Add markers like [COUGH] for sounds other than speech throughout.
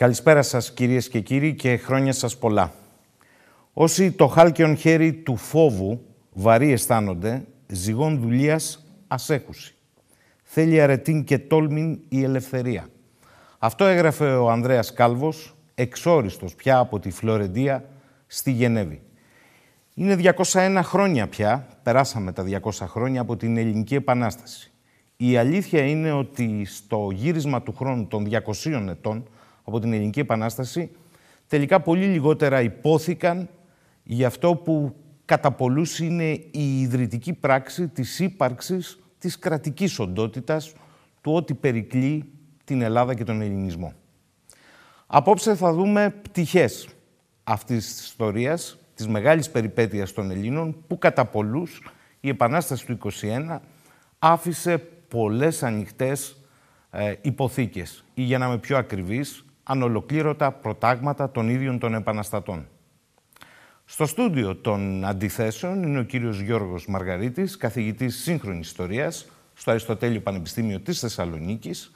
Καλησπέρα σας κυρίες και κύριοι και χρόνια σας πολλά. Όσοι το χάλκιον χέρι του φόβου βαρύ αισθάνονται, ζυγών δουλείας ασέχουση. Θέλει αρετήν και τόλμην η ελευθερία. Αυτό έγραφε ο Ανδρέας Κάλβος, εξόριστος πια από τη Φλωρεντία στη Γενέβη. Είναι 201 χρόνια πια, περάσαμε τα 200 χρόνια από την Ελληνική Επανάσταση. Η αλήθεια είναι ότι στο γύρισμα του χρόνου των 200 ετών από την Ελληνική Επανάσταση, τελικά πολύ λιγότερα υπόθηκαν για αυτό που κατά πολλούς είναι η ιδρυτική πράξη της ύπαρξης της κρατικής οντότητας, του ότι περικλεί την Ελλάδα και τον ελληνισμό. Απόψε θα δούμε πτυχές αυτής της ιστορίας, της μεγάλης περιπέτειας των Ελλήνων, που κατά πολλούς η Επανάσταση του 21 άφησε πολλές ανοιχτές ε, υποθήκες ή για να είμαι πιο ακριβής, ανολοκλήρωτα προτάγματα των ίδιων των επαναστατών. Στο στούντιο των αντιθέσεων είναι ο κύριος Γιώργος Μαργαρίτης, καθηγητής σύγχρονης ιστορίας στο Αριστοτέλειο Πανεπιστήμιο της Θεσσαλονίκης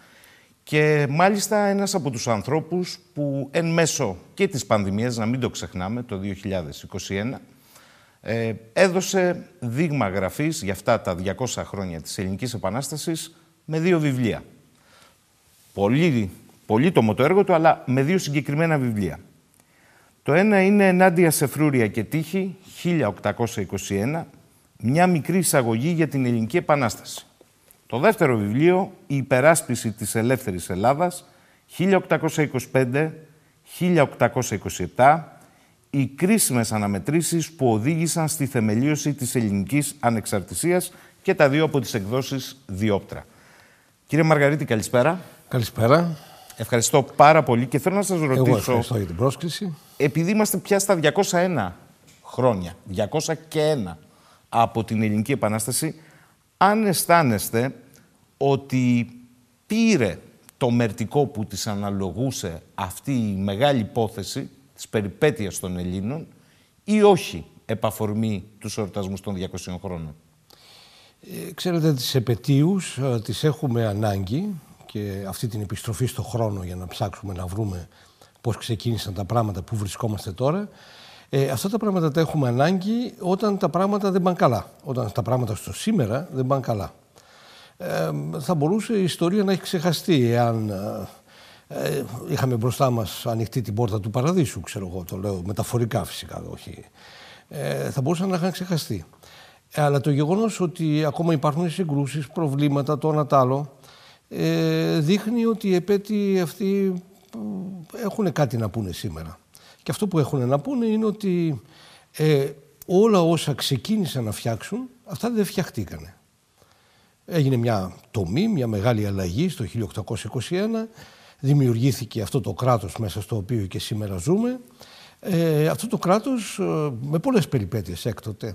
και μάλιστα ένας από τους ανθρώπους που εν μέσω και της πανδημίας, να μην το ξεχνάμε, το 2021, ε, έδωσε δείγμα γραφής για αυτά τα 200 χρόνια της Ελληνικής Επανάστασης με δύο βιβλία. Πολύ πολύτομο το έργο του, αλλά με δύο συγκεκριμένα βιβλία. Το ένα είναι «Ενάντια σε φρούρια και τύχη» 1821, μια μικρή εισαγωγή για την Ελληνική Επανάσταση. Το δεύτερο βιβλίο «Η υπεράσπιση της ελεύθερης Ελλάδας» 1825-1827, οι κρίσιμες αναμετρήσεις που οδήγησαν στη θεμελίωση της ελληνικής ανεξαρτησίας και τα δύο από τις εκδόσεις Διόπτρα. Κύριε Μαργαρίτη, καλησπέρα. Καλησπέρα. Ευχαριστώ πάρα πολύ και θέλω να σας ρωτήσω... Εγώ ευχαριστώ για την πρόσκληση. Επειδή είμαστε πια στα 201 χρόνια, 201 από την Ελληνική Επανάσταση, αν αισθάνεστε ότι πήρε το μερτικό που της αναλογούσε αυτή η μεγάλη υπόθεση της περιπέτειας των Ελλήνων ή όχι επαφορμή τους εορτασμούς των 200 χρόνων; Ε, ξέρετε, τις επαιτίους ε, τις έχουμε ανάγκη και αυτή την επιστροφή στο χρόνο για να ψάξουμε να βρούμε πώς ξεκίνησαν τα πράγματα που βρισκόμαστε τώρα. Ε, αυτά τα πράγματα τα έχουμε ανάγκη όταν τα πράγματα δεν πάνε καλά. Όταν τα πράγματα στο σήμερα δεν πάνε καλά. Ε, θα μπορούσε η ιστορία να έχει ξεχαστεί εάν ε, ε, είχαμε μπροστά μας ανοιχτή την πόρτα του παραδείσου, ξέρω εγώ, το λέω μεταφορικά φυσικά, όχι. Ε, θα μπορούσαν να είχαν ξεχαστεί. Ε, αλλά το γεγονός ότι ακόμα υπάρχουν συγκρούσεις, προβλήματα, το ένα άλλο, ε, δείχνει ότι οι επέτειοι αυτοί έχουν κάτι να πούνε σήμερα. Και αυτό που έχουν να πούνε είναι ότι ε, όλα όσα ξεκίνησαν να φτιάξουν, αυτά δεν φτιαχτήκανε. Έγινε μια τομή, μια μεγάλη αλλαγή στο 1821, δημιουργήθηκε αυτό το κράτος μέσα στο οποίο και σήμερα ζούμε. Ε, αυτό το κράτος, ε, με πολλές περιπέτειες έκτοτε,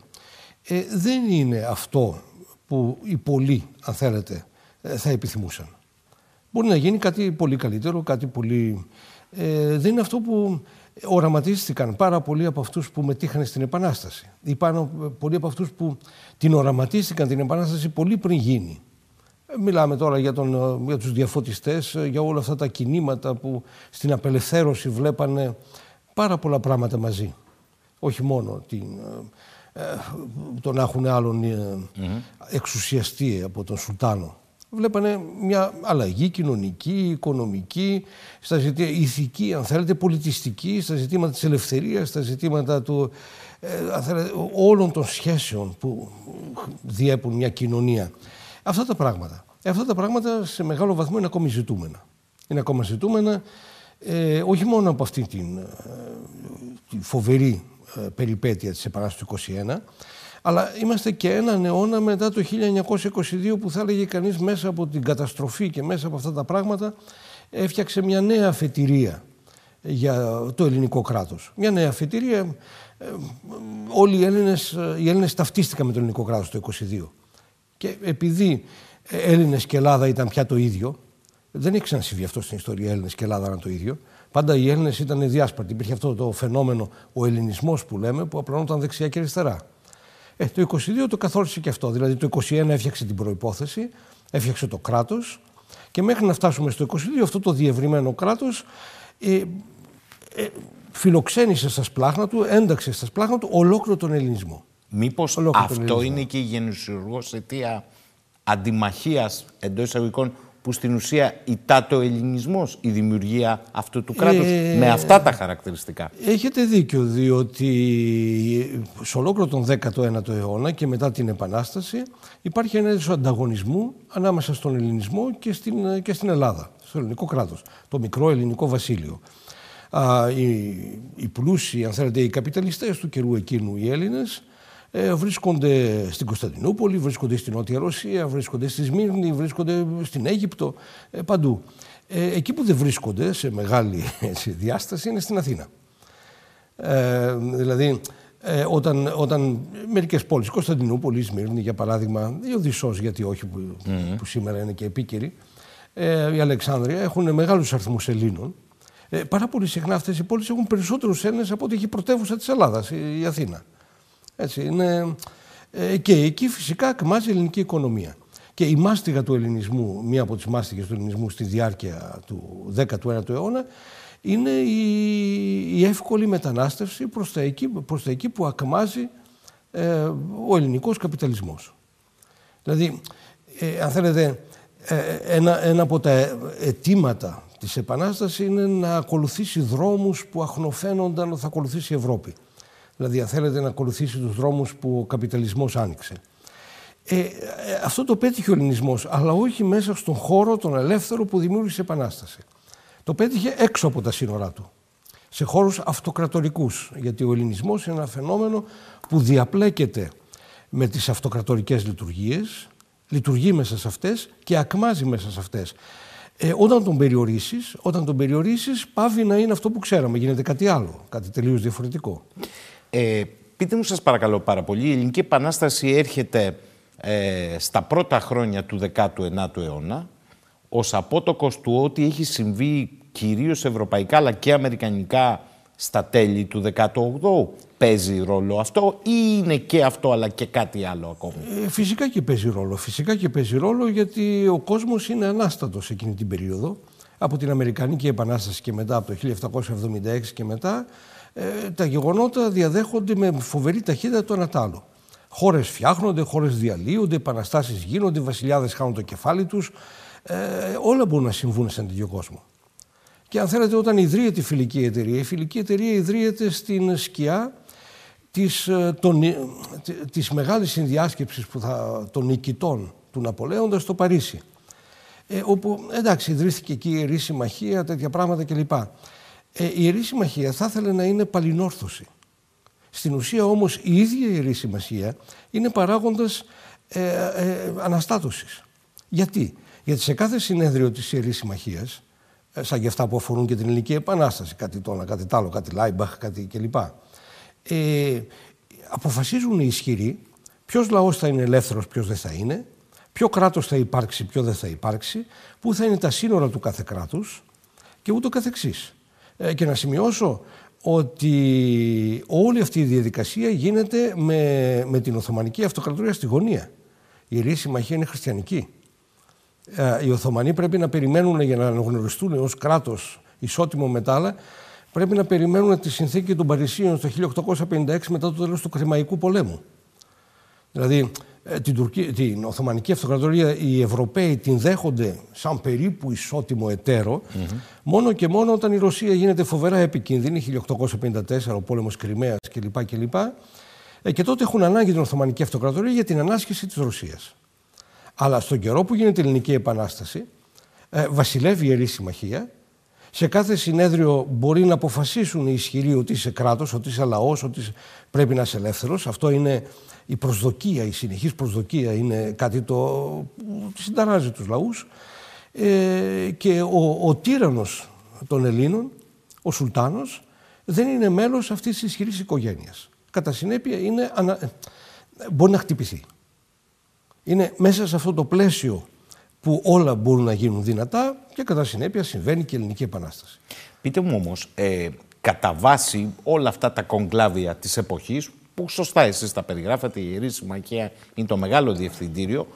ε, δεν είναι αυτό που οι πολλοί, αν θέλετε, ε, θα επιθυμούσαν. Μπορεί να γίνει κάτι πολύ καλύτερο, κάτι πολύ... Ε, δεν είναι αυτό που οραματίστηκαν πάρα πολλοί από αυτούς που μετήχαν στην Επανάσταση. Ή πάνω πολλοί από αυτούς που την οραματίστηκαν την Επανάσταση πολύ πριν γίνει. Ε, μιλάμε τώρα για, τον, για τους διαφωτιστές, για όλα αυτά τα κινήματα που στην απελευθέρωση βλέπανε πάρα πολλά πράγματα μαζί. Όχι μόνο την, τον να έχουν άλλον εξουσιαστεί από τον Σουλτάνο βλέπανε μια αλλαγή κοινωνική, οικονομική, στα ζητήματα, ηθική, αν θέλετε, πολιτιστική, στα ζητήματα της ελευθερίας, στα ζητήματα του, ε, όλων των σχέσεων που διέπουν μια κοινωνία. Αυτά τα πράγματα. Αυτά τα πράγματα σε μεγάλο βαθμό είναι ακόμη ζητούμενα. Είναι ακόμα ζητούμενα ε, όχι μόνο από αυτή την, ε, φοβερή ε, περιπέτεια της Επανάστασης του 21, αλλά είμαστε και έναν αιώνα μετά το 1922 που θα έλεγε κανείς μέσα από την καταστροφή και μέσα από αυτά τα πράγματα έφτιαξε μια νέα αφετηρία για το ελληνικό κράτος. Μια νέα αφετηρία. Ε, όλοι οι Έλληνες, οι Έλληνες ταυτίστηκαν με το ελληνικό κράτος το 1922. Και επειδή Έλληνες και Ελλάδα ήταν πια το ίδιο, δεν έχει ξανασυμβεί αυτό στην ιστορία Έλληνες και Ελλάδα ήταν το ίδιο. Πάντα οι Έλληνες ήταν διάσπαρτοι. Υπήρχε αυτό το φαινόμενο, ο ελληνισμός που λέμε, που απλώνονταν δεξιά και αριστερά. Ε, το 22 το καθόρισε και αυτό. Δηλαδή το 21 έφτιαξε την προϋπόθεση, έφτιαξε το κράτος και μέχρι να φτάσουμε στο 22 αυτό το διευρυμένο κράτος ε, ε, φιλοξένησε στα σπλάχνα του, ένταξε στα σπλάχνα του ολόκληρο τον ελληνισμό. Μήπως αυτό είναι και η γενουσιουργός αιτία αντιμαχίας εντός εισαγωγικών που στην ουσία ητά το ελληνισμός, η δημιουργία αυτού του κράτους, ε, με αυτά τα χαρακτηριστικά. Έχετε δίκιο, διότι σε ολόκληρο τον 19ο αιώνα και μετά την Επανάσταση υπάρχει ένα είδος ανταγωνισμού ανάμεσα στον ελληνισμό και στην, και στην Ελλάδα, στο ελληνικό κράτος, το μικρό ελληνικό βασίλειο. Α, οι, οι πλούσιοι, αν θέλετε, οι καπιταλιστές του καιρού εκείνου, οι Έλληνες, ε, βρίσκονται στην Κωνσταντινούπολη, βρίσκονται στην Νότια Ρωσία, βρίσκονται στη Σμύρνη, βρίσκονται στην Αίγυπτο, ε, παντού. Ε, εκεί που δεν βρίσκονται σε μεγάλη [LAUGHS] έτσι, διάσταση είναι στην Αθήνα. Ε, δηλαδή, ε, όταν, όταν μερικές πόλεις, Κωνσταντινούπολη, Σμύρνη για παράδειγμα, η Οδυσσός γιατί όχι που, που σήμερα είναι και επίκαιρη, ε, η Αλεξάνδρεια έχουν μεγάλους αριθμούς Ελλήνων. Ε, πάρα πολύ συχνά αυτές οι πόλεις έχουν περισσότερους Έλληνες από ό,τι έχει πρωτεύουσα της Ελλάδας, η, η Αθήνα. Έτσι, είναι... Ε, και εκεί φυσικά ακμάζει η ελληνική οικονομία. Και η μάστιγα του ελληνισμού, μία από τις μάστιγες του ελληνισμού στη διάρκεια του 19ου αιώνα, είναι η, η εύκολη μετανάστευση προς τα εκεί, προς τα εκεί που ακμάζει ε, ο ελληνικός καπιταλισμός. Δηλαδή, ε, αν θέλετε, ε, ένα, ένα από τα αιτήματα της Επανάστασης είναι να ακολουθήσει δρόμους που αχνοφαίνονταν ότι θα ακολουθήσει η Ευρώπη. Δηλαδή, αν θέλετε να ακολουθήσει τους δρόμους που ο καπιταλισμός άνοιξε. Ε, ε, αυτό το πέτυχε ο ελληνισμός, αλλά όχι μέσα στον χώρο τον ελεύθερο που δημιούργησε η Επανάσταση. Το πέτυχε έξω από τα σύνορά του, σε χώρους αυτοκρατορικούς, γιατί ο ελληνισμός είναι ένα φαινόμενο που διαπλέκεται με τις αυτοκρατορικές λειτουργίες, λειτουργεί μέσα σε αυτές και ακμάζει μέσα σε αυτές. Ε, όταν τον περιορίσεις, όταν τον περιορίσεις, πάβει να είναι αυτό που ξέραμε, γίνεται κάτι άλλο, κάτι τελείως διαφορετικό. Ε, πείτε μου σας παρακαλώ πάρα πολύ, η Ελληνική Επανάσταση έρχεται ε, στα πρώτα χρόνια του 19ου αιώνα ως απότοκος του ότι έχει συμβεί κυρίως ευρωπαϊκά αλλά και αμερικανικά στα τέλη του 18ου. Παίζει ρόλο αυτό ή είναι και αυτό αλλά και κάτι άλλο ακόμη; Ε, φυσικά και παίζει ρόλο. Φυσικά και παίζει ρόλο γιατί ο κόσμος είναι ανάστατος εκείνη την περίοδο. Από την Αμερικανική Επανάσταση και μετά, από το 1776 και μετά, ε, τα γεγονότα διαδέχονται με φοβερή ταχύτητα το ένα τ' άλλο. Χώρες φτιάχνονται, χώρες διαλύονται, επαναστάσεις γίνονται, βασιλιάδες χάνουν το κεφάλι τους. Ε, όλα μπορούν να συμβούν σε έναν τέτοιο κόσμο. Και αν θέλετε, όταν ιδρύεται η φιλική εταιρεία, η φιλική εταιρεία ιδρύεται στην σκιά της, ε, των, ε, της μεγάλης συνδιάσκεψης που θα, των νικητών του Ναπολέοντα στο Παρίσι. Ε, όπου εντάξει ιδρύθηκε εκεί η Ιερή Συμμαχία, τέτοια πράγματα κλπ. Ε, η Ιερή Συμμαχία θα ήθελε να είναι παλινόρθωση. Στην ουσία όμως η ίδια η Ιερή Συμμαχία είναι παράγοντας ε, ε, αναστάτωσης. Γιατί; Γιατί σε κάθε συνέδριο της Ιερής Συμμαχίας, ε, σαν και αυτά που αφορούν και την Ελληνική Επανάσταση, κάτι τόνα, κάτι τ' κάτι Λάιμπαχ, κάτι κλπ. Ε, αποφασίζουν οι ισχυροί ποιος λαός θα είναι ελεύθερος, ποιος δεν θα είναι, ποιο κράτος θα υπάρξει, ποιο δεν θα υπάρξει, πού θα είναι τα σύνορα του κάθε κράτους και ούτω καθεξής. Ε, και να σημειώσω ότι όλη αυτή η διαδικασία γίνεται με, με την Οθωμανική Αυτοκρατορία στη γωνία. Η Ιερή Συμμαχία είναι χριστιανική. Ε, οι Οθωμανοί πρέπει να περιμένουν για να αναγνωριστούν ως κράτος ισότιμο με τα άλλα, πρέπει να περιμένουν τη συνθήκη των Παρισίων το 1856 μετά το τέλος του Κρημαϊκού πολέμου. Δηλαδή, ε, την, Τουρκία, την Οθωμανική Αυτοκρατορία οι Ευρωπαίοι την δέχονται σαν περίπου ισότιμο εταίρο μόνο και μόνο όταν η Ρωσία γίνεται φοβερά επικίνδυνη 1854 ο πόλεμος Κρυμαίας κλπ. κλπ. Ε, και τότε έχουν ανάγκη την Οθωμανική Αυτοκρατορία για την ανάσχεση της Ρωσίας. Αλλά στον καιρό που γίνεται η Ελληνική Επανάσταση ε, βασιλεύει η Ιερή Συμμαχία σε κάθε συνέδριο μπορεί να αποφασίσουν οι ισχυροί ότι είσαι κράτος, ότι είσαι λαός, ότι πρέπει να είσαι ελεύθερος. Αυτό είναι η προσδοκία, η συνεχής προσδοκία είναι κάτι το που συνταράζει τους λαούς ε, και ο, ο τύρανος των Ελλήνων, ο Σουλτάνος, δεν είναι μέλος αυτής της ισχυρής οικογένειας. Κατά συνέπεια είναι, ανα... μπορεί να χτυπηθεί. Είναι μέσα σε αυτό το πλαίσιο που όλα μπορούν να γίνουν δυνατά και κατά συνέπεια συμβαίνει και η Ελληνική Επανάσταση. Πείτε μου όμως, ε, κατά βάση όλα αυτά τα κογκλάβια της εποχής που σωστά εσείς τα περιγράφατε, η Ιερή Συμμαχία είναι το μεγάλο διευθυντήριο,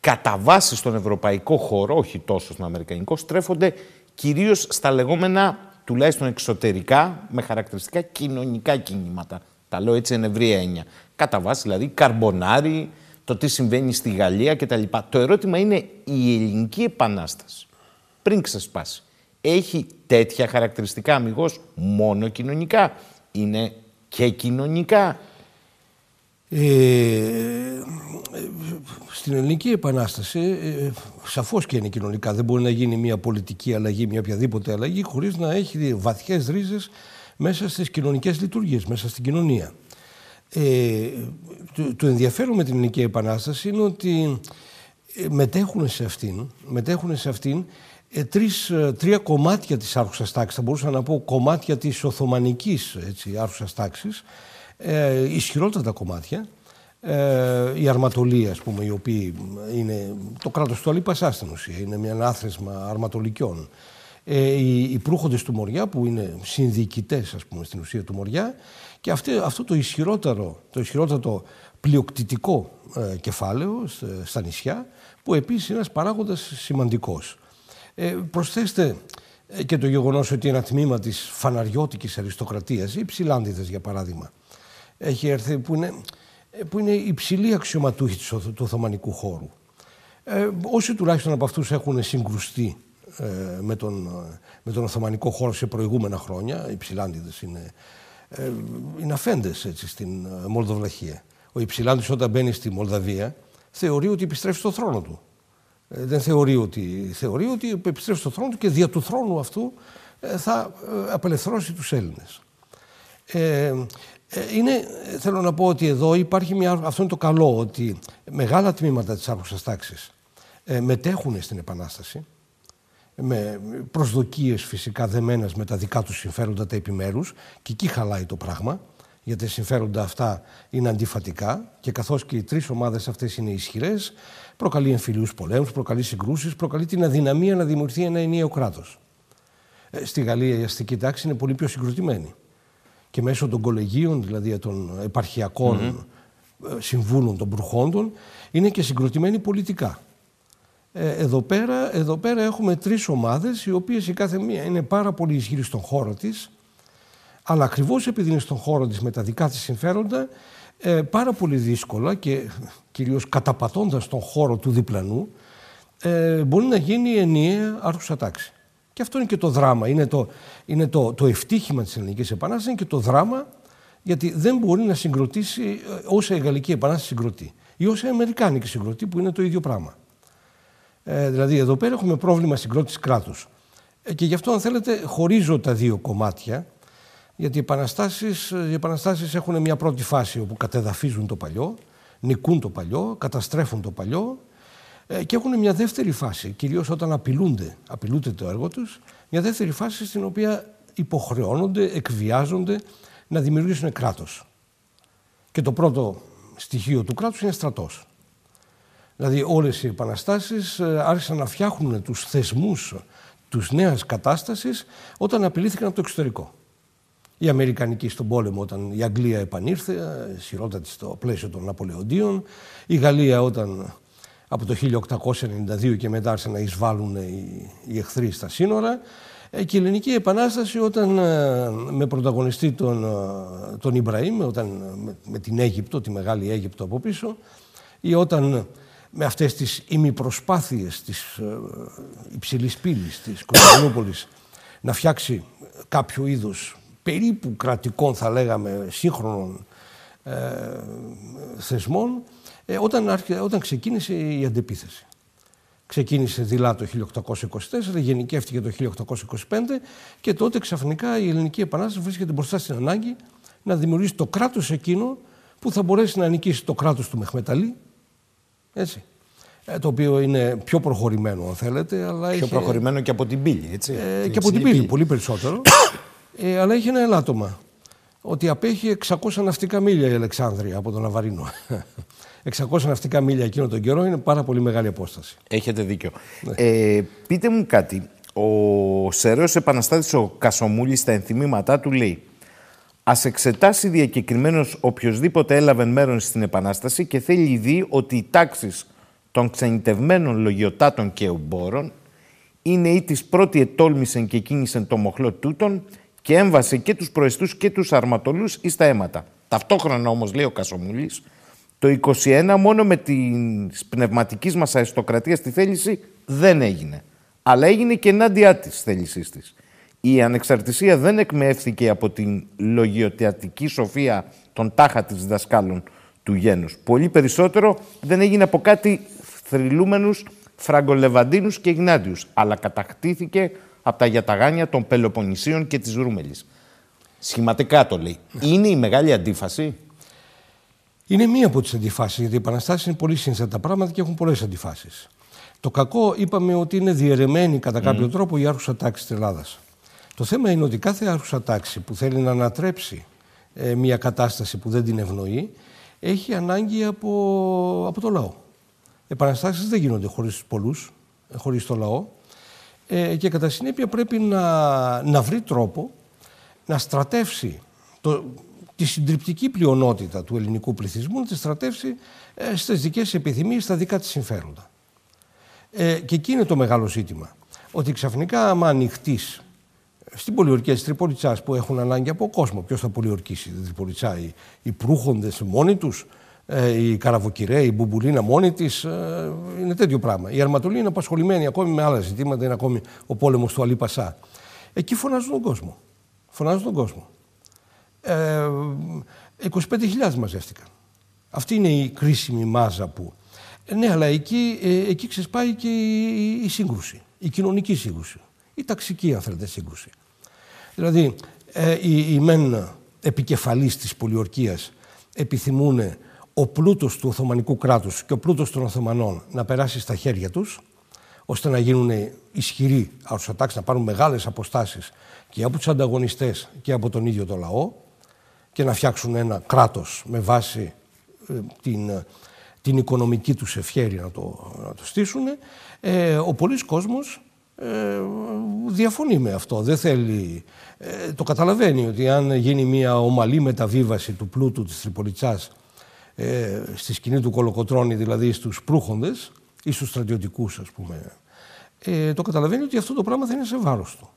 κατά βάση στον ευρωπαϊκό χώρο, όχι τόσο στον αμερικανικό, στρέφονται κυρίως στα λεγόμενα τουλάχιστον εξωτερικά, με χαρακτηριστικά κοινωνικά κινήματα. Τα λέω έτσι εν ευρία έννοια. Κατά βάση δηλαδή καρμπονάρι, το τι συμβαίνει στη Γαλλία κτλ. Το ερώτημα είναι η ελληνική επανάσταση πριν ξεσπάσει. Έχει τέτοια χαρακτηριστικά αμυγός μόνο κοινωνικά. Είναι και κοινωνικά; Ε, στην ελληνική επανάσταση ε, σαφώς και είναι κοινωνικά. Δεν μπορεί να γίνει μια πολιτική αλλαγή, μια οποιαδήποτε αλλαγή χωρίς να έχει βαθιές ρίζες μέσα στις κοινωνικές λειτουργίες, μέσα στην κοινωνία. Ε, το, το ενδιαφέρον με την ελληνική επανάσταση είναι ότι ε, μετέχουν σε αυτήν, μετέχουν σε αυτήν ε, τρεις, ε, τρία κομμάτια της άρχουσας τάξης, θα μπορούσα να πω κομμάτια της Οθωμανικής έτσι, άρχουσας τάξης, ε, ισχυρότατα κομμάτια, ε, η αρματολία, ας πούμε, η οποία είναι το κράτος του Αλίπασά στην ουσία, είναι μια άθροισμα αρματολικιών. Ε, οι, οι προύχοντες του Μοριά, που είναι συνδικητές, ας πούμε, στην ουσία του Μοριά, και αυτό, αυτό το ισχυρότερο, το ισχυρότερο πλειοκτητικό ε, κεφάλαιο στα νησιά, που επίσης είναι ένας παράγοντας σημαντικός. Ε, προσθέστε ε, και το γεγονός ότι ένα τμήμα της φαναριώτικης αριστοκρατίας, οι ψηλάντιδες για παράδειγμα, έχει έρθει που είναι, ε, που είναι υψηλή αξιωματούχη του Οθωμανικού χώρου. Ε, όσοι τουλάχιστον από αυτούς έχουν συγκρουστεί ε, με, τον, με τον Οθωμανικό χώρο σε προηγούμενα χρόνια, οι ψηλάντιδες είναι, ε, είναι αφέντες έτσι, στην Μολδοβλαχία. Ο Υψηλάντης όταν μπαίνει στη Μολδαβία θεωρεί ότι επιστρέφει στο θρόνο του. Ε, δεν θεωρεί ότι, θεωρεί ότι επιστρέφει στο θρόνο του και δια του θρόνου αυτού ε, θα ε, απελευθερώσει τους Έλληνες. Ε, είναι, θέλω να πω ότι εδώ υπάρχει μια, αυτό είναι το καλό, ότι μεγάλα τμήματα της άρχουσας τάξης ε, μετέχουν στην Επανάσταση, με προσδοκίες φυσικά δεμένες με τα δικά τους συμφέροντα τα επιμέρους και εκεί χαλάει το πράγμα γιατί τα συμφέροντα αυτά είναι αντιφατικά και καθώς και οι τρεις ομάδες αυτές είναι ισχυρές προκαλεί εμφυλίους πολέμους, προκαλεί συγκρούσεις, προκαλεί την αδυναμία να δημιουργηθεί ένα ενιαίο κράτος. Ε, στη Γαλλία η αστική τάξη είναι πολύ πιο συγκροτημένη και μέσω των κολεγίων, δηλαδή των επαρχιακών mm-hmm. συμβούλων των προχόντων, είναι και συγκροτημένη πολιτικά. Ε, εδώ, πέρα, εδώ πέρα έχουμε τρεις ομάδες, οι οποίες η κάθε μία είναι πάρα πολύ ισχυρή στον χώρο της, αλλά ακριβώς επειδή είναι στον χώρο της με τα δικά της συμφέροντα, ε, πάρα πολύ δύσκολα και κυρίως καταπατώντας τον χώρο του διπλανού, ε, μπορεί να γίνει ενιαία άρχουσα τάξη. Και αυτό είναι και το δράμα, είναι το, είναι το, το ευτύχημα της Ελληνικής Επανάστασης, είναι και το δράμα γιατί δεν μπορεί να συγκροτήσει ε, όσα η Γαλλική Επανάσταση συγκροτεί ή όσα η Αμερικάνικη συγκροτεί που είναι το ίδιο πράγμα. Ε, δηλαδή εδώ πέρα έχουμε πρόβλημα συγκρότησης κράτους. Ε, και γι' αυτό αν θέλετε χωρίζω τα δύο κομμάτια γιατί οι επαναστάσεις, οι επαναστάσεις έχουν μια πρώτη φάση όπου κατεδαφίζουν το παλιό, νικούν το παλιό, καταστρέφουν το παλιό ε, και έχουν μια δεύτερη φάση, κυρίως όταν απειλούνται, απειλούνται το έργο τους, μια δεύτερη φάση στην οποία υποχρεώνονται, εκβιάζονται να δημιουργήσουν κράτος. Και το πρώτο στοιχείο του κράτους είναι στρατός. Δηλαδή όλες οι επαναστάσεις ε, άρχισαν να φτιάχνουν τους θεσμούς τους νέας κατάστασης όταν απειλήθηκαν από το εξωτερικό. Η Αμερικανική στον πόλεμο όταν η Αγγλία επανήρθε, σειρότατη στο πλαίσιο των Ναπολεοντίων. Η Γαλλία όταν από το 1892 και μετά άρχισαν να εισβάλλουν οι, οι εχθροί στα σύνορα. Ε, και η Ελληνική Επανάσταση όταν ε, με πρωταγωνιστή τον, ε, τον Ιμπραήμ, όταν, με, την Αίγυπτο, τη Μεγάλη Αίγυπτο από πίσω, ή όταν με αυτές τις ημιπροσπάθειες της υψηλής πύλης της Κωνσταντινούπολης να φτιάξει κάποιο είδους περίπου κρατικών θα λέγαμε σύγχρονων ε, θεσμών ε, όταν, όταν ξεκίνησε η αντεπίθεση. Ξεκίνησε δειλά το 1824, γενικεύτηκε το 1825 και τότε ξαφνικά η Ελληνική Επανάσταση βρίσκεται μπροστά στην ανάγκη να δημιουργήσει το κράτος εκείνο που θα μπορέσει να νικήσει το κράτος του Μεχμεταλή, έτσι, ε, το οποίο είναι πιο προχωρημένο αν θέλετε. Αλλά πιο προχωρημένο και από την πύλη, έτσι. Ε, και από την πύλη, πολύ περισσότερο. Ε, αλλά έχει ένα ελάττωμα. Ότι απέχει 600 ναυτικά μίλια η Αλεξάνδρεια από τον Αβαρίνο. 600 [LAUGHS] ναυτικά μίλια εκείνο τον καιρό είναι πάρα πολύ μεγάλη απόσταση. Έχετε δίκιο. Ναι. Ε, πείτε μου κάτι. Ο Σεραίος Επαναστάτης ο Κασομούλης στα ενθυμήματά του λέει Ας εξετάσει διακεκριμένος οποιοδήποτε έλαβε μέρος στην Επανάσταση και θέλει δει ότι οι τάξεις των ξενιτευμένων λογιοτάτων και εμπόρων είναι ή της πρώτη ετόλμησεν και κίνησεν το μοχλό τούτον και έμβασε και τους προεστούς και τους αρματολούς εις τα αίματα. Ταυτόχρονα όμως, λέει ο Κασομούλης, το 21 μόνο με την πνευματικής μας αριστοκρατίας στη θέληση δεν έγινε. Αλλά έγινε και ενάντια της θέλησής της. Η ανεξαρτησία δεν εκμεύθηκε από την λογιοτεατική σοφία των τάχα της δασκάλων του γένους. Πολύ περισσότερο δεν έγινε από κάτι θρυλούμενους φραγκολεβαντίνους και γνάντιους, αλλά κατακτήθηκε από τα γιαταγάνια των Πελοποννησίων και της Ρούμελης. Σχηματικά το λέει. Είναι η μεγάλη αντίφαση; Είναι μία από τις αντιφάσεις, γιατί οι επαναστάσεις είναι πολύ σύνθετα πράγματα και έχουν πολλές αντιφάσεις. Το κακό είπαμε ότι είναι διαιρεμένη κατά κάποιο τρόπο η άρχουσα τάξη της Ελλάδας. Το θέμα είναι ότι κάθε άρχουσα τάξη που θέλει να ανατρέψει ε, μια κατάσταση που δεν την ευνοεί, έχει ανάγκη από, από το λαό. Επαναστάσεις δεν γίνονται χωρίς πολλούς, ε, χωρίς το λαό ε, και κατά συνέπεια πρέπει να, να βρει τρόπο να στρατεύσει το, τη συντριπτική πλειονότητα του ελληνικού πληθυσμού, να τη στρατεύσει ε, στις δικές επιθυμίες, στα δικά της συμφέροντα. Ε, και εκεί είναι το μεγάλο ζήτημα. Ότι ξαφνικά, άμα ανοιχτείς στην πολιορκία της Τριπολιτσά που έχουν ανάγκη από κόσμο, ποιος θα πολιορκήσει την Τριπολιτσά, οι, οι προύχοντες μόνοι τους, ε, η Καραβοκυρέ, η Μπουμπουλίνα μόνη της, ε, είναι τέτοιο πράγμα. Η Αρματολή είναι απασχολημένη ακόμη με άλλα ζητήματα, είναι ακόμη ο πόλεμος του Αλή Πασά. Εκεί φωνάζουν τον κόσμο. Φωνάζουν τον κόσμο. Ε, 25.000 μαζεύτηκαν. Αυτή είναι η κρίσιμη μάζα που ε, ναι, αλλά εκεί, ε, εκεί ξεσπάει και η, σύγκρουση, η κοινωνική σύγκρουση, η ταξική, αν θέλετε, σύγκρουση. Δηλαδή, ε, οι, οι μεν επικεφαλείς της πολιορκίας επιθυμούν ο πλούτος του Οθωμανικού κράτους και ο πλούτος των Οθωμανών να περάσει στα χέρια τους, ώστε να γίνουν ισχυροί αρουσατάξεις, να πάρουν μεγάλες αποστάσεις και από τους ανταγωνιστές και από τον ίδιο το λαό και να φτιάξουν ένα κράτος με βάση την την οικονομική τους ευχέρεια να το, να το στήσουν, ε, ο πολλής κόσμος ε, διαφωνεί με αυτό. Δεν θέλει, ε, το καταλαβαίνει ότι αν γίνει μια ομαλή μεταβίβαση του πλούτου της Τριπολιτσάς ε, στη σκηνή του Κολοκοτρώνη, δηλαδή στους προύχοντες ή στους στρατιωτικούς ας πούμε, ε, το καταλαβαίνει ότι αυτό το πράγμα θα είναι σε βάρος του.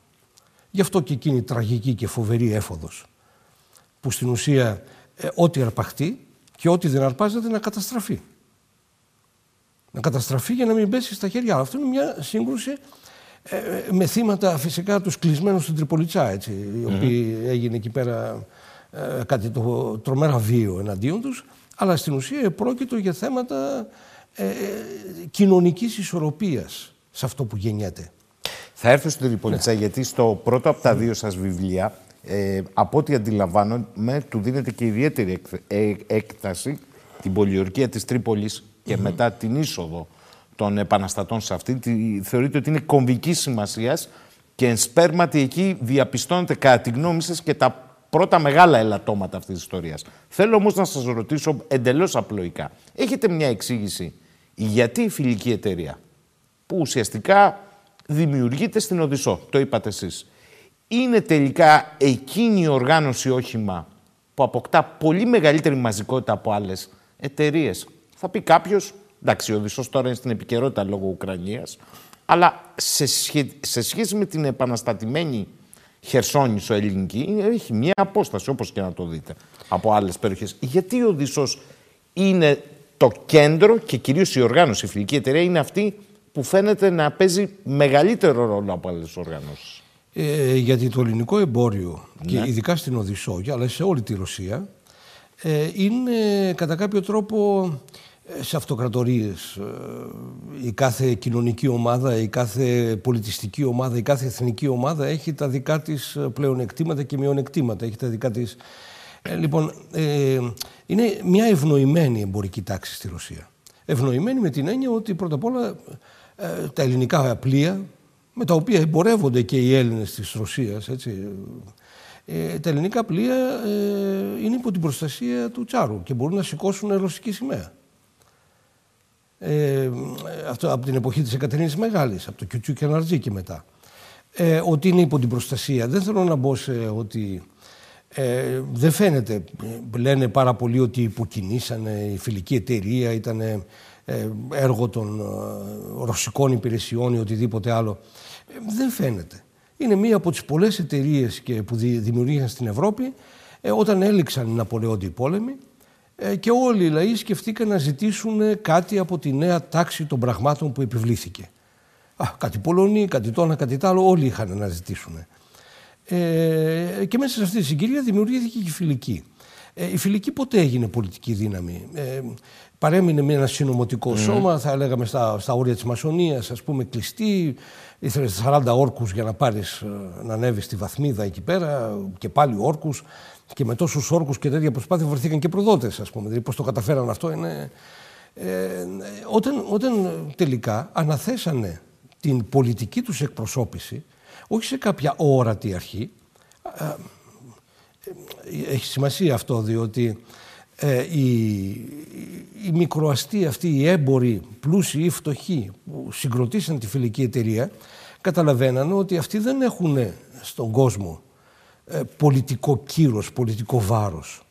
Γι' αυτό και εκείνη η τραγική και φοβερή έφοδος που στην ουσία ε, ό,τι αρπαχτεί και ό,τι δεν αρπάζεται να καταστραφεί να καταστραφεί για να μην πέσει στα χέρια. Αυτό είναι μια σύγκρουση ε, ε, με θύματα φυσικά τους κλεισμένους στην Τριπολιτσά, έτσι, οι οποίοι έγινε εκεί πέρα ε, κάτι το τρομερά βίο εναντίον τους, αλλά στην ουσία πρόκειτο για θέματα ε, κοινωνικής ισορροπίας σε αυτό που γεννιέται. Θα έρθω στην Τριπολιτσά, ναι. γιατί στο πρώτο από τα δύο σας βιβλία, ε, από ό,τι αντιλαμβάνομαι, του δίνεται και ιδιαίτερη έκταση την πολιορκία της Τρίπολης και μετά την είσοδο των επαναστατών σε αυτή, τη, θεωρείτε ότι είναι κομβικής σημασίας και εν σπέρματι εκεί διαπιστώνεται κατά τη γνώμη σας και τα πρώτα μεγάλα ελαττώματα αυτής της ιστορίας. Θέλω όμως να σας ρωτήσω εντελώς απλοϊκά. Έχετε μια εξήγηση γιατί η φιλική εταιρεία, που ουσιαστικά δημιουργείται στην Οδυσσό, το είπατε εσείς, είναι τελικά εκείνη η οργάνωση όχημα που αποκτά πολύ μεγαλύτερη μαζικότητα από άλλες εταιρείες; Θα πει κάποιος, εντάξει, ο Οδυσσός τώρα είναι στην επικαιρότητα λόγω Ουκρανίας, αλλά σε, σε σχέση με την επαναστατημένη Χερσόνησο ελληνική, έχει μια απόσταση, όπως και να το δείτε, από άλλες περιοχές. Γιατί ο Οδυσσός είναι το κέντρο και κυρίως η οργάνωση, η φιλική εταιρεία είναι αυτή που φαίνεται να παίζει μεγαλύτερο ρόλο από άλλες οργανώσεις; Ε, γιατί το ελληνικό εμπόριο, και ναι. ειδικά στην Οδυσσό, αλλά σε όλη τη Ρωσία, ε, είναι κατά κάποιο τρόπο σε αυτοκρατορίες. Ε, η κάθε κοινωνική ομάδα, η κάθε πολιτιστική ομάδα, η κάθε εθνική ομάδα έχει τα δικά της ε, πλεονεκτήματα και μειονεκτήματα. Έχει τα δικά της... Ε, λοιπόν, ε, είναι μια ευνοημένη εμπορική τάξη στη Ρωσία. Ευνοημένη με την έννοια ότι πρώτα απ' όλα τα ελληνικά πλοία, με τα οποία εμπορεύονται και οι Έλληνες της Ρωσίας, έτσι, τα ελληνικά πλοία είναι υπό την προστασία του Τσάρου και μπορούν να σηκώσουν ρωσική σημαία ε, αυτό από την εποχή της Εκατερίνης Μεγάλης, από το Κιουτσού και Ναρτζή και μετά, ε, ότι είναι υπό την προστασία. Δεν θέλω να μπω σε ότι ε, δεν φαίνεται. Λένε πάρα πολύ ότι υποκινήσανε η φιλική εταιρεία, ήταν έργο των ρωσικών υπηρεσιών ή οτιδήποτε άλλο. Δεν φαίνεται. Είναι μία από τις πολλές εταιρείες που δημιουργήθηκαν στην Ευρώπη όταν έληξαν οι Ναπολεόντιοι πόλεμοι και όλοι οι λαοί σκεφτήκαν να ζητήσουν κάτι από τη νέα τάξη των πραγμάτων που επιβλήθηκε. Α, κάτι Πολωνοί, κάτι το ένα, κάτι το άλλο, όλοι είχαν να ζητήσουν. Ε, και μέσα σε αυτή τη συγκυρία δημιουργήθηκε και η φιλική. Ε, η φιλική ποτέ έγινε πολιτική δύναμη. Ε, παρέμεινε με ένα συνωμοτικό σώμα, θα λέγαμε στα, στα όρια της μασονίας, ας πούμε κλειστή. Ήθελες 40 όρκους για να πάρεις, ε, να ανέβεις στη βαθμίδα εκεί πέρα και πάλι όρκους. Και με τόσους όρκους και τέτοια προσπάθεια βρεθήκαν και προδότες, ας πούμε. Δηλαδή πώς το καταφέραν αυτό είναι... Ε, όταν, όταν τελικά αναθέσανε την πολιτική τους εκπροσώπηση όχι σε κάποια όρατη αρχή. Έχει σημασία αυτό διότι ε, οι, οι μικροαστοί αυτοί, οι έμποροι, πλούσιοι ή φτωχοί που συγκροτήσαν τη φιλική εταιρεία καταλαβαίνανε ότι αυτοί δεν έχουν στον κόσμο ε, πολιτικό κύρος, πολιτικό βάρος.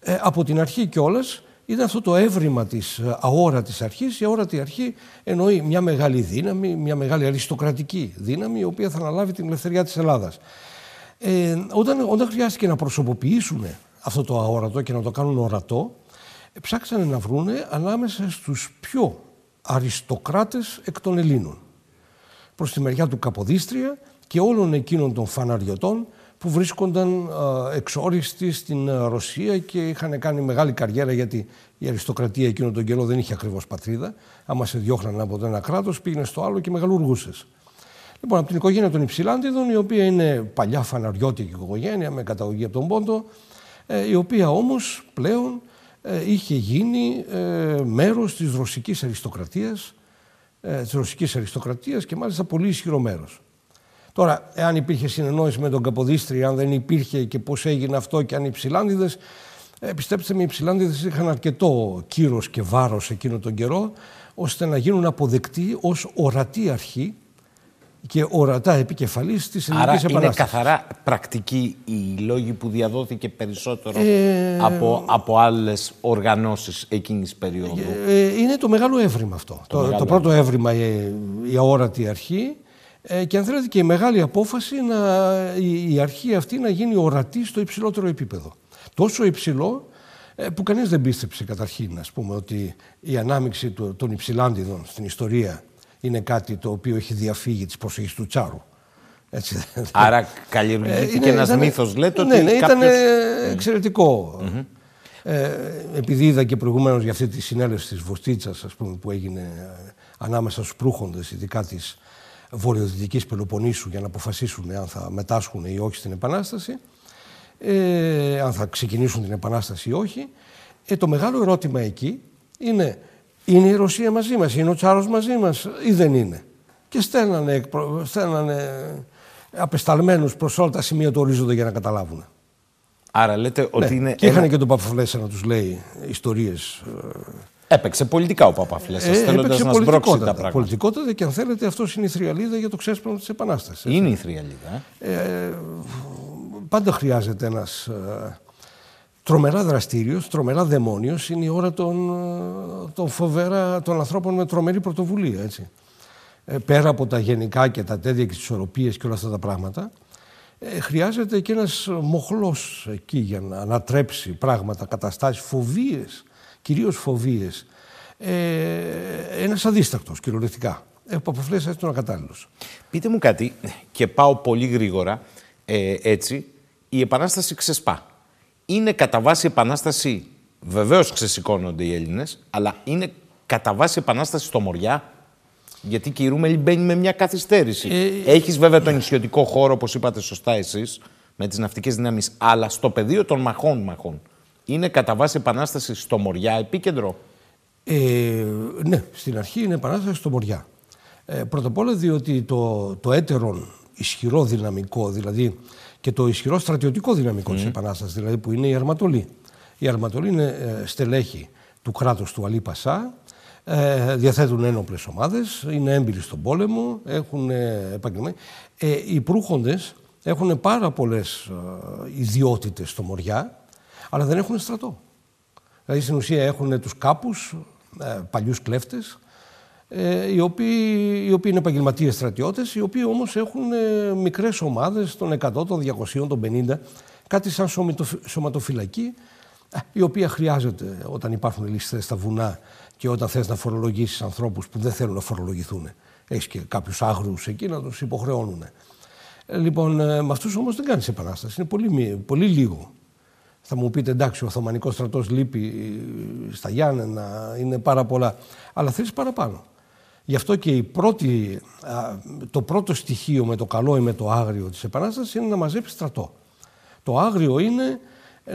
Ε, από την αρχή κιόλας ήταν αυτό το έβριμα της ε, αόρατης αρχής. Η αόρατη αρχή εννοεί μια μεγάλη δύναμη, μια μεγάλη αριστοκρατική δύναμη, η οποία θα αναλάβει την ελευθερία της Ελλάδας. Ε, όταν, όταν χρειάστηκε να προσωποποιήσουν αυτό το αόρατο και να το κάνουν ορατό, ε, ψάξανε να βρούνε ανάμεσα στους πιο αριστοκράτες εκ των Ελλήνων. Προς τη μεριά του Καποδίστρια και όλων εκείνων των φαναριωτών που βρίσκονταν εξόριστοι στην Ρωσία και είχαν κάνει μεγάλη καριέρα γιατί η αριστοκρατία εκείνο τον καιρό δεν είχε ακριβώς πατρίδα. Άμα σε διώχναν από το ένα κράτος πήγαινε στο άλλο και μεγαλουργούσες. Λοιπόν, από την οικογένεια των Υψηλάντιδων, η οποία είναι παλιά φαναριώτικη οικογένεια με καταγωγή από τον Πόντο, ε, η οποία όμως πλέον ε, είχε γίνει ε, μέρος της ρωσικής αριστοκρατίας, της ρωσικής αριστοκρατίας και μάλιστα πολύ ισχυρό μέρος. Τώρα, εάν υπήρχε συνεννόηση με τον Καποδίστρη, αν δεν υπήρχε και πώς έγινε αυτό και αν οι ψηλάνδιδες, ε, πιστέψτε με, οι ψηλάνδιδες είχαν αρκετό κύρος και βάρος εκείνο τον καιρό, ώστε να γίνουν αποδεκτοί ως ορατή αρχή και ορατά επικεφαλής της ελληνικής επανάσταση. Είναι καθαρά πρακτική οι λόγοι που διαδόθηκε περισσότερο ε... από, από άλλες οργανώσεις εκείνης τη περίοδου; Ε, είναι το μεγάλο έβριμα αυτό. Το, το, πρώτο έβριμα η, η αόρατη αρχή ε, και αν θέλετε και η μεγάλη απόφαση να, η, αρχή αυτή να γίνει ορατή στο υψηλότερο επίπεδο. Τόσο υψηλό ε, που κανείς δεν πίστεψε καταρχήν ας πούμε, ότι η ανάμειξη των υψηλάντιδων στην ιστορία είναι κάτι το οποίο έχει διαφύγει της προσοχής του Τσάρου. Έτσι. [LAUGHS] Άρα καλλιεργήθηκε ε, ένας ήταν, μύθος, λέτε ναι, ότι ναι, ήταν εξαιρετικό. Ε, επειδή είδα και προηγουμένως για αυτή τη συνέλευση της Βοστίτσας ας πούμε, που έγινε ανάμεσα στους προύχοντες, ειδικά της βορειοδυτικής Πελοποννήσου για να αποφασίσουν αν θα μετάσχουν ή όχι στην Επανάσταση, ε, αν θα ξεκινήσουν την Επανάσταση ή όχι. Ε, το μεγάλο ερώτημα εκεί είναι είναι η Ρωσία μαζί μας, είναι ο Τσάρος μαζί μας ή δεν είναι; Και στέλνανε, στέλνανε απεσταλμένους προς όλα τα σημεία του ορίζοντα για να καταλάβουν. Άρα λέτε ότι ναι. είναι... Και είχαν και τον Παπαφλέσσα να τους λέει ιστορίες ε, Έπαιξε πολιτικά ο Παπαφλέσσα, ε, θέλοντας να σμπρώξει τα πράγματα. Πολιτικότατα και αν θέλετε, αυτό είναι η θριαλίδα για το ξέσπασμα της Επανάστασης. Είναι η θριαλίδα. Ε; ε πάντα χρειάζεται ένας ε, τρομερά δραστήριος, τρομερά δαιμόνιος. Είναι η ώρα των, ε, των, φοβερά, των ανθρώπων με τρομερή πρωτοβουλία. Έτσι. Ε, πέρα από τα γενικά και τα τέτοια και τις ισορροπίες και όλα αυτά τα πράγματα, ε, χρειάζεται και ένας μοχλός εκεί για να ανατρέψει πράγματα, καταστάσεις, φοβίες κυρίως φοβίες. Ε, ένας αδίστακτος κυριολεκτικά. Ε, ο Παπαφλές έτσι τον ακατάλληλος. Πείτε μου κάτι και πάω πολύ γρήγορα ε, έτσι. Η Επανάσταση ξεσπά. Είναι κατά βάση Επανάσταση, βεβαίως ξεσηκώνονται οι Έλληνες, αλλά είναι κατά βάση Επανάσταση στο Μοριά. Γιατί και η Ρούμελη μπαίνει με μια καθυστέρηση. Ε, Έχεις βέβαια τον νησιωτικό χώρο, όπως είπατε σωστά εσείς, με τις ναυτικές δυνάμεις, αλλά στο πεδίο των μαχών μαχών είναι κατά βάση επανάσταση στο Μοριά επίκεντρο; Ε, ναι, στην αρχή είναι επανάσταση στο Μοριά. Ε, πρώτα απ' όλα διότι το, το έτερον ισχυρό δυναμικό, δηλαδή και το ισχυρό στρατιωτικό δυναμικό mm. της Επανάστασης, δηλαδή που είναι η Αρματολή. Η Αρματολή είναι ε, στελέχη του κράτους του Αλή Πασά, ε, διαθέτουν ένοπλες ομάδες, είναι έμπειροι στον πόλεμο, έχουν ε, Ε, οι προύχοντες έχουν πάρα πολλές ε, ιδιότητες στο Μοριά, αλλά δεν έχουν στρατό. Δηλαδή στην ουσία έχουν τους κάπους ε, παλιούς κλέφτες, ε, οι, οποίοι, οι οποίοι είναι επαγγελματίες στρατιώτες, οι οποίοι όμως έχουν ε, μικρές ομάδες των 100, των 200, των 50, κάτι σαν σωματοφυλακή, η οποία χρειάζεται όταν υπάρχουν ληστές στα βουνά και όταν θες να φορολογήσεις ανθρώπους που δεν θέλουν να φορολογηθούν. Έχεις και κάποιους άγριους εκεί να τους υποχρεώνουν. Λοιπόν, με αυτούς όμως δεν κάνεις επανάσταση. Είναι πολύ, πολύ λίγο. Θα μου πείτε εντάξει, ο Οθωμανικός στρατός λείπει στα Γιάννενα, είναι πάρα πολλά. Αλλά θέλει παραπάνω. Γι' αυτό και η πρώτη, το πρώτο στοιχείο με το καλό ή με το άγριο της Επανάστασης είναι να μαζέψει στρατό. Το άγριο είναι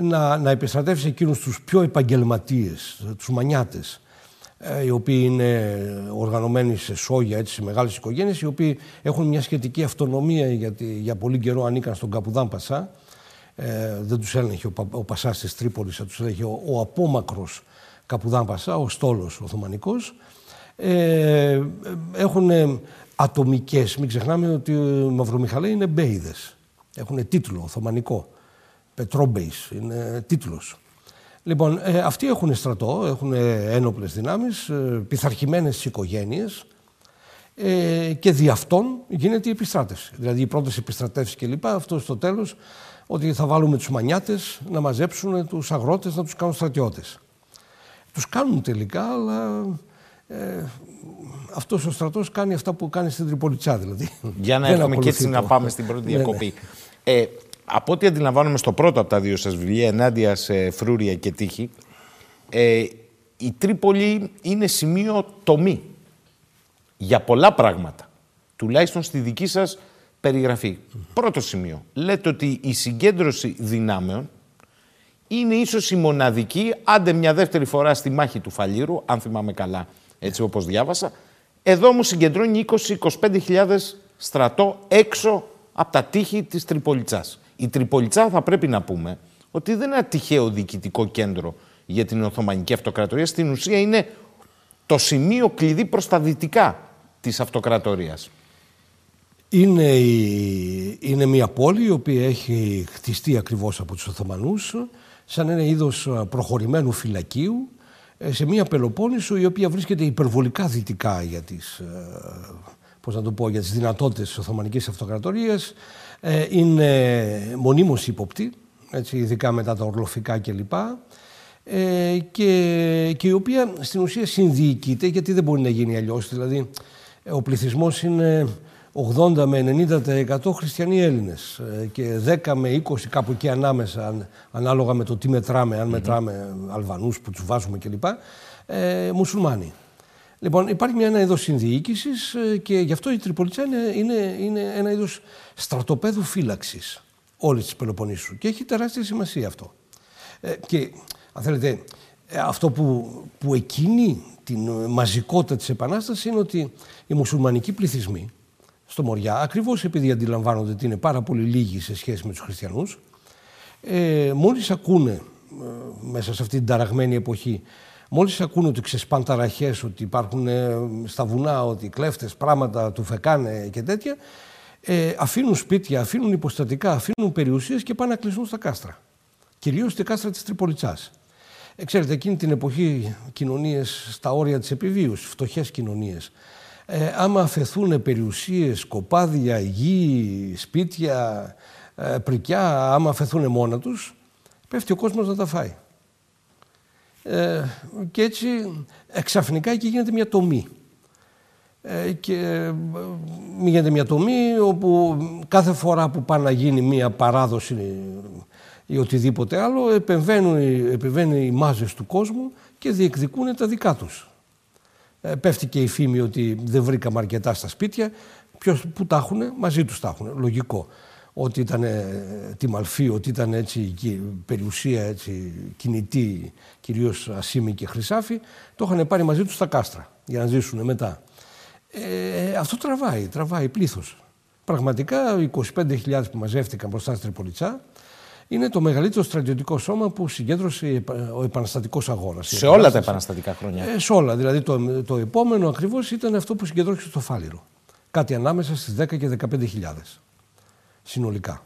να, να επιστρατεύσει εκείνους τους πιο επαγγελματίες, τους μανιάτες, ε, οι οποίοι είναι οργανωμένοι σε σόγια, έτσι, σε μεγάλες οικογένειες, οι οποίοι έχουν μια σχετική αυτονομία γιατί για πολύ καιρό ανήκαν στον Καπουδάν Πασά. Ε, δεν τους έλεγχε ο, ο Πασάς της Τρίπολης, θα τους έλεγχε ο, ο απόμακρος Καπουδάν Πασά, ο στόλος Οθωμανικός. Ε, έχουν ατομικές, μην ξεχνάμε ότι οι Μαυρομιχαλαίοι είναι μπέιδες. Έχουν τίτλο Οθωμανικό. Πετρόμπεϊς, είναι τίτλος. Λοιπόν, ε, αυτοί έχουν στρατό, έχουν ένοπλες δυνάμεις, ε, πειθαρχημένες οικογένειες ε, και δι' αυτών γίνεται η επιστράτευση. Δηλαδή οι πρώτες επιστρατεύσεις κλπ. Αυτό στο τέλος ότι θα βάλουμε τους μανιάτες να μαζέψουν τους αγρότες να τους κάνουν στρατιώτες. Τους κάνουν τελικά, αλλά ε, αυτός ο στρατός κάνει αυτά που κάνει στην Τριπολιτσά δηλαδή. Για να έχουμε και έτσι να πάμε στην πρώτη ναι, ναι. διακοπή. Ε, από ό,τι αντιλαμβάνομαι στο πρώτο από τα δύο σας βιβλία, ενάντια σε φρούρια και τύχη, ε, η Τρίπολη είναι σημείο τομή για πολλά πράγματα. Τουλάχιστον στη δική σας περιγραφή. Πρώτο σημείο. Λέτε ότι η συγκέντρωση δυνάμεων είναι ίσως η μοναδική, άντε μια δεύτερη φορά στη μάχη του Φαλήρου, αν θυμάμαι καλά, έτσι όπως διάβασα. Εδώ μου συγκεντρώνει 20-25 στρατό έξω από τα τείχη της Τριπολιτσάς. Η Τριπολιτσά θα πρέπει να πούμε ότι δεν είναι ένα τυχαίο διοικητικό κέντρο για την Οθωμανική Αυτοκρατορία. Στην ουσία είναι το σημείο κλειδί προς τα δυτικά της Αυτοκρατορίας. Είναι, είναι μια πόλη η οποία έχει χτιστεί ακριβώς από τους Οθωμανούς σαν ένα είδος προχωρημένου φυλακίου ε, σε μια Πελοπόννησο η οποία βρίσκεται υπερβολικά δυτικά για τις, ε, πώς να το πω, για τις δυνατότητες της Οθωμανικής Αυτοκρατορίας ε, είναι μονίμως ύποπτη, έτσι, ειδικά μετά τα ορλοφικά κλπ. Ε, και, και η οποία στην ουσία συνδιοικείται γιατί δεν μπορεί να γίνει αλλιώς. Δηλαδή ο πληθυσμός είναι 80 με 90% χριστιανοί Έλληνες ε, και 10 με 20 κάπου εκεί ανάμεσα ανάλογα με το τι μετράμε, αν μετράμε Αλβανούς που τους βάζουμε κλπ. Ε, μουσουλμάνοι. Λοιπόν, υπάρχει μια, ένα είδος συνδιοίκησης ε, και γι' αυτό η Τριπολιτσά είναι, είναι, είναι ένα είδος στρατοπέδου φύλαξης όλης της Πελοποννήσου. Και έχει τεράστια σημασία αυτό. Ε, και αν θέλετε, ε, αυτό που, που εκείνη την μαζικότητα της Επανάστασης είναι ότι οι μουσουλμανικοί πληθυσμοί στο Μοριά, ακριβώς επειδή αντιλαμβάνονται ότι είναι πάρα πολύ λίγοι σε σχέση με τους χριστιανούς, ε, μόλις ακούνε ε, μέσα σε αυτή την ταραγμένη εποχή Μόλις ακούνε ότι ξεσπάν ταραχές, ότι υπάρχουν ε, στα βουνά, ότι κλέφτες πράγματα του φεκάνε και τέτοια, ε, αφήνουν σπίτια, αφήνουν υποστατικά, αφήνουν περιουσίες και πάνε να κλειστούν στα κάστρα. Κυρίως στη κάστρα της Τριπολιτσάς. Ε, ξέρετε, εκείνη την εποχή κοινωνίες στα όρια της επιβίωσης, φτωχές κοινωνίες. Ε, άμα αφαιθούν περιουσίες, κοπάδια, γη, σπίτια, ε, πρικιά, άμα αφαιθούν μόνα τους, πέφτει ο κόσμος να τα φάει. Ε, και έτσι εξαφνικά εκεί γίνεται μια τομή. Ε, και ε, γίνεται μια τομή όπου κάθε φορά που πάει να γίνει μια παράδοση ή οτιδήποτε άλλο επεμβαίνουν, επεμβαίνουν οι μάζες του κόσμου και διεκδικούν τα δικά τους. Ε, πέφτει και η φήμη ότι δεν βρήκαμε αρκετά στα σπίτια. Ποιος, πού τα έχουν, μαζί τους τα έχουν. Λογικό ότι ήταν τη Μαλφή, ότι ήταν έτσι περιουσία έτσι, κινητή, κυρίως ασήμι και χρυσάφι, το είχαν πάρει μαζί τους στα κάστρα για να ζήσουν μετά. Ε, αυτό τραβάει, τραβάει πλήθος. Πραγματικά οι 25.000 που μαζεύτηκαν μπροστά στην Τριπολιτσά είναι το μεγαλύτερο στρατιωτικό σώμα που συγκέντρωσε ο επαναστατικός αγώνα. Σε όλα τα επαναστατικά χρόνια. Ε, σε όλα. Δηλαδή το, το επόμενο ακριβώς ήταν αυτό που συγκεντρώθηκε στο Φάληρο. Κάτι ανάμεσα στις 10 και 15.000 συνολικά.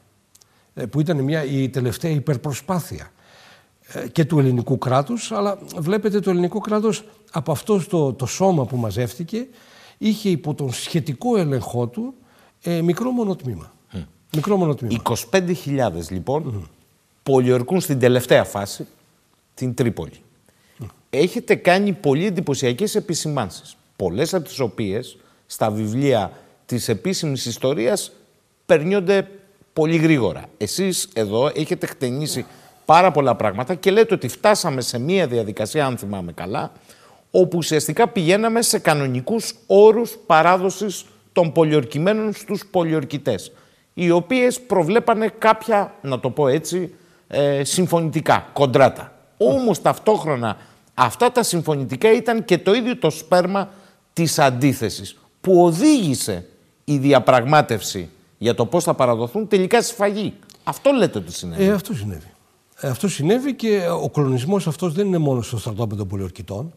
Ε, που ήταν μια, η τελευταία υπερπροσπάθεια. ε, και του ελληνικού κράτους, αλλά βλέπετε το ελληνικό κράτος από αυτό το, το σώμα που μαζεύτηκε είχε υπό τον σχετικό έλεγχό του ε, μικρό μονοτμήμα. Mm. Μικρό μονοτμήμα. 25.000 λοιπόν mm. πολιορκούν στην τελευταία φάση την Τρίπολη. Έχετε κάνει πολύ εντυπωσιακές επισημάνσεις, πολλές από τις οποίες στα βιβλία της επίσημης ιστορίας περνιόνται πολύ γρήγορα. Εσείς εδώ έχετε χτενίσει πάρα πολλά πράγματα και λέτε ότι φτάσαμε σε μία διαδικασία, αν θυμάμαι καλά, όπου ουσιαστικά πηγαίναμε σε κανονικούς όρους παράδοσης των πολιορκημένων στους πολιορκητές, οι οποίες προβλέπανε κάποια, να το πω έτσι, ε, συμφωνητικά, κοντράτα. Όμως ταυτόχρονα αυτά τα συμφωνητικά ήταν και το ίδιο το σπέρμα της αντίθεσης, που οδήγησε η διαπραγμάτευση για το πώς θα παραδοθούν τελικά σφαγή. Αυτό λέτε ότι συνέβη. Ε, αυτό συνέβη. Ε, αυτό συνέβη και ο κλονισμός αυτός δεν είναι μόνο στο στρατόπεδο πολιορκητών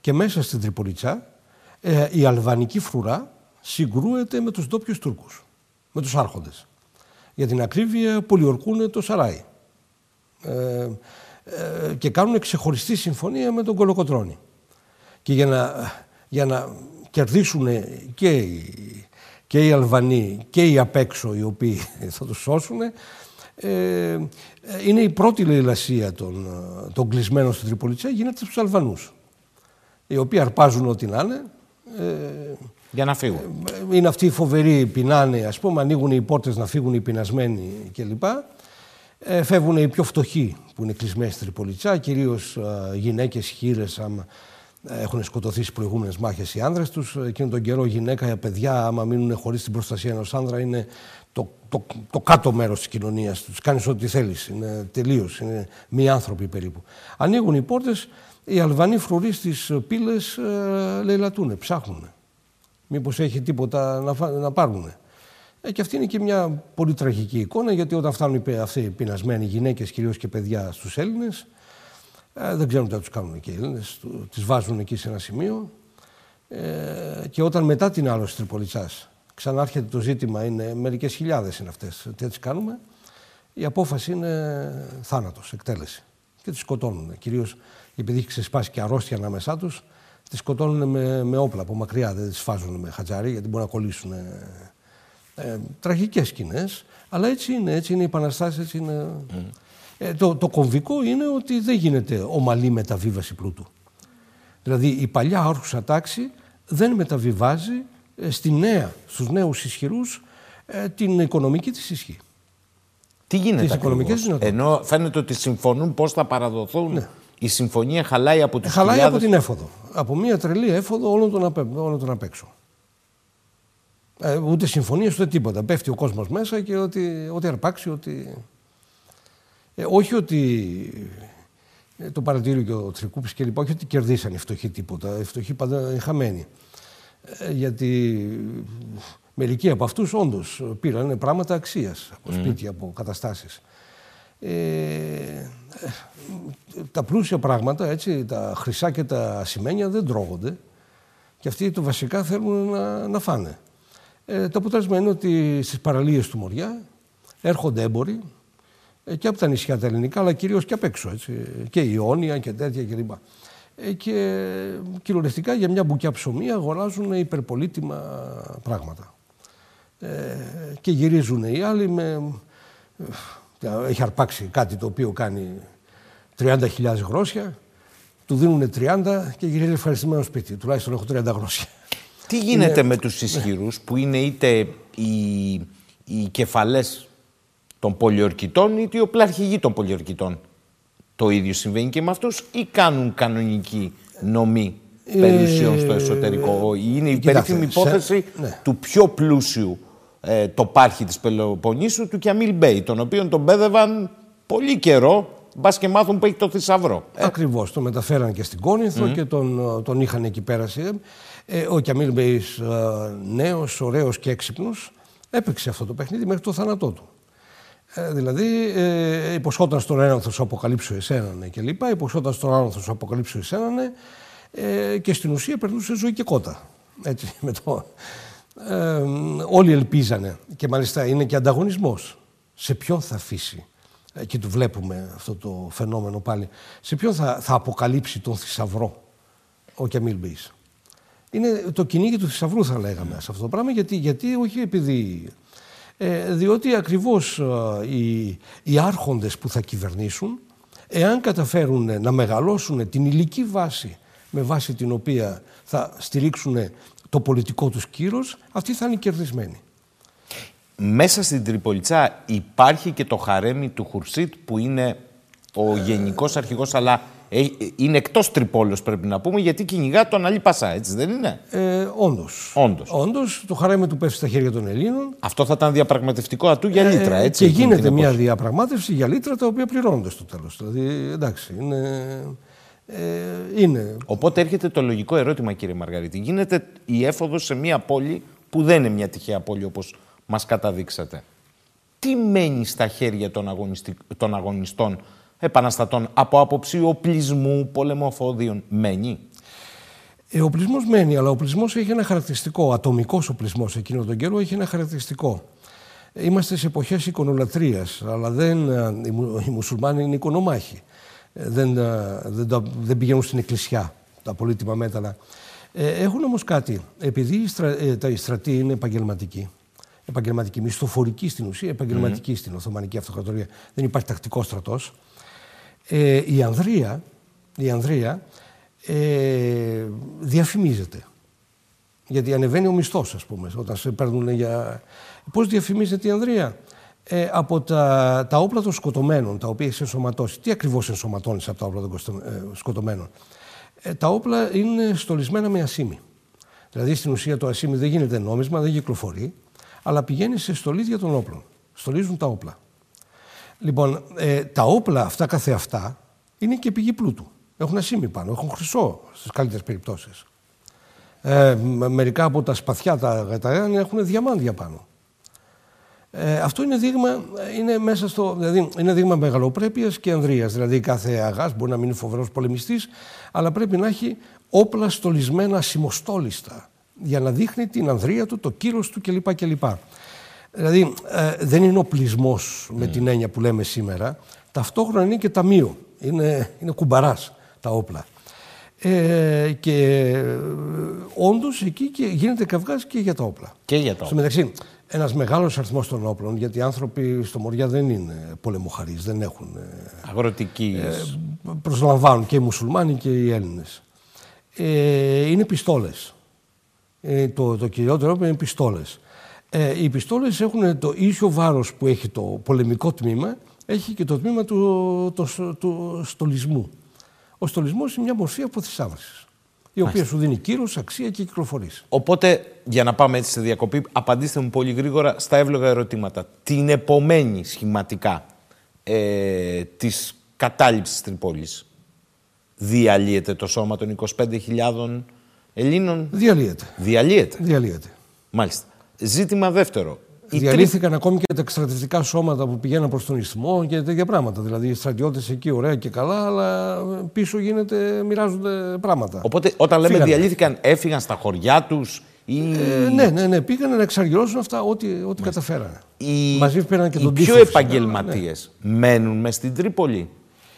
και μέσα στην Τριπολιτσά ε, η αλβανική φρουρά συγκρούεται με τους ντόπιους Τούρκους, με τους άρχοντες. Για την ακρίβεια πολιορκούν το Σαράι ε, ε, και κάνουν ξεχωριστή συμφωνία με τον Κολοκοτρώνη. Και για να, για να κερδίσουν και οι, και οι Αλβανοί και οι απ' έξω οι οποίοι [LAUGHS] θα τους σώσουν ε, είναι η πρώτη λαϊλασία των, των κλεισμένων στην Τριπολιτσέ γίνεται στους Αλβανούς οι οποίοι αρπάζουν ό,τι να είναι ε, για να φύγουν. Ε, είναι αυτοί οι φοβεροί, πεινάνε, ας πούμε, ανοίγουν οι πόρτες να φύγουν οι πεινασμένοι κλπ. Ε, φεύγουν οι πιο φτωχοί που είναι κλεισμένοι στη Τριπολιτσά, κυρίως ε, γυναίκες, χείρες, άμα έχουν σκοτωθείς στις προηγούμενες μάχες οι άνδρες τους. Εκείνον τον καιρό γυναίκα, οι παιδιά, άμα μείνουν χωρίς την προστασία ενός άνδρα, είναι το, το, το κάτω μέρος της κοινωνίας. Τους κάνεις ό,τι θέλεις. Είναι τελείως. Είναι μη άνθρωποι περίπου. Ανοίγουν οι πόρτες, οι Αλβανοί φρουροί στις πύλες ε, λαιλατούν, ψάχνουν. Μήπως έχει τίποτα να, να πάρουν. Ε, και αυτή είναι και μια πολύ τραγική εικόνα, γιατί όταν φτάνουν αυτοί οι πεινασμένοι γυναίκες, κυρίως και παιδιά στους Έλληνες, ε, δεν ξέρουν τι θα τους κάνουν και οι Έλληνες, τις βάζουν εκεί σε ένα σημείο. Ε, και όταν μετά την άλωση Τριπολιτσάς ξανάρχεται το ζήτημα, είναι μερικές χιλιάδες είναι αυτές, τι έτσι κάνουμε, η απόφαση είναι θάνατος, εκτέλεση. Και τις σκοτώνουν. Κυρίως επειδή έχει ξεσπάσει και αρρώστια ανάμεσά τους, τι σκοτώνουν με, με όπλα από μακριά. Δεν τις φάζουν με χατζάρι, γιατί μπορεί να κολλήσουν. Ε, ε, τραγικές σκηνές, αλλά έτσι είναι, έτσι είναι οι επαναστάσεις, έτσι είναι. Ε, το, το κομβικό είναι ότι δεν γίνεται ομαλή μεταβίβαση πλούτου. Δηλαδή η παλιά άρχουσα τάξη δεν μεταβιβάζει ε, στη νέα, στους νέους ισχυρούς ε, την οικονομική της ισχύ. Τι γίνεται ακριβώς; Ενώ φαίνεται ότι συμφωνούν πώς θα παραδοθούν ναι η συμφωνία χαλάει από τις Χαλάει από την έφοδο. Από μια τρελή έφοδο όλων των, απέ, όλων των απ' έξω. Ε, ούτε συμφωνίες ούτε τίποτα. Πέφτει ο κόσμος μέσα και ότι, ότι αρπάξει, ότι... Ε, όχι ότι ε, το παρατήριο και ο Τρικούπης και λοιπά, όχι ότι κερδίσαν οι φτωχοί τίποτα. Οι φτωχοί πάντα είναι χαμένοι. Ε, γιατί μερικοί από αυτούς όντως πήραν πράγματα αξίας από σπίτια, από καταστάσεις. Ε, τα πλούσια πράγματα, έτσι, τα χρυσά και τα ασημένια δεν τρώγονται και αυτοί το βασικά θέλουν να, να φάνε. Ε, το αποτέλεσμα είναι ότι στις παραλίες του Μοριά έρχονται έμποροι ε, και από τα νησιά τα ελληνικά, αλλά κυρίως και απ' έξω, έτσι, και η Ιόνια και τέτοια κλπ. Ε, και κυριολεκτικά για μια μπουκιά ψωμί αγοράζουν υπερπολίτημα πράγματα. Ε, και γυρίζουν οι άλλοι με έχει αρπάξει κάτι το οποίο κάνει 30.000 γρόσια, του δίνουν 30 και γυρίζει ευχαριστημένο σπίτι. Τουλάχιστον έχω 30 γρόσια. Τι γίνεται είναι... με τους ισχυρούς που είναι είτε οι, οι κεφαλές των πολιορκητών είτε οι οπλαρχηγοί των πολιορκητών; Το ίδιο συμβαίνει και με αυτούς ή κάνουν κανονική νομή περιουσιών στο ε, εσωτερικό; Είναι η περίφημη υπόθεση ναι. του πιο πλούσιου ε, το πάρχη της Πελοποννήσου του Κιαμίλ Μπέι, τον οποίο τον πέδευαν πολύ καιρό, μπας και μάθουν που έχει το θησαυρό. Ε. Ακριβώς, το μεταφέραν και στην Κόνηθο και τον, τον είχαν εκεί πέρασε. Ε, ο Κιαμίλ Μπέις, ε, νέος, ωραίος και έξυπνος, έπαιξε αυτό το παιχνίδι μέχρι το θάνατό του. Ε, δηλαδή, ε, υποσχόταν στον έναν θα σου αποκαλύψω εσέναν ναι, και λοιπά, υποσχόταν στον άλλον θα σου αποκαλύψω εσέναν ναι, ε, και στην ουσία περνούσε ζωή και κότα. Έτσι, [LAUGHS] με το, όλοι ελπίζανε και μάλιστα είναι και ανταγωνισμός. Σε ποιον θα αφήσει; Εκεί του βλέπουμε αυτό το φαινόμενο πάλι, σε ποιον θα, θα αποκαλύψει τον θησαυρό ο Κεμίλ Μπέις; Είναι το κυνήγι του θησαυρού θα λέγαμε σε αυτό το πράγμα, γιατί, γιατί όχι επειδή... Ε, διότι ακριβώς ε, οι, οι άρχοντες που θα κυβερνήσουν, εάν καταφέρουν να μεγαλώσουν την υλική βάση με βάση την οποία θα στηρίξουν το πολιτικό τους κύρος, αυτοί θα είναι κερδισμένοι. Μέσα στην Τριπολιτσά υπάρχει και το χαρέμι του Χουρσίτ που είναι ο γενικός αρχηγός αλλά ε, είναι εκτός Τρυπόλος πρέπει να πούμε γιατί κυνηγά τον Αλή Πασά, έτσι δεν είναι; Ε, όντως. Όντως. όντως. Το χαρέμι του πέφτει στα χέρια των Ελλήνων. Αυτό θα ήταν διαπραγματευτικό ατού για λίτρα, ε, έτσι. Και γίνεται μια διαπραγμάτευση για λίτρα τα οποία πληρώνονται στο τέλος. Δηλαδή, εντάξει, είναι... Ε, είναι. Οπότε έρχεται το λογικό ερώτημα, κύριε Μαργαρίτη. Γίνεται η έφοδος σε μια πόλη που δεν είναι μια τυχαία πόλη όπως μας καταδείξατε. Τι μένει στα χέρια των, των αγωνιστών επαναστατών από άποψη οπλισμού, πολεμοφόδιων; Μένει. Ε, ο οπλισμός μένει, αλλά ο οπλισμός έχει ένα χαρακτηριστικό. Ο ατομικός οπλισμός εκείνο τον καιρό έχει ένα χαρακτηριστικό. Είμαστε σε εποχές εικονολατρεία, αλλά δεν, ε, οι μουσουλμάνοι είναι εικονομάχοι. Ε, δεν, ε, δεν, δεν πηγαίνουν στην εκκλησιά τα πολύτιμα μέταλλα. Ε, έχουν όμως κάτι. Επειδή οι, τα στρατοί είναι επαγγελματικοί, επαγγελματική, μισθοφορική στην ουσία, επαγγελματική mm. στην Οθωμανική Αυτοκρατορία. Δεν υπάρχει τακτικό στρατός. Ε, η Ανδρεία, η Ανδρεία ε, διαφημίζεται. Γιατί ανεβαίνει ο μισθός, ας πούμε, όταν σε παίρνουν για. Πώς διαφημίζεται η Ανδρεία, ε, από τα, τα όπλα των σκοτωμένων, τα οποία έχεις ενσωματώσει. Τι ακριβώς ενσωματώνεις από τα όπλα των ε, σκοτωμένων; Ε, τα όπλα είναι στολισμένα με ασήμι. Δηλαδή στην ουσία το ασήμι δεν γίνεται νόμισμα, δεν κυκλοφορεί αλλά πηγαίνει σε στολίδια των όπλων. Στολίζουν τα όπλα. Λοιπόν, ε, τα όπλα αυτά καθεαυτά είναι και πηγή πλούτου. Έχουν ασήμι πάνω, έχουν χρυσό στις καλύτερες περιπτώσεις. Ε, μερικά από τα σπαθιά τα, τα έχουν διαμάντια πάνω. Ε, αυτό είναι δείγμα, είναι μέσα στο, δηλαδή, είναι δείγμα μεγαλοπρέπειας και ανδρείας. Δηλαδή κάθε αγάς μπορεί να μην είναι φοβερός πολεμιστής, αλλά πρέπει να έχει όπλα στολισμένα σημοστόλιστα για να δείχνει την ανδρεία του, το κύρος του κλπ. κλπ. Δηλαδή ε, δεν είναι οπλισμός με την έννοια που λέμε σήμερα. Ταυτόχρονα είναι και ταμείο. Είναι, είναι κουμπαράς τα όπλα. Ε, και ε, όντως εκεί και γίνεται καυγάς και για τα όπλα. Και για τα όπλα. Στο μεταξύ, ένας μεγάλος αριθμός των όπλων, γιατί οι άνθρωποι στο Μοριά δεν είναι πολεμοχαρείς, δεν έχουν. Ε, Αγροτική. Ε, προσλαμβάνουν και οι μουσουλμάνοι και οι Έλληνες. Ε, είναι πιστόλες ε, το, το κυριότερο είναι οι πιστόλες. Ε, οι πιστόλες έχουν το ίδιο βάρος που έχει το πολεμικό τμήμα, έχει και το τμήμα του, το, του στολισμού. Ο στολισμός είναι μια μορφή αποθυσάβρησης, η οποία σου δίνει κύρος, αξία και κυκλοφορείς. Οπότε, για να πάμε έτσι σε διακοπή, απαντήστε μου πολύ γρήγορα στα εύλογα ερωτήματα. Την επομένη σχηματικά ε, της κατάληψης Τρυπόλης διαλύεται το σώμα των 25.000 Ελλήνων; Διαλύεται. Διαλύεται. Διαλύεται. Μάλιστα. Ζήτημα δεύτερο. Διαλύθηκαν ακόμη και τα εξτρατευτικά σώματα που πηγαίναν προς τον Ισθμό και τέτοια πράγματα. Δηλαδή οι στρατιώτες εκεί ωραία και καλά, αλλά πίσω γίνεται, μοιράζονται πράγματα. Οπότε όταν λέμε Φύγανε. διαλύθηκαν, έφυγαν στα χωριά τους. Ή... Ε, ναι, ναι, ναι. Πήγαν να εξαργυρώσουν αυτά ό,τι, ό,τι καταφέρανε. Οι... Μαζί πήραν και τον Οι πιο επαγγελματίες ναι. μένουν μες στην Τρίπολη;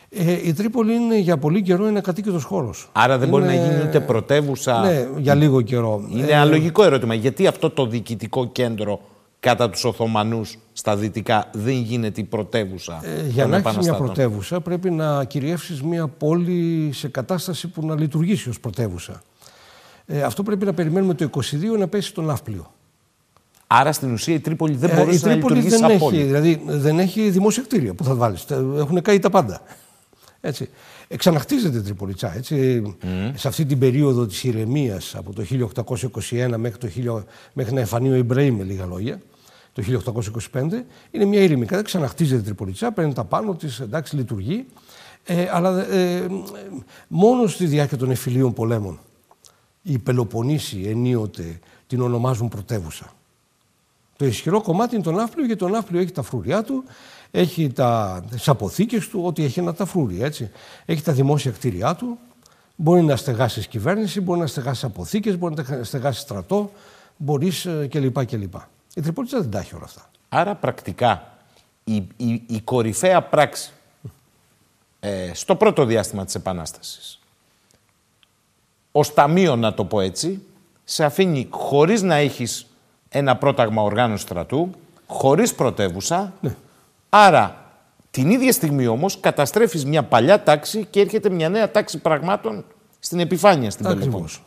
Ε, η Τρίπολη είναι για πολύ καιρό ένα κατοίκητο χώρος. Άρα δεν είναι... μπορεί να γίνει ούτε πρωτεύουσα; Ναι, για λίγο καιρό. Είναι ε... ένα λογικό ερώτημα. Γιατί αυτό το διοικητικό κέντρο κατά τους Οθωμανούς στα δυτικά δεν γίνεται η πρωτεύουσα. Ε, για να έχεις μια πρωτεύουσα πρέπει να κυριεύσεις μια πόλη σε κατάσταση που να λειτουργήσει ως πρωτεύουσα. Ε, αυτό πρέπει να περιμένουμε το 22 να πέσει τον ναύπλιο. Άρα στην ουσία η Τρίπολη δεν μπορεί να λειτουργήσει δεν σαν έχει, πόλη. Δηλαδή δεν έχει δημόσια κτίρια που θα βάλεις. Έχουν καεί τα πάντα. Έτσι. Εξαναχτίζεται η Τριπολιτσά. Έτσι. Σε αυτή την περίοδο της ηρεμίας από το 1821 μέχρι, το μέχρι να εμφανεί ο Ιμπραήμ με λίγα λόγια, το 1825, είναι μια ήρεμη. Κατά ξαναχτίζεται η Τριπολιτσά, παίρνει τα πάνω της, εντάξει, λειτουργεί. Ε, αλλά ε, μόνο στη διάρκεια των εφηλίων πολέμων οι Πελοποννήσοι ενίοτε την ονομάζουν πρωτεύουσα. Το ισχυρό κομμάτι είναι το Ναύπλιο, γιατί το Ναύπλιο έχει τα φρούριά του, έχει τα, τις αποθήκες του, ό,τι έχει ένα ταφρούρι, έτσι. Έχει τα δημόσια κτίρια του, μπορεί να στεγάσει κυβέρνηση, μπορεί να στεγάσει αποθήκες, μπορεί να στεγάσει στρατό, μπορείς κλπ. κλπ. Η Τριπόλιτσα δεν τα έχει όλα αυτά. Άρα πρακτικά η, η, η κορυφαία πράξη ε, στο πρώτο διάστημα της Επανάστασης. Ως ταμείο, να το πω έτσι, σε αφήνει χωρίς να έχεις ένα πρόταγμα οργάνωση στρατού, χωρίς πρωτεύουσα, ναι. άρα την ίδια στιγμή όμως καταστρέφεις μια παλιά τάξη και έρχεται μια νέα τάξη πραγμάτων στην επιφάνεια στην Πελοπόννησο.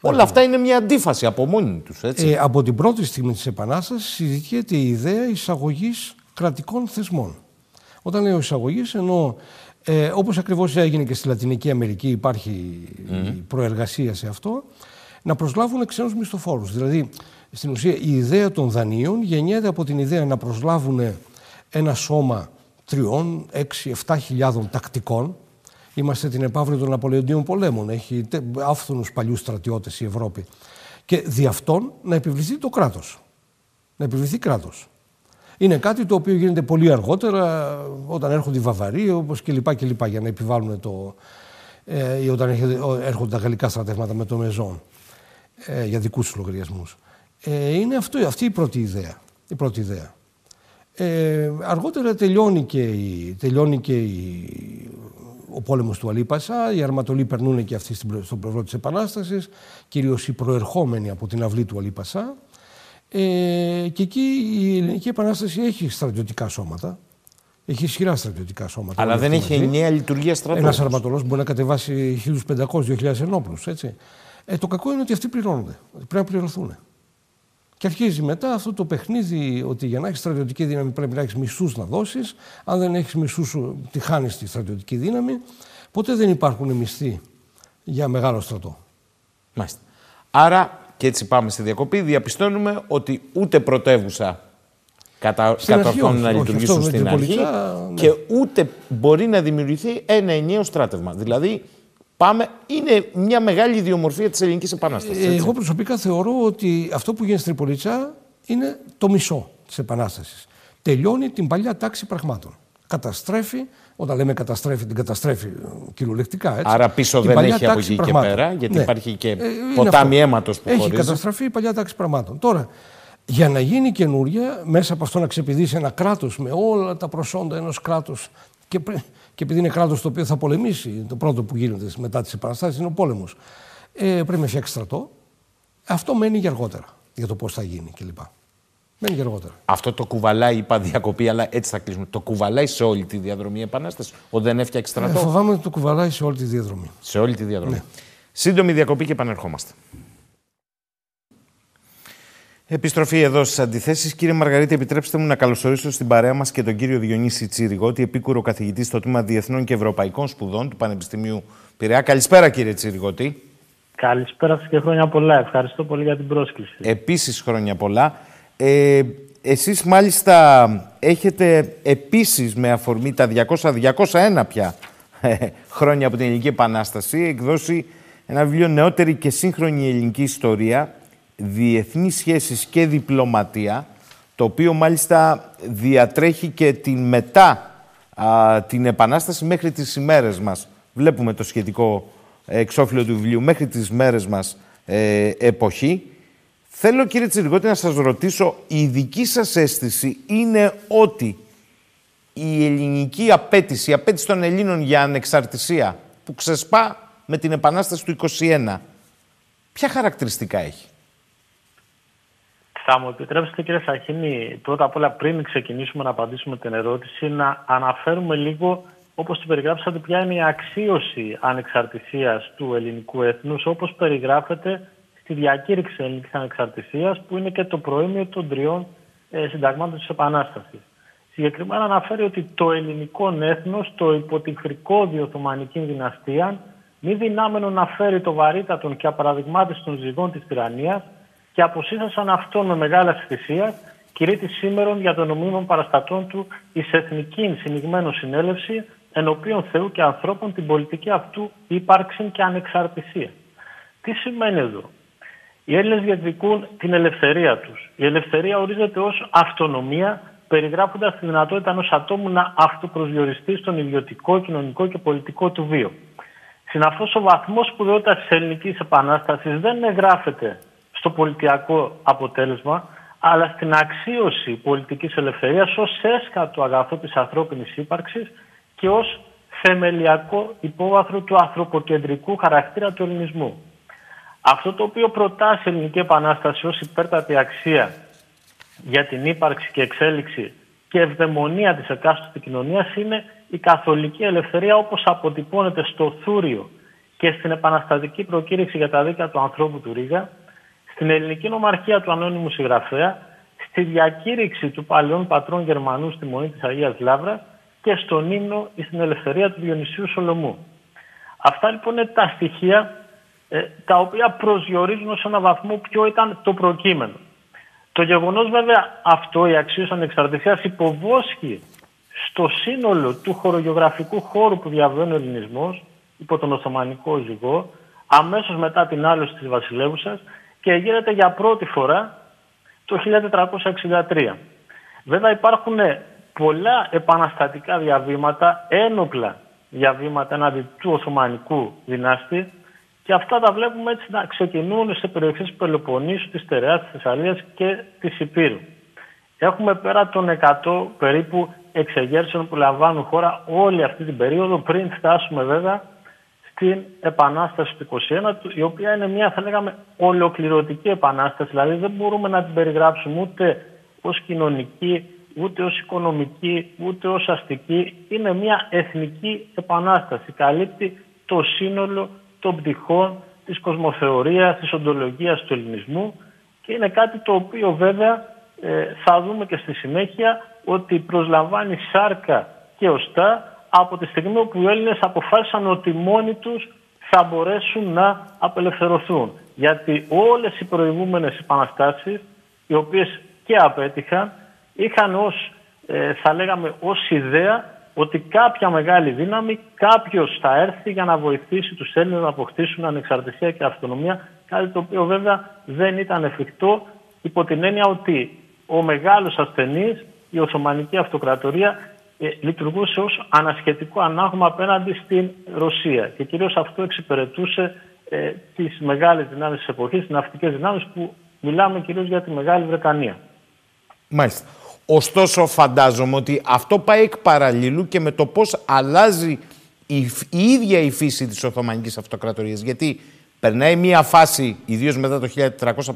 Όλα αυτά είναι μια αντίφαση από μόνοι τους. Ε, από την πρώτη στιγμή της Επανάστασης συζητιέται η ιδέα εισαγωγής κρατικών θεσμών. Όταν λέω εισαγωγής, εννοώ ε, όπως ακριβώς έγινε και στη Λατινική Αμερική, υπάρχει προεργασία σε αυτό, να προσλάβουν ξένους μισθοφόρους. Δηλαδή, στην ουσία, η ιδέα των δανείων γεννιέται από την ιδέα να προσλάβουν ένα σώμα τριών, έξι, εφτά χιλιάδων τακτικών, Είμαστε την επαύριο των Ναπολεοντίων πολέμων. Έχει άφθονους παλιούς στρατιώτες η Ευρώπη. Και δι' αυτόν να επιβληθεί το κράτος. Να επιβληθεί κράτος. Είναι κάτι το οποίο γίνεται πολύ αργότερα, όταν έρχονται οι Βαβαροί, όπως κλπ. κλπ. για να επιβάλλουν το. Ε, ή όταν έρχονται τα γαλλικά στρατεύματα με το Μεζόν ε, για δικούς τους λογαριασμούς. Ε, είναι αυτό, αυτή η πρώτη ιδέα. Η πρώτη ιδέα. Ε, αργότερα τελειώνει και, η, τελειώνει και η, ο πόλεμος του Αλίπασα. Οι Αρματολοί περνούν και αυτοί στον πλευρό της Επανάστασης, κυρίως οι προερχόμενοι από την αυλή του Αλίπασα. Ε, και εκεί η Ελληνική Επανάσταση έχει στρατιωτικά σώματα. Έχει ισχυρά στρατιωτικά σώματα. Αλλά δεν έχει ενιαία λειτουργία στρατού. Ένας αρματολός μπορεί να κατεβάσει 1.500-2.000 ενόπλους. Ε, το κακό είναι ότι αυτοί πληρώνονται. Πρέπει να πληρωθούν. Και αρχίζει μετά αυτό το παιχνίδι ότι για να έχεις στρατιωτική δύναμη πρέπει να έχεις μισθούς να δώσεις. Αν δεν έχεις μισθούς, τη χάνεις τη στρατιωτική δύναμη. Ποτέ δεν υπάρχουν μισθοί για μεγάλο στρατό. Μάλιστα. Άρα, και έτσι πάμε στη διακοπή, διαπιστώνουμε ότι ούτε πρωτεύουσα κατα... κατορθώνουν να λειτουργήσουν στην αρχή ναι. και ούτε μπορεί να δημιουργηθεί ένα ενιαίο στράτευμα. Δηλαδή, Πάμε, είναι μια μεγάλη ιδιομορφία της Ελληνικής Επανάστασης. Ε, εγώ προσωπικά θεωρώ ότι αυτό που γίνεται στην Τριπολιτσά είναι το μισό της Επανάστασης. Τελειώνει την παλιά τάξη πραγμάτων. Καταστρέφει, όταν λέμε καταστρέφει, την καταστρέφει κυριολεκτικά. Έτσι. Άρα πίσω την δεν έχει από εκεί και πέρα, γιατί ναι. υπάρχει και ε, ποτάμι αίματος που Έχει χωρίζεις. καταστραφεί η παλιά τάξη πραγμάτων. Τώρα, για να γίνει καινούρια, μέσα από αυτό να ξεπηδήσει ένα κράτος με όλα τα προσόντα ενός κράτους και και επειδή είναι κράτος το οποίο θα πολεμήσει, το πρώτο που γίνεται μετά τις επαναστάσεις είναι ο πόλεμος, ε, πρέπει να φτιάξει στρατό. Αυτό μένει για αργότερα για το πώς θα γίνει κλπ. Μένει για αργότερα. Αυτό το κουβαλάει, είπα διακοπή, αλλά έτσι θα κλείσουμε. Το κουβαλάει σε όλη τη διαδρομή η Επανάσταση, όταν δεν έφτιαξε στρατό; Ε, φοβάμαι ότι το κουβαλάει σε όλη τη διαδρομή. Σε όλη τη διαδρομή. Ναι. Σύντομη διακοπή και επανερχόμαστε. Επιστροφή εδώ στις αντιθέσεις. Κύριε Μαργαρίτη, επιτρέψτε μου να καλωσορίσω στην παρέα μας και τον κύριο Διονύση Τσίριγότη, επίκουρο καθηγητή στο τμήμα Διεθνών και Ευρωπαϊκών Σπουδών του Πανεπιστημίου Πειραιά. Καλησπέρα, κύριε Τσίριγότη. Καλησπέρα σας και χρόνια πολλά. Ευχαριστώ πολύ για την πρόσκληση. Επίσης, χρόνια πολλά. Ε, εσείς μάλιστα έχετε επίσης με αφορμή τα 200-201 πια ε, χρόνια από την Ελληνική Επανάσταση εκδώσει ένα βιβλίο νεότερη και σύγχρονη ελληνική ιστορία διεθνείς σχέσεις και διπλωματία, το οποίο μάλιστα διατρέχει και την μετά την Επανάσταση μέχρι τις ημέρες μας. Βλέπουμε το σχετικό εξώφυλλο του βιβλίου μέχρι τις μέρες μας ε, εποχή. Θέλω κύριε Τσιριγότη να σας ρωτήσω, η δική σας αίσθηση είναι ότι η ελληνική απέτηση, η απέτηση των Ελλήνων για ανεξαρτησία που ξεσπά με την Επανάσταση του 21, ποια χαρακτηριστικά έχει; Θα μου επιτρέψετε κύριε Σαχίνη, πρώτα απ' όλα πριν ξεκινήσουμε να απαντήσουμε την ερώτηση, να αναφέρουμε λίγο, όπως την περιγράψατε, ποια είναι η αξίωση ανεξαρτησίας του ελληνικού έθνους, όπως περιγράφεται στη διακήρυξη ελληνικής ανεξαρτησίας, που είναι και το προήμιο των τριών ε, συνταγμάτων της Επανάστασης. Συγκεκριμένα αναφέρει ότι το ελληνικό έθνος, το υπό την Οθωμανική δυναστεία, μη δυνάμενο να φέρει το βαρύτατον και απαραδειγμάτιστον ζυγών της τυραννίας, και αποσύστασαν αυτόν με μεγάλη θυσία, κηρύττει σήμερα για τον νομίμων παραστατών του εις εθνική συνηγμένο συνέλευση, ενωπίων Θεού και ανθρώπων την πολιτική αυτού ύπαρξη και ανεξαρτησία. Τι σημαίνει εδώ; Οι Έλληνες διεκδικούν την ελευθερία τους. Η ελευθερία ορίζεται ως αυτονομία, περιγράφοντας τη δυνατότητα ενός ατόμου να αυτοπροσδιοριστεί στον ιδιωτικό, κοινωνικό και πολιτικό του βίο. Συναφώς ο βαθμός σπουδαιότητας της ελληνικής επανάστασης δεν εγγράφεται στο πολιτιακό αποτέλεσμα, αλλά στην αξίωση πολιτικής ελευθερίας ως έσκατο αγαθό της ανθρώπινης ύπαρξης και ως θεμελιακό υπόβαθρο του ανθρωποκεντρικού χαρακτήρα του ελληνισμού. Αυτό το οποίο προτάσει η Ελληνική Επανάσταση ως υπέρτατη αξία για την ύπαρξη και εξέλιξη και ευδαιμονία της εκάστοτε κοινωνίας είναι η καθολική ελευθερία όπως αποτυπώνεται στο Θούριο και στην επαναστατική προκήρυξη για τα δίκαια του ανθρώπου του Ρίγα, στην ελληνική νομαρχία του ανώνυμου συγγραφέα, στη διακήρυξη του παλαιών πατρών Γερμανού στη Μονή της Αγίας Λάβρα και στον ύμνο στην ελευθερία του Διονυσίου Σολομού. Αυτά λοιπόν είναι τα στοιχεία ε, τα οποία προσδιορίζουν ως ένα βαθμό ποιο ήταν το προκείμενο. Το γεγονός βέβαια αυτό, η αξίωση ανεξαρτησίας, υποβόσκει στο σύνολο του χωρογεωγραφικού χώρου που διαβαίνει ο ελληνισμός, υπό τον Οθωμανικό ζυγό, αμέσως μετά την άλωση της βασιλεύουσας και γίνεται για πρώτη φορά το 1463. Βέβαια υπάρχουν πολλά επαναστατικά διαβήματα, ένοπλα διαβήματα έναντι του Οθωμανικού δυνάστη και αυτά τα βλέπουμε έτσι να ξεκινούν σε περιοχές του Πελοποννήσου, της Τεραιάς, της Θεσσαλίας και της Υπήρου. Έχουμε πέρα των 100 περίπου εξεγέρσεων που λαμβάνουν χώρα όλη αυτή την περίοδο πριν φτάσουμε βέβαια στην Επανάσταση του 21, η οποία είναι μια θα λέγαμε ολοκληρωτική επανάσταση, δηλαδή δεν μπορούμε να την περιγράψουμε ούτε ως κοινωνική, ούτε ως οικονομική, ούτε ως αστική. Είναι μια εθνική επανάσταση, καλύπτει το σύνολο των πτυχών της κοσμοθεωρίας, της οντολογίας του ελληνισμού και είναι κάτι το οποίο βέβαια ε, θα δούμε και στη συνέχεια ότι προσλαμβάνει σάρκα και οστά από τη στιγμή που οι Έλληνες αποφάσισαν ότι μόνοι τους θα μπορέσουν να απελευθερωθούν. Γιατί όλες οι προηγούμενες επαναστάσεις, οι οποίες και απέτυχαν, είχαν ως, ε, θα λέγαμε, ως ιδέα ότι κάποια μεγάλη δύναμη, κάποιος θα έρθει για να βοηθήσει τους Έλληνες να αποκτήσουν ανεξαρτησία και αυτονομία, κάτι το οποίο βέβαια δεν ήταν εφικτό υπό την έννοια ότι ο μεγάλος ασθενής, η Οθωμανική Αυτοκρατορία, ε, λειτουργούσε ως ανασχετικό ανάγμα απέναντι στην Ρωσία και κυρίως αυτό εξυπηρετούσε ε, τις μεγάλες δυνάμεις της εποχής, τις ναυτικές δυνάμεις που μιλάμε κυρίως για τη Μεγάλη Βρετανία. Μάλιστα. Ωστόσο φαντάζομαι ότι αυτό πάει εκ παραλλήλου και με το πώς αλλάζει η, η ίδια η φύση της Οθωμανικής Αυτοκρατορίας. Γιατί περνάει μια φάση, ιδίως μετά το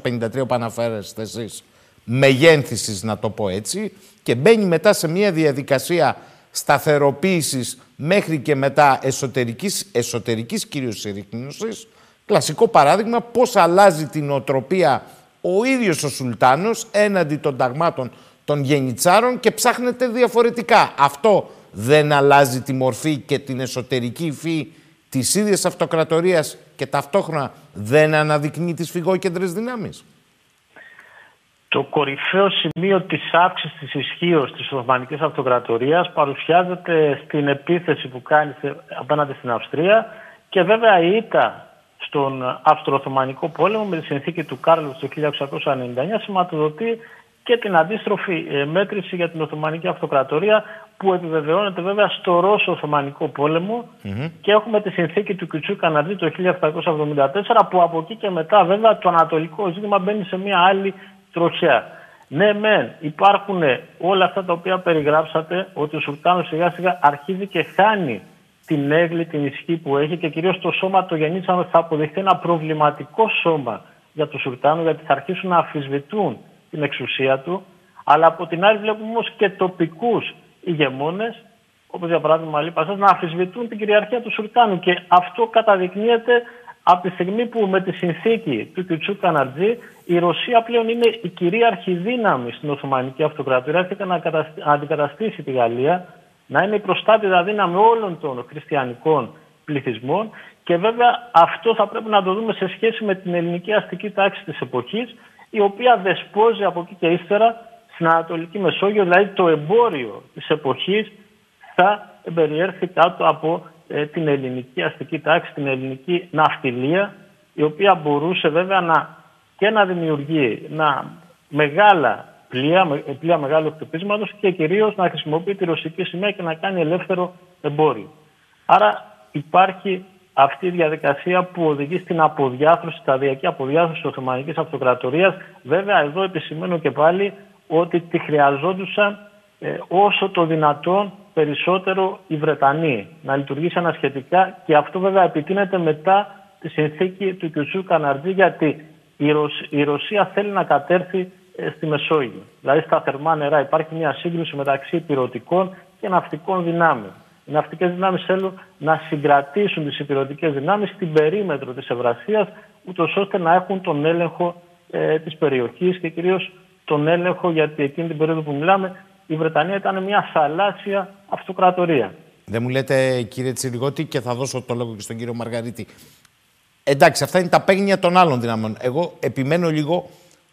1453 που αναφέρεστε εσείς, μεγένθησης να το πω έτσι, και μπαίνει μετά σε μια διαδικασία σταθεροποίησης μέχρι και μετά εσωτερικής, εσωτερικής κυρίως συρρήκνωσης. Κλασικό παράδειγμα πώς αλλάζει την οτροπία ο ίδιος ο Σουλτάνος έναντι των ταγμάτων των γενιτσάρων και ψάχνεται διαφορετικά. Αυτό δεν αλλάζει τη μορφή και την εσωτερική υφή της ίδιας αυτοκρατορίας και ταυτόχρονα δεν αναδεικνύει τις φυγόκεντρες δυνάμεις. Το κορυφαίο σημείο της αύξησης της ισχύω της Οθωμανικής Αυτοκρατορίας παρουσιάζεται στην επίθεση που κάνει απέναντι στην Αυστρία και βέβαια η ήττα στον Αυστρο-Οθωμανικό πόλεμο με τη συνθήκη του Κάρλους το 1699 σηματοδοτεί και την αντίστροφη ε, μέτρηση για την Οθωμανική Αυτοκρατορία που επιβεβαιώνεται βέβαια στο Ρώσο-Οθωμανικό και έχουμε τη συνθήκη του Κιουτσού Καναδί το 1774 που από εκεί και μετά βέβαια το ανατολικό ζήτημα μπαίνει σε μια άλλη τροχιά. Ναι, μεν υπάρχουν όλα αυτά τα οποία περιγράψατε, ότι ο Σουλτάνος σιγά σιγά αρχίζει και χάνει την έγκλη, την ισχύ που έχει και κυρίως το σώμα το γεννήσαμε θα αποδειχθεί ένα προβληματικό σώμα για τον Σουλτάνο γιατί θα αρχίσουν να αφισβητούν την εξουσία του. Αλλά από την άλλη βλέπουμε όμως και τοπικούς ηγεμόνες όπως για παράδειγμα Λίπασας, να αφισβητούν την κυριαρχία του Σουλτάνου και αυτό καταδεικνύεται από τη στιγμή που με τη συνθήκη του Κιουτσού Καναρτζή η Ρωσία πλέον είναι η κυρίαρχη δύναμη στην Οθωμανική Αυτοκρατορία. Έρχεται να αντικαταστήσει τη Γαλλία, να είναι η προστάτητα δύναμη όλων των χριστιανικών πληθυσμών και βέβαια αυτό θα πρέπει να το δούμε σε σχέση με την ελληνική αστική τάξη της εποχής η οποία δεσπόζει από εκεί και ύστερα στην Ανατολική Μεσόγειο, δηλαδή το εμπόριο της εποχής θα περιέρθει κάτω από ε, την ελληνική αστική τάξη, την ελληνική ναυτιλία, η οποία μπορούσε βέβαια να, και να δημιουργεί να, μεγάλα πλοία, πλοία μεγάλου χτυπήσματος και κυρίως να χρησιμοποιεί τη ρωσική σημαία και να κάνει ελεύθερο εμπόριο. Άρα υπάρχει αυτή η διαδικασία που οδηγεί στην αποδιάθρωση, σταδιακή αποδιάθρωση της Οθωμανικής Αυτοκρατορίας. Βέβαια εδώ επισημαίνω και πάλι ότι τη χρειαζόντουσαν ε, όσο το δυνατόν περισσότερο οι Βρετανοί να λειτουργήσει ανασχετικά και αυτό βέβαια επιτείνεται μετά τη συνθήκη του Κιουσού Καναρτζή γιατί η, Ρωσία θέλει να κατέρθει ε, στη Μεσόγειο. Δηλαδή στα θερμά νερά υπάρχει μια σύγκρουση μεταξύ υπηρετικών και ναυτικών δυνάμεων. Οι ναυτικές δυνάμεις θέλουν να συγκρατήσουν τις υπηρετικές δυνάμεις στην περίμετρο της Ευρασίας, ούτως ώστε να έχουν τον έλεγχο ε, της περιοχής και κυρίως τον έλεγχο, γιατί εκείνη την περίοδο που μιλάμε η Βρετανία ήταν μια θαλάσσια αυτοκρατορία. Δεν μου λέτε κύριε Τσιριγότη και θα δώσω το λόγο και στον κύριο Μαργαρίτη. Εντάξει, αυτά είναι τα παίγνια των άλλων δυνάμεων. Εγώ επιμένω λίγο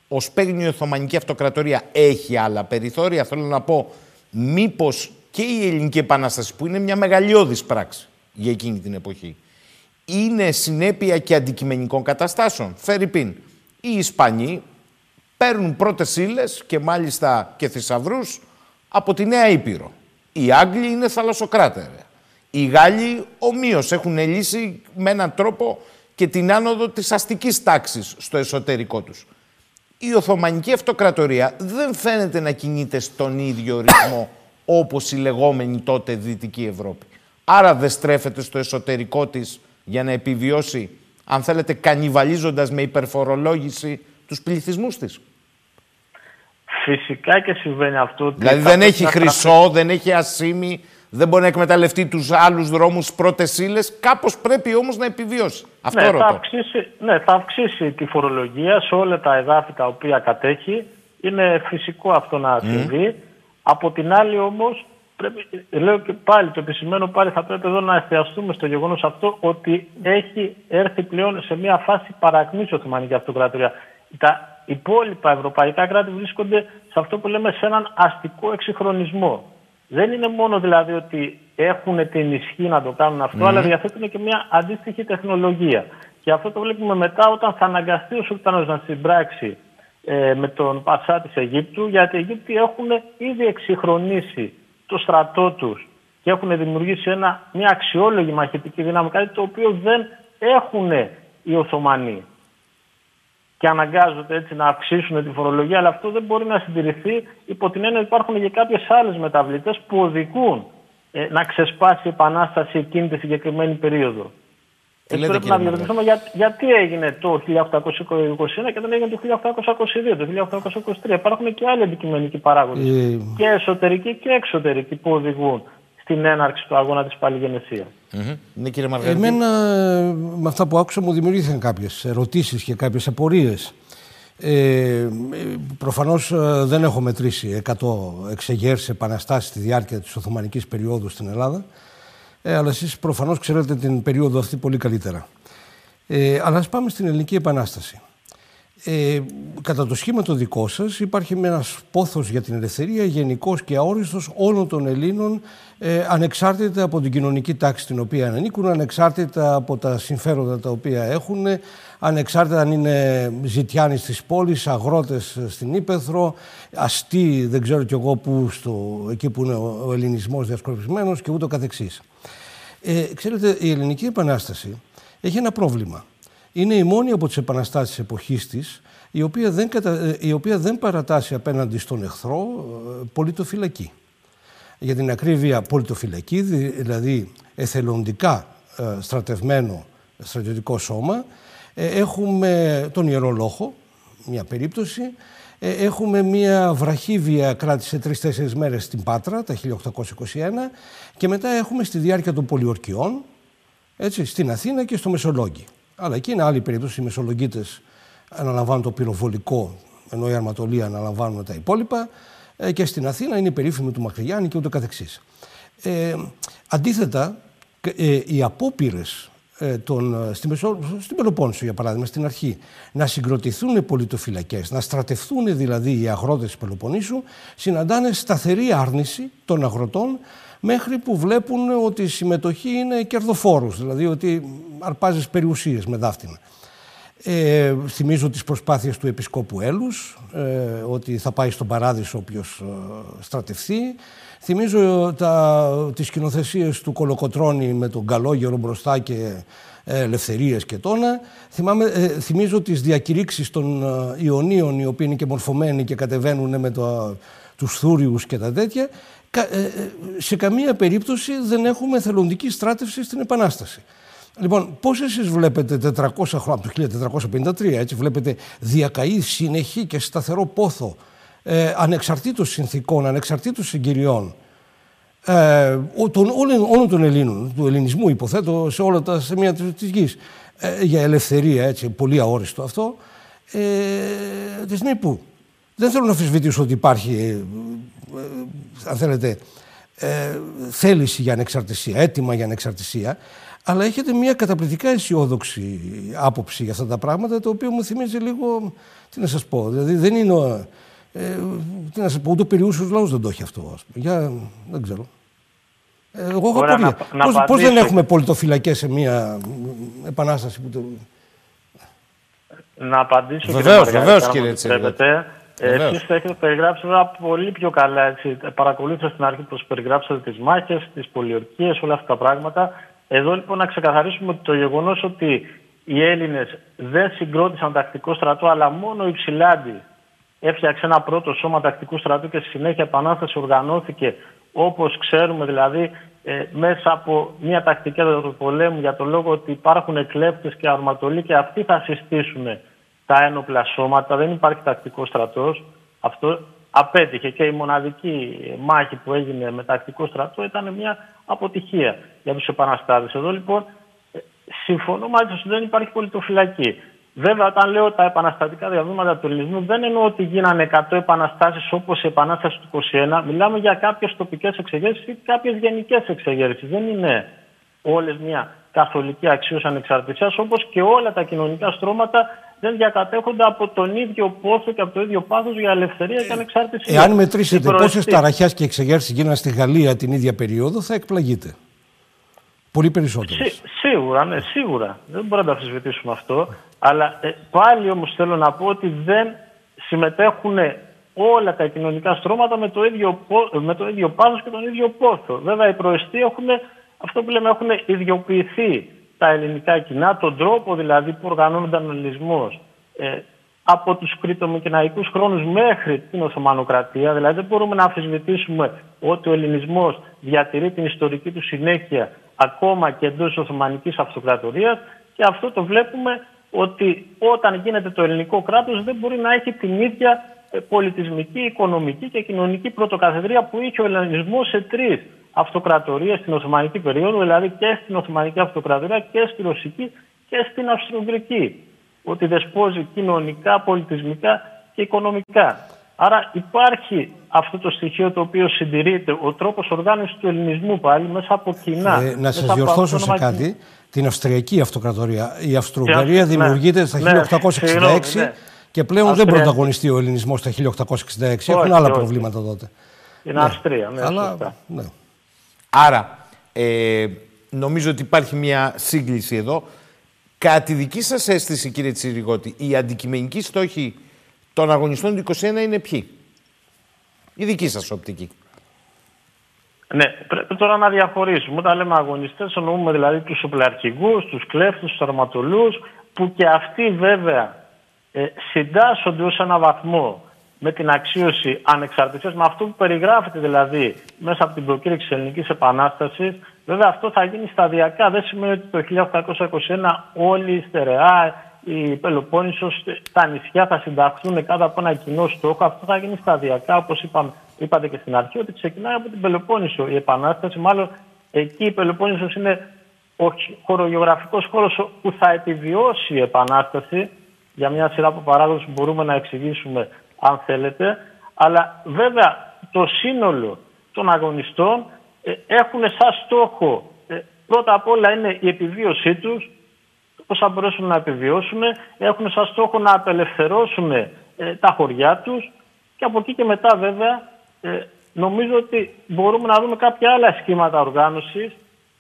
ως παίγνιο η Οθωμανική Αυτοκρατορία έχει άλλα περιθώρια. Θέλω να πω, μήπως και η Ελληνική Επανάσταση, που είναι μια μεγαλειώδης πράξη για εκείνη την εποχή, είναι συνέπεια και αντικειμενικών καταστάσεων. Φέρει πίν. Οι Ισπανοί παίρνουν πρώτες ύλες και μάλιστα και θησαυρούς από τη Νέα Ήπειρο. Οι Άγγλοι είναι θαλασσοκράτερα. Οι Γάλλοι ομοίως έχουν λύσει με έναν τρόπο και την άνοδο της αστικής τάξης στο εσωτερικό τους. Η Οθωμανική Αυτοκρατορία δεν φαίνεται να κινείται στον ίδιο ρυθμό όπως η λεγόμενη τότε Δυτική Ευρώπη. Άρα δεν στρέφεται στο εσωτερικό της για να επιβιώσει, αν θέλετε, κανιβαλίζοντας με υπερφορολόγηση τους πληθυσμούς της. Φυσικά και συμβαίνει αυτό. Δηλαδή δεν έχει χρυσό, δεν έχει ασήμι, δεν μπορεί να εκμεταλλευτεί τους άλλους δρόμους πρώτες ύλες. Κάπως πρέπει όμως να επιβιώσει. Αυτό ναι, ρωτώ. Θα αυξήσει, ναι, θα αυξήσει τη φορολογία σε όλα τα εδάφη τα οποία κατέχει. Είναι φυσικό αυτό να συμβεί. Από την άλλη όμως, λέω και πάλι, το επισημαίνω πάλι, θα πρέπει εδώ να εστιαστούμε στο γεγονός αυτό ότι έχει έρθει πλέον σε μια φάση παρακμής η Οθωμανική Αυτοκρατορία. Τα υπόλοιπα ευρωπαϊκά κράτη βρίσκονται σε αυτό που λέμε σε έναν αστικό εξυγχρονισμό. Δεν είναι μόνο δηλαδή ότι έχουν την ισχύ να το κάνουν αυτό, αλλά διαθέτουν και μια αντίστοιχη τεχνολογία. Και αυτό το βλέπουμε μετά όταν θα αναγκαστεί ο Σουλτάνος να συμπράξει ε, με τον Πασά της Αιγύπτου, γιατί οι Αιγύπτιοι έχουν ήδη εξυγχρονίσει το στρατό τους και έχουν δημιουργήσει ένα, μια αξιόλογη μαχητική δύναμη, κάτι το οποίο δεν έχουν οι Οθωμανοί και αναγκάζονται έτσι να αυξήσουν τη φορολογία, αλλά αυτό δεν μπορεί να συντηρηθεί υπό την έννοια ότι υπάρχουν και κάποιες άλλες μεταβλητές που οδηγούν ε, να ξεσπάσει η επανάσταση εκείνη τη συγκεκριμένη περίοδο. Έτσι πρέπει να διαρωτηθούμε για, γιατί έγινε το 1821 και δεν έγινε το 1822, το 1823. Υπάρχουν και άλλοι αντικειμενικοί παράγοντες, ε... και εσωτερικοί και εξωτερικοί, που οδηγούν στην έναρξη του αγώνα της παλιγενεσίας. Mm-hmm. Ναι, κύριε Μαργαρίτη. Εμένα, με αυτά που άκουσα, μου δημιουργήθηκαν κάποιες ερωτήσεις και κάποιες απορίες. Ε, προφανώς ε, δεν έχω μετρήσει 100 εξεγέρσεις επαναστάσεις στη διάρκεια της Οθωμανικής περίοδου στην Ελλάδα, ε, αλλά εσείς προφανώς ξέρετε την περίοδο αυτή πολύ καλύτερα. Ε, αλλά ας πάμε στην Ελληνική Επανάσταση. Ε, κατά το σχήμα το δικό σας υπάρχει με ένας πόθος για την ελευθερία γενικός και αόριστος όλων των Ελλήνων ε, ανεξάρτητα από την κοινωνική τάξη στην οποία ανήκουν, ανεξάρτητα από τα συμφέροντα τα οποία έχουν, ανεξάρτητα αν είναι ζητιάνοι στις πόλεις, αγρότες στην Ήπεθρο, αστεί δεν ξέρω κι εγώ που στο, εκεί που είναι ο, ο ελληνισμός διασκορπισμένος και ούτω καθεξής. Ε, ξέρετε, η Ελληνική Επανάσταση έχει ένα πρόβλημα είναι η μόνη από τις επαναστάσεις της εποχής της η οποία δεν, κατα... η οποία δεν παρατάσσει απέναντι στον εχθρό ε, πολιτοφυλακή. Για την ακρίβεια πολιτοφυλακή, δηλαδή εθελοντικά ε, στρατευμένο στρατιωτικό σώμα, ε, έχουμε τον Ιερό Λόχο, μια περίπτωση, έχουμε μια βραχύβια κράτησε τρεις-τέσσερις μέρες στην Πάτρα, τα 1821, και μετά έχουμε στη διάρκεια των πολιορκιών, έτσι, στην Αθήνα και στο Μεσολόγγι. Αλλά εκεί είναι άλλη περίπτωση. Οι μεσολογγίτε αναλαμβάνουν το πυροβολικό, ενώ οι αρματολοί αναλαμβάνουν τα υπόλοιπα. Ε, και στην Αθήνα είναι η περίφημη του Μακρυγιάννη και ούτω καθεξής. Ε, αντίθετα, ε, οι απόπειρες ε, στην, στην Πελοπόννησο, για παράδειγμα, στην αρχή, να συγκροτηθούν οι πολιτοφυλακές, να στρατευτούν δηλαδή οι αγρότες της Πελοποννήσου, συναντάνε σταθερή άρνηση των αγροτών μέχρι που βλέπουν ότι η συμμετοχή είναι κερδοφόρους, δηλαδή ότι αρπάζεις περιουσίες με δάφτυνα. Ε, θυμίζω τις προσπάθειες του Επισκόπου Έλους, ε, ότι θα πάει στον Παράδεισο όποιος ε, στρατευθεί. Θυμίζω τα, τις σκηνοθεσίες του Κολοκοτρώνη με τον Καλόγερο μπροστά και ε, ελευθερίες και τόνα. Θυμάμαι, ε, θυμίζω τις διακηρύξεις των ε, Ιωνίων, οι οποίοι είναι και μορφωμένοι και κατεβαίνουν με το, τους θούριους και τα τέτοια. Σε καμία περίπτωση δεν έχουμε θελοντική στράτευση στην Επανάσταση. Λοιπόν, πώς εσείς βλέπετε 400 χρόνια, το 1453, έτσι, βλέπετε διακαή, συνεχή και σταθερό πόθο, ε, ανεξαρτήτως συνθήκων, ανεξαρτήτως συγκυριών, ε, των, όλων, όλων των Ελλήνων, του ελληνισμού υποθέτω σε όλα τα σημεία της γης, ε, για ελευθερία, έτσι, πολύ αόριστο αυτό, ε, τη στιγμή που δεν θέλω να αμφισβητήσω ότι υπάρχει, ε, ε, αν θέλετε, ε, θέληση για ανεξαρτησία, έτοιμα για ανεξαρτησία, αλλά έχετε μια καταπληκτικά αισιόδοξη άποψη για αυτά τα πράγματα, το οποίο μου θυμίζει λίγο, τι να σας πω, δηλαδή δεν είναι, ε, τι να σας πω, ούτε ο περιούσιος λαός δεν το έχει αυτό, ας πούμε. Για, δεν ξέρω. Ε, εγώ έχω απορία. Πώς, πώς δεν έχουμε πολιτοφυλακές σε μια επανάσταση που το... Να απαντήσω βεβαίως, κύριε βεβαίως, κύριε Τσίριδε. Εσεί τα έχετε περιγράψει βέβαια πολύ πιο καλά. Έτσι. Παρακολούθησα στην αρχή πώς περιγράψατε τις μάχες, τις πολιορκίες, όλα αυτά τα πράγματα. Εδώ λοιπόν να ξεκαθαρίσουμε ότι το γεγονός ότι οι Έλληνες δεν συγκρότησαν τακτικό στρατό, αλλά μόνο η Ψηλάντη έφτιαξε ένα πρώτο σώμα τακτικού στρατού και στη συνέχεια επανάσταση οργανώθηκε όπως ξέρουμε δηλαδή ε, μέσα από μια τακτική του πολέμου για το λόγο ότι υπάρχουν εκλέπτες και αρματολοί και αυτοί θα συστήσουν τα ένοπλα σώματα. Δεν υπάρχει τακτικός στρατός. Αυτό απέτυχε και η μοναδική μάχη που έγινε με τακτικό στρατό ήταν μια αποτυχία για τους επαναστάτες. Εδώ λοιπόν ε, συμφωνώ μαζί σας ότι δεν υπάρχει πολιτοφυλακή. Βέβαια, όταν λέω τα επαναστατικά διαβήματα του ελληνισμού, δεν εννοώ ότι γίνανε 100 επαναστάσεις όπως η επανάσταση του 21. Μιλάμε για κάποιες τοπικές εξεγέρσεις ή κάποιες γενικές εξεγέρσεις. Δεν είναι όλες μια καθολική αξίωση ανεξαρτησίας, όπως και όλα τα κοινωνικά στρώματα δεν διακατέχονται από τον ίδιο πόθο και από το ίδιο πάθος για ελευθερία και ανεξαρτησία. Εάν μετρήσετε πόσες ταραχιάς και εξεγέρσεις γίνανε στη Γαλλία την ίδια περίοδο, θα εκπλαγείτε. Πολύ περισσότερο. σίγουρα, ναι, σίγουρα. Δεν μπορούμε να το αμφισβητήσουμε αυτό. Αλλά ε, πάλι όμως θέλω να πω ότι δεν συμμετέχουν όλα τα κοινωνικά στρώματα με το ίδιο, με το ίδιο πάθος και τον ίδιο πόθο. Βέβαια οι προεστοί έχουν, αυτό που λέμε, έχουν ιδιοποιηθεί τα ελληνικά κοινά, τον τρόπο δηλαδή που οργανώνεται ο ελληνισμός ε, από τους κριτομικυναϊκούς χρόνους μέχρι την Οθωμανοκρατία. Δηλαδή δεν μπορούμε να αμφισβητήσουμε ότι ο ελληνισμός διατηρεί την ιστορική του συνέχεια ακόμα και εντός της Οθωμανικής Αυτοκρατορίας και αυτό το βλέπουμε ότι όταν γίνεται το ελληνικό κράτος δεν μπορεί να έχει την ίδια ε, πολιτισμική, οικονομική και κοινωνική πρωτοκαθεδρία που είχε ο ελληνισμός σε τρεις αυτοκρατορίες στην Οθωμανική περίοδο, δηλαδή και στην Οθωμανική Αυτοκρατορία και στη Ρωσική και στην Αυστρογγρική. Ότι δεσπόζει κοινωνικά, πολιτισμικά και οικονομικά. Άρα υπάρχει αυτό το στοιχείο το οποίο συντηρείται, ο τρόπος οργάνωσης του ελληνισμού πάλι μέσα από κοινά. Ε, να σας διορθώσω σε κάτι την Αυστριακή Αυτοκρατορία. Η Αυστρο-Ουγγαρία ναι, δημιουργείται στα 1866 ναι, και πλέον δεν πρωταγωνιστεί ο ελληνισμός στα 1866. Έχουν άλλα προβλήματα τότε. Είναι ναι. Αυστρία, ναι. Αλλά, ναι. Άρα, ε, νομίζω ότι υπάρχει μια σύγκληση εδώ. Κατά τη δική σας αίσθηση, κύριε Τσιριγότη, οι αντικειμενικοί στόχοι των αγωνιστών του 21 είναι ποιοι; Η δική σας οπτική. Ναι, πρέπει τώρα να διαχωρίσουμε. Όταν λέμε αγωνιστές, εννοούμε δηλαδή τους οπλαρχηγού, τους κλέφτες, τους αρματολούς, που και αυτοί βέβαια ε, συντάσσονται ως ένα βαθμό με την αξίωση ανεξαρτησίας, με αυτό που περιγράφεται δηλαδή μέσα από την προκήρυξη της Ελληνικής Επανάστασης. Βέβαια αυτό θα γίνει σταδιακά. Δεν σημαίνει ότι το 1821 όλοι η Στερεά, η Πελοπόννησος, τα νησιά θα συνταχθούν κάτω από ένα κοινό στόχο. Αυτό θα γίνει σταδιακά, όπως είπαμε είπατε και στην αρχή, ότι ξεκινάει από την Πελοπόννησο η Επανάσταση. Μάλλον εκεί η Πελοπόννησος είναι ο χωρογεωγραφικός χώρος που θα επιβιώσει η Επανάσταση. Για μια σειρά από παράδοση που μπορούμε να εξηγήσουμε αν θέλετε. Αλλά βέβαια το σύνολο των αγωνιστών ε, έχουν σαν στόχο ε, πρώτα απ' όλα είναι η επιβίωσή τους, πώς θα μπορέσουν να επιβιώσουν, έχουν σαν στόχο να απελευθερώσουν ε, τα χωριά τους και από εκεί και μετά βέβαια ε, νομίζω ότι μπορούμε να δούμε κάποια άλλα σχήματα οργάνωσης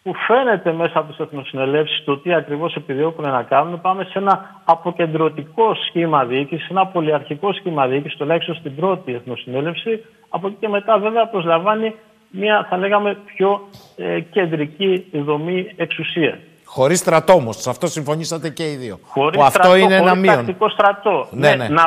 που φαίνεται μέσα από τις εθνοσυνελεύσεις το τι ακριβώς επιδιώκουν να κάνουν. Πάμε σε ένα αποκεντρωτικό σχήμα διοίκησης, ένα πολυαρχικό σχήμα διοίκησης, τουλάχιστον στην πρώτη εθνοσυνέλευση. Από εκεί και μετά, βέβαια, προσλαμβάνει μια, θα λέγαμε, πιο ε, κεντρική δομή εξουσία. Χωρίς στρατό όμω. Σε αυτό συμφωνήσατε και οι δύο. Χωρίς που στρατό, αυτό είναι ένα χωρίς μείον. τακτικό στρατό. Ναι, ναι. Να,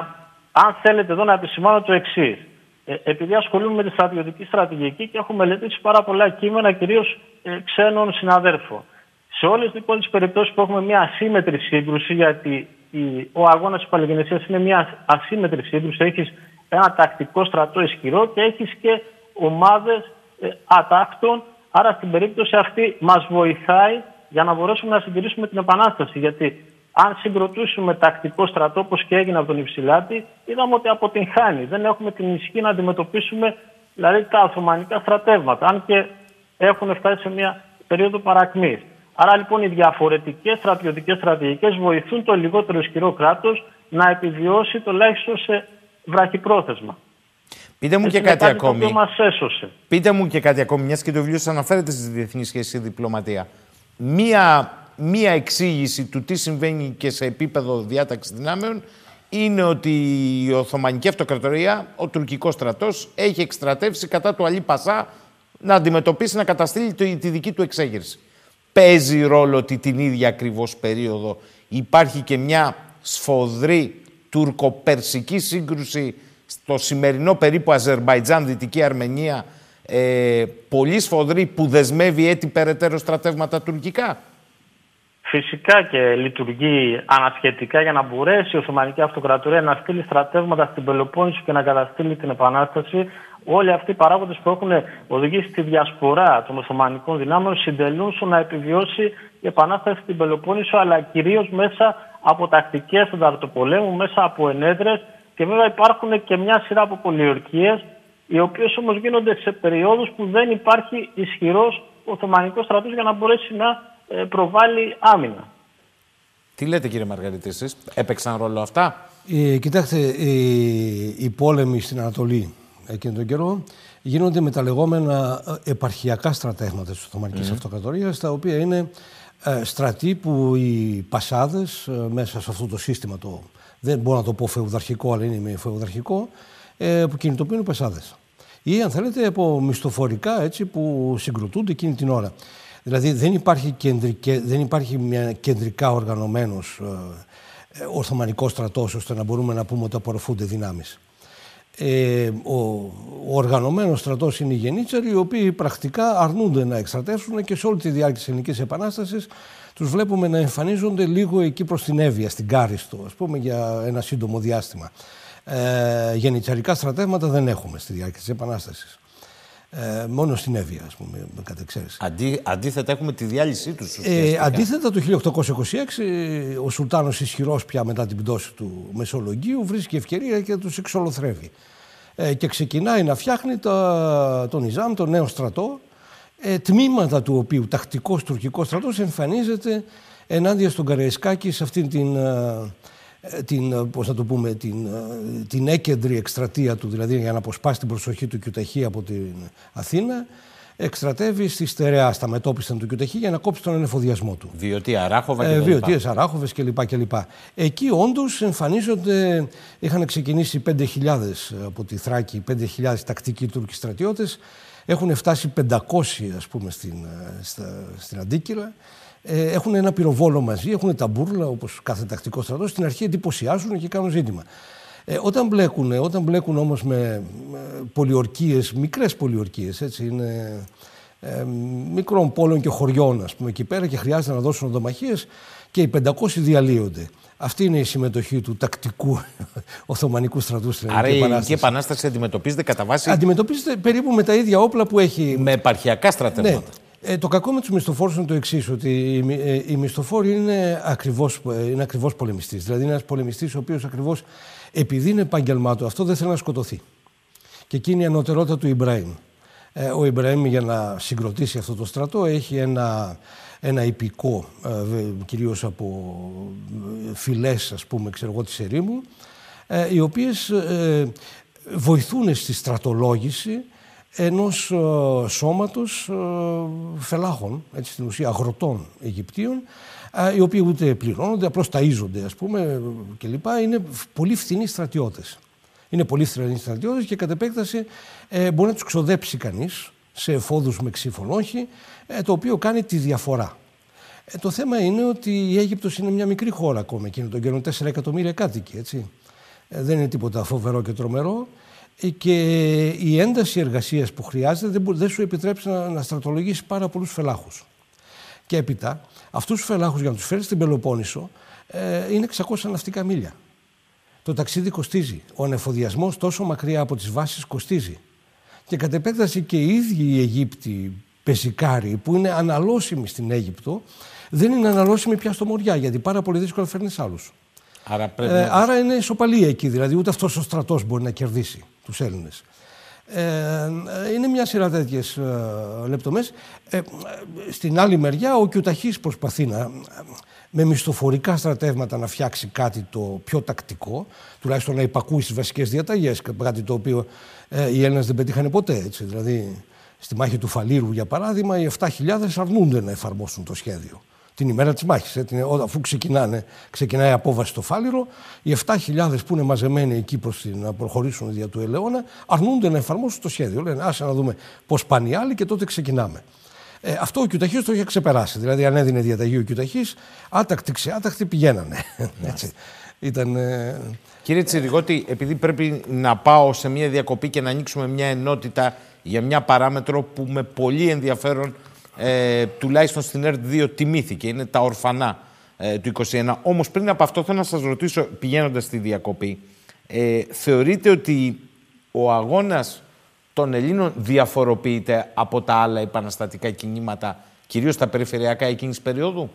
αν θέλετε εδώ να επισημάνω το εξής. Ε, επειδή ασχολούμαι με τη στρατιωτική στρατηγική και έχω μελετήσει πάρα πολλά κείμενα, κυρίως ε, ξένων συναδέρφων. Σε όλες λοιπόν τις περιπτώσεις που έχουμε μια ασύμετρη σύγκρουση, γιατί η, ο αγώνας της Παλαιγενεσίας είναι μια ασύμετρη σύγκρουση, έχεις ένα τακτικό στρατό ισχυρό και έχεις και ομάδες ε, ατάκτων. Άρα στην περίπτωση αυτή μας βοηθάει για να μπορέσουμε να συντηρήσουμε την Επανάσταση. Γιατί αν συγκροτούσουμε τακτικό στρατό όπως και έγινε από τον Υψηλάτη, είδαμε ότι αποτυγχάνει. Δεν έχουμε την ισχύ να αντιμετωπίσουμε δηλαδή, τα Οθωμανικά στρατεύματα. Αν και έχουν φτάσει σε μια περίοδο παρακμής. Άρα λοιπόν οι διαφορετικές στρατιωτικές στρατηγικές βοηθούν το λιγότερο ισχυρό κράτος να επιβιώσει τουλάχιστον σε βραχυπρόθεσμα. Πείτε μου Έτσι και είναι κάτι Το οποίο ακόμη. μας έσωσε. Πείτε μου και κάτι ακόμη, μιας και το βιβλίο σας αναφέρεται στις διεθνείς σχέσεις και διπλωματία. Μία, μία εξήγηση του τι συμβαίνει και σε επίπεδο διάταξης δυνάμεων είναι ότι η Οθωμανική Αυτοκρατορία, ο τουρκικός στρατός, έχει εκστρατεύσει κατά του Αλή Πασά να αντιμετωπίσει, να καταστήλει το- τη δική του εξέγερση. Παίζει ρόλο ότι την ίδια ακριβώς περίοδο υπάρχει και μια σφοδρή τουρκοπερσική σύγκρουση στο σημερινό περίπου Αζερμπαϊτζάν, Δυτική Αρμενία, ε, πολύ σφοδρή που δεσμεύει έτη περαιτέρω στρατεύματα τουρκικά. Φυσικά και λειτουργεί ανασχετικά για να μπορέσει η Οθωμανική Αυτοκρατορία να στείλει στρατεύματα στην Πελοπόννησο και να καταστήλει την Επανάσταση. Όλοι αυτοί οι παράγοντες που έχουν οδηγήσει στη διασπορά των Οθωμανικών δυνάμεων συντελούν στο να επιβιώσει η Επανάσταση στην Πελοπόννησο, αλλά κυρίως μέσα από τακτικές ανταρτοπολέμου, μέσα από ενέδρες και βέβαια υπάρχουν και μια σειρά από πολιορκίες, οι οποίες όμως γίνονται σε περιόδους που δεν υπάρχει ισχυρός Οθωμανικός στρατός για να μπορέσει να ε, προβάλλει άμυνα. Τι λέτε κύριε Μαργαρίτη εσείς, έπαιξαν ρόλο αυτά; Ε, κοιτάξτε, ε, οι πόλεμοι στην Ανατολή εκείνον τον καιρό γίνονται με τα λεγόμενα ε, επαρχιακά στρατεύματα της Οθωμανικής Αυτοκρατορίας, τα οποία είναι ε, στρατοί που οι πασάδες ε, μέσα σε αυτό το σύστημα, το, δεν μπορώ να το πω φεουδαρχικό, αλλά είναι με φεουδαρχικό, ε, που κινητοποιούν οι πασάδες. Ή αν θέλετε από μισθοφορικά έτσι, που συγκροτούνται εκείνη την ώρα. Δηλαδή δεν υπάρχει, κεντρικέ, δεν υπάρχει μια κεντρικά οργανωμένος ε, ε, Οθωμανικός στρατός ώστε να μπορούμε να πούμε ότι απορροφούνται δυνάμεις. Ε, ο, ο οργανωμένος στρατός είναι οι γενίτσαροι οι οποίοι πρακτικά αρνούνται να εξτρατεύσουν και σε όλη τη διάρκεια της Ελληνικής Επανάστασης τους βλέπουμε να εμφανίζονται λίγο εκεί προς την Εύβοια, στην Κάριστο, ας πούμε για ένα σύντομο διάστημα. Ε, γενιτσαρικά στρατεύματα δεν έχουμε στη διάρκεια της Επανάστασης. Ε, μόνο στην Εύβοια, ας πούμε, με κατεξαίρεση. Αντί, αντίθετα έχουμε τη διάλυσή τους. Ε, ουσιαστικά. αντίθετα, το 1826 ο Σουλτάνος ισχυρός πια μετά την πτώση του Μεσολογγίου βρίσκει ευκαιρία και τους εξολοθρεύει. Ε, και ξεκινάει να φτιάχνει τα, τον Ιζάμ, τον νέο στρατό, ε, τμήματα του οποίου τακτικός τουρκικός στρατός εμφανίζεται ενάντια στον Καραϊσκάκη σε αυτήν την, ε, την, ε, πώς να το πούμε, την, ε, την έκεντρη εκστρατεία του, δηλαδή για να αποσπάσει την προσοχή του Κιουταχή από την Αθήνα, εκστρατεύει στη στερεά, στα μετόπιστα του Κιουταχή για να κόψει τον ενεφοδιασμό του. Βιωτή Αράχοβα και Ε, τα λοιπά. Βιωτίε, Αράχοβε κλπ. κλπ. Εκεί όντως εμφανίζονται, είχαν ξεκινήσει 5.000 από τη Θράκη, 5.000 τακτικοί Τούρκοι στρατιώτες. Έχουν φτάσει 500 ας πούμε στην, ε, στα, στην Αντίκυρα. Ε, έχουν ένα πυροβόλο μαζί, έχουν τα μπούρλα όπως κάθε τακτικό στρατός. Στην αρχή εντυπωσιάζουν και κάνουν ζήτημα. Ε, όταν μπλέκουν, όταν μπλέκουν όμως με, με πολιορκίες, μικρές πολιορκίες, έτσι είναι ε, μικρών πόλεων και χωριών ας πούμε εκεί πέρα και χρειάζεται να δώσουν οδομαχίες και οι 500 διαλύονται. Αυτή είναι η συμμετοχή του τακτικού [LAUGHS] Οθωμανικού στρατού στην Άρα η Ελληνική Ελληνική Επανάσταση. Επανάσταση αντιμετωπίζεται κατά βάση Αντιμετωπίζεται περίπου με τα ίδια όπλα που έχει με επαρχιακά ναι. Στρατεύματα. Ε, το κακό με τους μισθοφόρους είναι το εξής, ότι οι, μι- ε, οι μισθοφόροι είναι ακριβώς είναι ακριβώς πολεμιστής. Δηλαδή, είναι ένας πολεμιστής ο οποίος ακριβώς επειδή είναι επάγγελμά του αυτό δεν θέλει να σκοτωθεί. Και εκεί είναι η ανωτερότητα του Ιμπραήμ. Ε, ο Ιμπραήμ για να συγκροτήσει αυτό το στρατό έχει ένα, ένα υπηκό, ε, βε- κυρίως από ε, φυλές, ας πούμε, ξέρω εγώ, της ερήμου, ε, οι οποίες ε, βοηθούν στη στρατολόγηση ενός ε, σώματος ε, φελάχων, έτσι στην ουσία αγροτών Αιγυπτίων, οι οποίοι ούτε πληρώνονται, απλώς ταΐζονται ας πούμε κλπ. Είναι πολύ φθηνοί στρατιώτες. Είναι πολύ φθηνοί στρατιώτες και κατ' επέκταση ε, μπορεί να τους ξοδέψει κανείς σε εφόδους με ξύφων όχι, ε, το οποίο κάνει τη διαφορά. Ε, το θέμα είναι ότι η Αίγυπτος είναι μια μικρή χώρα ακόμα εκείνο τον καιρό, 4 εκατομμύρια κάτοικοι, έτσι. Ε, δεν είναι τίποτα φοβερό και τρομερό ε, και η ένταση εργασίας που χρειάζεται δεν, δεν σου επιτρέψει να, να στρατολογήσεις πάρα πολλούς φελάχους. Και έπειτα, αυτούς τους φελάχους για να τους φέρεις στην Πελοπόννησο ε, είναι 600 ναυτικά μίλια. Το ταξίδι κοστίζει. Ο ανεφοδιασμός τόσο μακριά από τις βάσεις κοστίζει. Και κατ' επέκταση και οι ίδιοι οι Αιγύπτιοι πεζικάροι που είναι αναλώσιμοι στην Αίγυπτο δεν είναι αναλώσιμοι πια στο Μοριά γιατί πάρα πολύ δύσκολα φέρνεις άλλους. Άρα, πρέπει ε, άρα είναι ισοπαλία εκεί, δηλαδή ούτε αυτός ο στρατός μπορεί να κερδίσει τους Έλληνες. Ε, είναι μια σειρά τέτοιες ε, λεπτομέρειες. Ε, στην άλλη μεριά, ο Κιουταχή προσπαθεί να, με μισθοφορικά στρατεύματα να φτιάξει κάτι το πιο τακτικό, τουλάχιστον να υπακούει στις βασικές διαταγές, κάτι το οποίο ε, οι Έλληνες δεν πετύχανε ποτέ. Έτσι. Δηλαδή, στη μάχη του Φαλήρου, για παράδειγμα, οι 7.000 αρνούνται να εφαρμόσουν το σχέδιο. Την ημέρα της μάχης. Ε, αφού ξεκινάνε, ξεκινάει η απόβαση στο Φάληρο, οι 7.000 που είναι μαζεμένοι εκεί προς την, να προχωρήσουν δια του Ελαιώνα, αρνούνται να εφαρμόσουν το σχέδιο. Λένε, άσε να δούμε πώς πάνε οι άλλοι και τότε ξεκινάμε. Ε, αυτό ο Κιουταχής το είχε ξεπεράσει. Δηλαδή, αν έδινε διαταγή ο Κιουταχής, άτακτοι ξεάτακτοι πηγαίνανε. Έτσι. Ήταν, ε... Κύριε Τσιριγότη, επειδή πρέπει να πάω σε μια διακοπή και να ανοίξουμε μια ενότητα για μια παράμετρο που με πολύ ενδιαφέρον ε, τουλάχιστον στην ΕΡΤ 2 τιμήθηκε. Είναι τα ορφανά ε, του 21. Όμως πριν από αυτό θέλω να σας ρωτήσω, πηγαίνοντας στη διακοπή, ε, θεωρείτε ότι ο αγώνας των Ελλήνων διαφοροποιείται από τα άλλα επαναστατικά κινήματα, κυρίως τα περιφερειακά εκείνης περίοδου;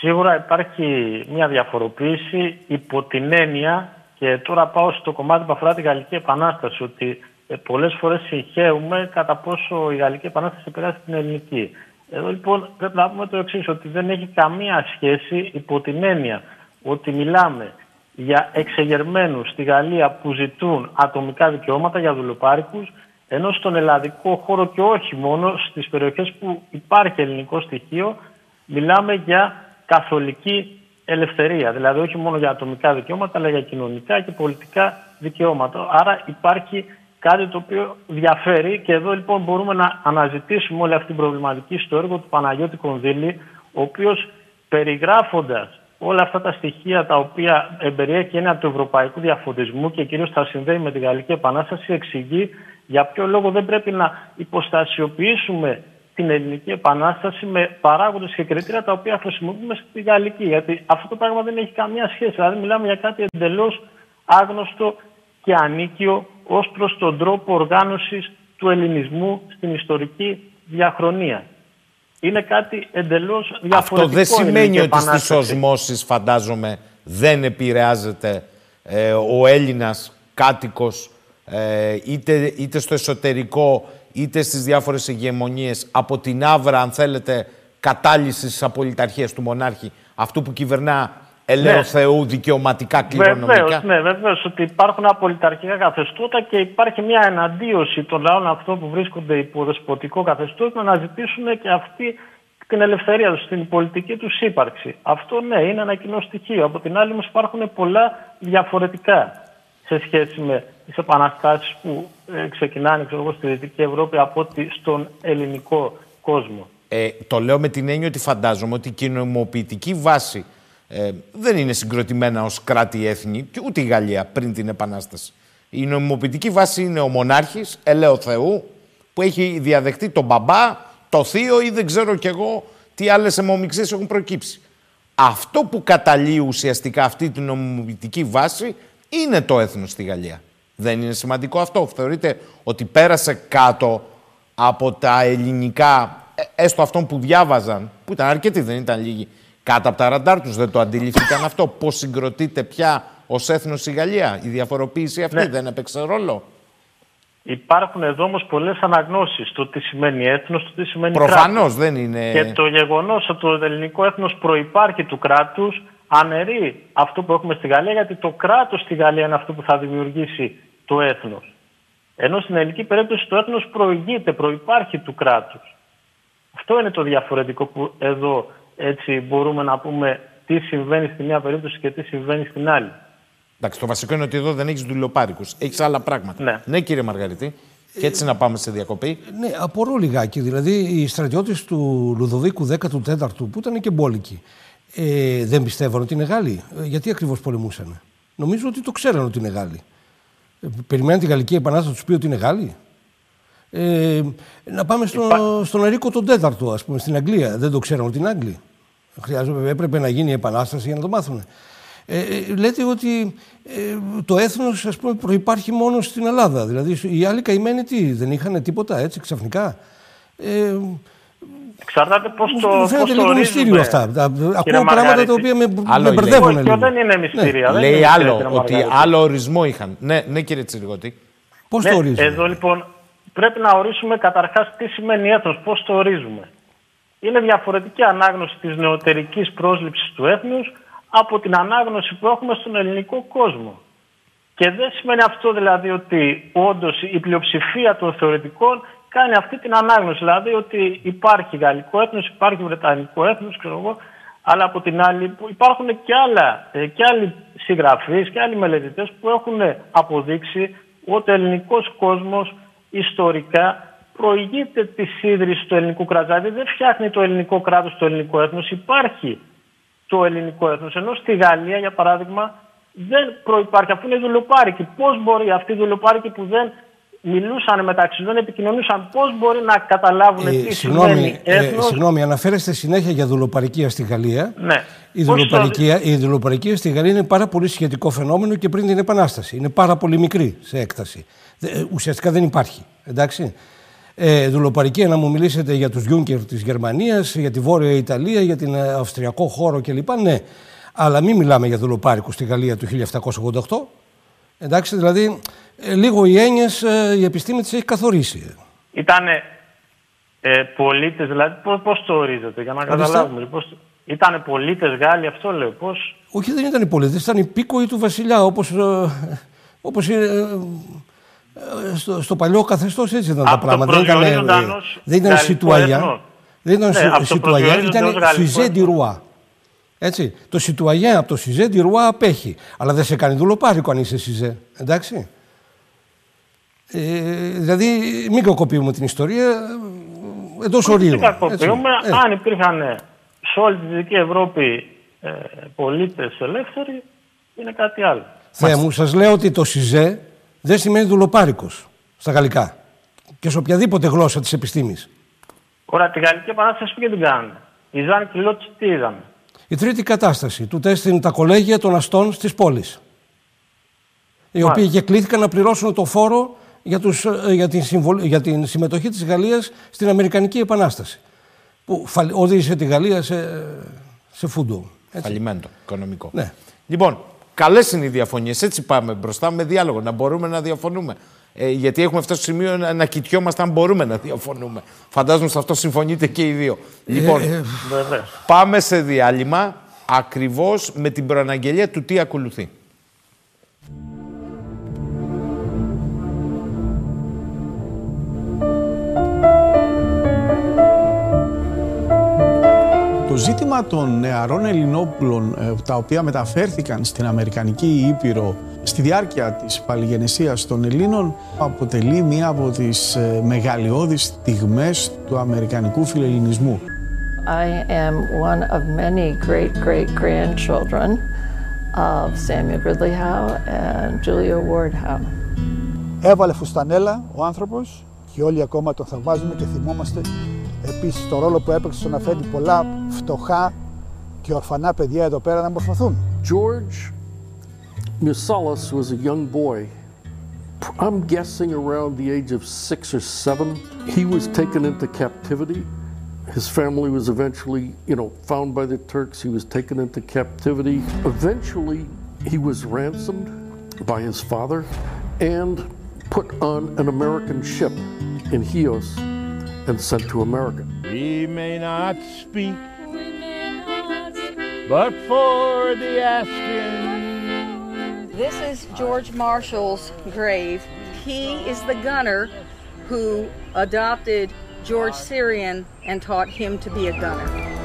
Σίγουρα υπάρχει μια διαφοροποίηση υπό την έννοια και τώρα πάω στο κομμάτι που αφορά τη Γαλλική Επανάσταση ότι ε, πολλές φορές συγχαίουμε κατά πόσο η Γαλλική Επανάσταση επηρεάζει την ελληνική. Εδώ λοιπόν πρέπει να πούμε το εξής ότι δεν έχει καμία σχέση υπό την έννοια ότι μιλάμε για εξεγερμένους στη Γαλλία που ζητούν ατομικά δικαιώματα για δουλοπάρικους ενώ στον ελλαδικό χώρο και όχι μόνο στις περιοχές που υπάρχει ελληνικό στοιχείο μιλάμε για καθολική ελευθερία. Δηλαδή όχι μόνο για ατομικά δικαιώματα αλλά για κοινωνικά και πολιτικά δικαιώματα. Άρα υπάρχει κάτι το οποίο διαφέρει και εδώ λοιπόν μπορούμε να αναζητήσουμε όλη αυτή την προβληματική στο έργο του Παναγιώτη Κονδύλη ο οποίος περιγράφοντας όλα αυτά τα στοιχεία τα οποία εμπεριέχει ένα του ευρωπαϊκού διαφωτισμού και κυρίως τα συνδέει με τη Γαλλική Επανάσταση εξηγεί για ποιο λόγο δεν πρέπει να υποστασιοποιήσουμε την Ελληνική Επανάσταση με παράγοντες και κριτήρια τα οποία χρησιμοποιούμε στη Γαλλική. Γιατί αυτό το πράγμα δεν έχει καμία σχέση. Δηλαδή μιλάμε για κάτι εντελώς άγνωστο και ανίκιο ως προς τον τρόπο οργάνωσης του ελληνισμού στην ιστορική διαχρονία. Είναι κάτι εντελώς διαφορετικό. Αυτό δεν σημαίνει ότι στις οσμώσεις, φαντάζομαι, δεν επηρεάζεται ε, ο Έλληνας κάτοικος ε, είτε, είτε στο εσωτερικό είτε στις διάφορες ηγεμονίες από την άβρα, αν θέλετε, κατάλυσης της απολυταρχίας του μονάρχη, αυτού που κυβερνά ελέω ναι. Θεού δικαιωματικά κληρονομικά. Βεβαίως, ναι, βεβαίως ότι υπάρχουν απολυταρχικά καθεστώτα και υπάρχει μια εναντίωση των λαών αυτών που βρίσκονται υπό δεσποτικό καθεστώς να αναζητήσουν και αυτή την ελευθερία τους, την πολιτική τους ύπαρξη. Αυτό ναι, είναι ένα κοινό στοιχείο. Από την άλλη, όμως υπάρχουν πολλά διαφορετικά σε σχέση με τις επαναστάσεις που ε, ξεκινάνε ξέρω, στη Δυτική Ευρώπη από ότι στον ελληνικό κόσμο. Ε, το λέω με την έννοια ότι φαντάζομαι ότι η κοινωνιμοποιητική βάση ε, δεν είναι συγκροτημένα ως κράτη-έθνη και ούτε η Γαλλία πριν την Επανάσταση. Η νομιμοποιητική βάση είναι ο μονάρχης, ελέω Θεού, που έχει διαδεχτεί τον μπαμπά, το θείο ή δεν ξέρω κι εγώ τι άλλες αιμομιξίες έχουν προκύψει. Αυτό που καταλύει ουσιαστικά αυτή την νομιμοποιητική βάση είναι το έθνος στη Γαλλία. Δεν είναι σημαντικό αυτό. Θεωρείτε ότι πέρασε κάτω από τα ελληνικά, ε, έστω αυτών που διάβαζαν, που ήταν αρκετοί, δεν ήταν λίγοι, κάτω από τα ραντάρ τους. Δεν το αντιληφθήκαν αυτό. Πώς συγκροτείται πια ως έθνος η Γαλλία; Η διαφοροποίηση αυτή ναι. δεν έπαιξε ρόλο; Υπάρχουν εδώ όμως πολλές αναγνώσεις. Το τι σημαίνει έθνος, το τι σημαίνει Προφανώς δεν είναι. Και το γεγονός ότι το ελληνικό έθνος προπάρχει του κράτους αναιρεί αυτό που έχουμε στη Γαλλία, γιατί το κράτος στη Γαλλία είναι αυτό που θα δημιουργήσει το έθνος. Ενώ στην ελληνική περίπτωση το έθνος προηγείται, προϋπάρχει του κράτους. Αυτό είναι το διαφορετικό που εδώ έτσι μπορούμε να πούμε τι συμβαίνει στη μία περίπτωση και τι συμβαίνει στην άλλη. Εντάξει, το βασικό είναι ότι εδώ δεν έχεις δουλειοπάρικους. Έχεις άλλα πράγματα. Ναι. ναι, κύριε Μαργαρίτη. Και έτσι να πάμε σε διακοπή. Ναι, απορώ λιγάκι. Δηλαδή, οι στρατιώτες του Λουδοβίκου 14ου, που ήταν και μπόλικοι, ε, δεν πιστεύαν ότι είναι Γάλλοι; Ε, γιατί ακριβώς πολεμούσαν. Νομίζω ότι το ξέραν ότι είναι Γάλλοι. Ε, περιμέναν τη Γαλλική Επανάσταση να τους πει ότι είναι Γάλλοι; Ε, να πάμε στο, Υπά... στον Ερίκο τον Τέταρτο, ας πούμε, στην Αγγλία. Δεν το ξέραν ότι είναι Άγγλοι; Χρειάζεται, έπρεπε να γίνει η Επανάσταση για να το μάθουν. Ε, ε, λέτε ότι ε, το έθνος ας πούμε, προϋπάρχει μόνο στην Ελλάδα. Δηλαδή οι άλλοι καημένοι τι, δεν είχαν τίποτα έτσι ξαφνικά; Ε, Εξαρτάται πώς το. Μου φαίνεται λίγο μυστήριο αυτά. Ακούω πράγματα τα οποία με, με μπερδεύουν λίγο. δεν είναι μυστήρια. Ναι. Λέει άλλο, ότι άλλο ορισμό είχαν. Ναι, ναι κύριε Τσιριγότη. Πώς ναι, το ορίζουμε. Εδώ λοιπόν πρέπει να ορίσουμε καταρχάς τι σημαίνει έθνος, πώς το ορίζουμε. Είναι διαφορετική ανάγνωση της νεωτερικής πρόσληψης του έθνους από την ανάγνωση που έχουμε στον ελληνικό κόσμο. Και δεν σημαίνει αυτό δηλαδή ότι όντως η πλειοψηφία των θεωρητικών κάνει αυτή την ανάγνωση. Δηλαδή ότι υπάρχει γαλλικό έθνος, υπάρχει βρετανικό έθνος, ξέρω εγώ, αλλά από την άλλη υπάρχουν και, άλλα, ε, και άλλοι συγγραφείς και άλλοι μελετητές που έχουν αποδείξει ότι ο ελληνικός κόσμος ιστορικά προηγείται τη ίδρυση του ελληνικού κράτους. Δηλαδή δεν φτιάχνει το ελληνικό κράτος το ελληνικό έθνος, υπάρχει το ελληνικό έθνος. Ενώ στη Γαλλία, για παράδειγμα, δεν προϋπάρχει, αφού είναι δουλοπάρικοι. Πώς μπορεί αυτοί οι δουλοπάρικοι που δεν μιλούσαν μεταξύ τους, δεν επικοινωνούσαν, πώς μπορεί να καταλάβουν ε, τι συγγνώμη, σημαίνει ε, έθνος; Ε, συγγνώμη, αναφέρεστε συνέχεια για δουλοπαρικία στη Γαλλία. Ναι. Η δουλοπαρικία, το... η δουλοπαρικία στη Γαλλία είναι πάρα πολύ σχετικό φαινόμενο και πριν την Επανάσταση. Είναι πάρα πολύ μικρή σε έκταση. Ε, ουσιαστικά δεν υπάρχει. Εντάξει ε, δουλοπαρικία να μου μιλήσετε για τους Γιούνκερ της Γερμανίας, για τη Βόρεια Ιταλία, για την ε, Αυστριακό χώρο κλπ. Ναι, αλλά μην μιλάμε για δουλοπάρικους στη Γαλλία του 1788. Εντάξει, δηλαδή ε, λίγο οι έννοιες ε, η επιστήμη της έχει καθορίσει. Ήτανε ε, πολίτες, δηλαδή πώς, το ορίζετε για να καταλάβουμε. Πώς, ήτανε πολίτες Γάλλοι, αυτό λέω, πώς... Όχι δεν ήταν οι πολίτες, ήταν υπήκοοι του βασιλιά, όπως, όπως ε, στο, στο παλιό καθεστώς έτσι ήταν τα πράγματα. Δεν ήταν, ε, δεν ήταν σιτουαγιά. Δεν ήταν ναι, σιτουαγιά, ήταν σιζέντι ρουά. Έτσι. Το σιτουαγιά από το σιζέντι ρουά απέχει. Αλλά δεν σε κάνει δουλοπάρικο αν είσαι σιζέ. Εντάξει. Ε, δηλαδή, μην κακοποιούμε την ιστορία εντός ορίου. Μην κακοποιούμε. Ε. Αν υπήρχαν σε όλη τη Δυτική Ευρώπη ε, πολίτες ελεύθεροι, είναι κάτι άλλο. Θεέ μου, σας λέω ότι το ΣΥΖΕ δεν σημαίνει δουλοπάρικος στα γαλλικά και σε οποιαδήποτε γλώσσα της επιστήμης. Ωραία, τη Γαλλική Επανάσταση που την κάνουν. Οι Ζαν Κιλότ τι είδαμε; Η τρίτη κατάσταση του τεστ είναι τα κολέγια των αστών τη πόλη. Οι οποίοι και κλήθηκαν να πληρώσουν το φόρο για, τους, ε, για, την, για την συμμετοχή της Γαλλίας στην Αμερικανική Επανάσταση. Που οδήγησε τη Γαλλία σε, σε φούντο. Φαλιμέντο οικονομικό. Ναι. Λοιπόν, Καλές είναι οι διαφωνίες. Έτσι πάμε μπροστά με διάλογο. Να μπορούμε να διαφωνούμε. Ε, γιατί έχουμε φτάσει στο σημείο να, να κοιτιόμαστε αν μπορούμε να διαφωνούμε. Φαντάζομαι σε αυτό συμφωνείτε και οι δύο. Ε, λοιπόν, ε, πάμε σε διάλειμμα ακριβώς με την προαναγγελία του τι ακολουθεί. Το ζήτημα των νεαρών Ελληνόπουλων ε, τα οποία μεταφέρθηκαν στην Αμερικανική Ήπειρο στη διάρκεια της παλιγενεσίας των Ελλήνων αποτελεί μία από τις ε, μεγαλειώδεις στιγμές του Αμερικανικού φιλελληνισμού. I am one of many great great grandchildren of Samuel Gridley Howe and Julia Ward Howe. Έβαλε φουστανέλα ο άνθρωπος και όλοι ακόμα τον θαυμάζουμε και θυμόμαστε επίσης το ρόλο που έπαιξε στο να φέρνει πολλά φτωχά και ορφανά παιδιά εδώ πέρα να μορφωθούν. George Musalis was a young boy. I'm guessing around the age of six or seven. He was taken into captivity. His family was eventually, you know, found by the Turks. He was taken into captivity. Eventually, he was ransomed by his father and put on an American ship in Chios and sent to America. We may not speak, but for the asking. This is George Marshall's grave. he is the gunner who adopted George Syrian and taught him to be a gunner.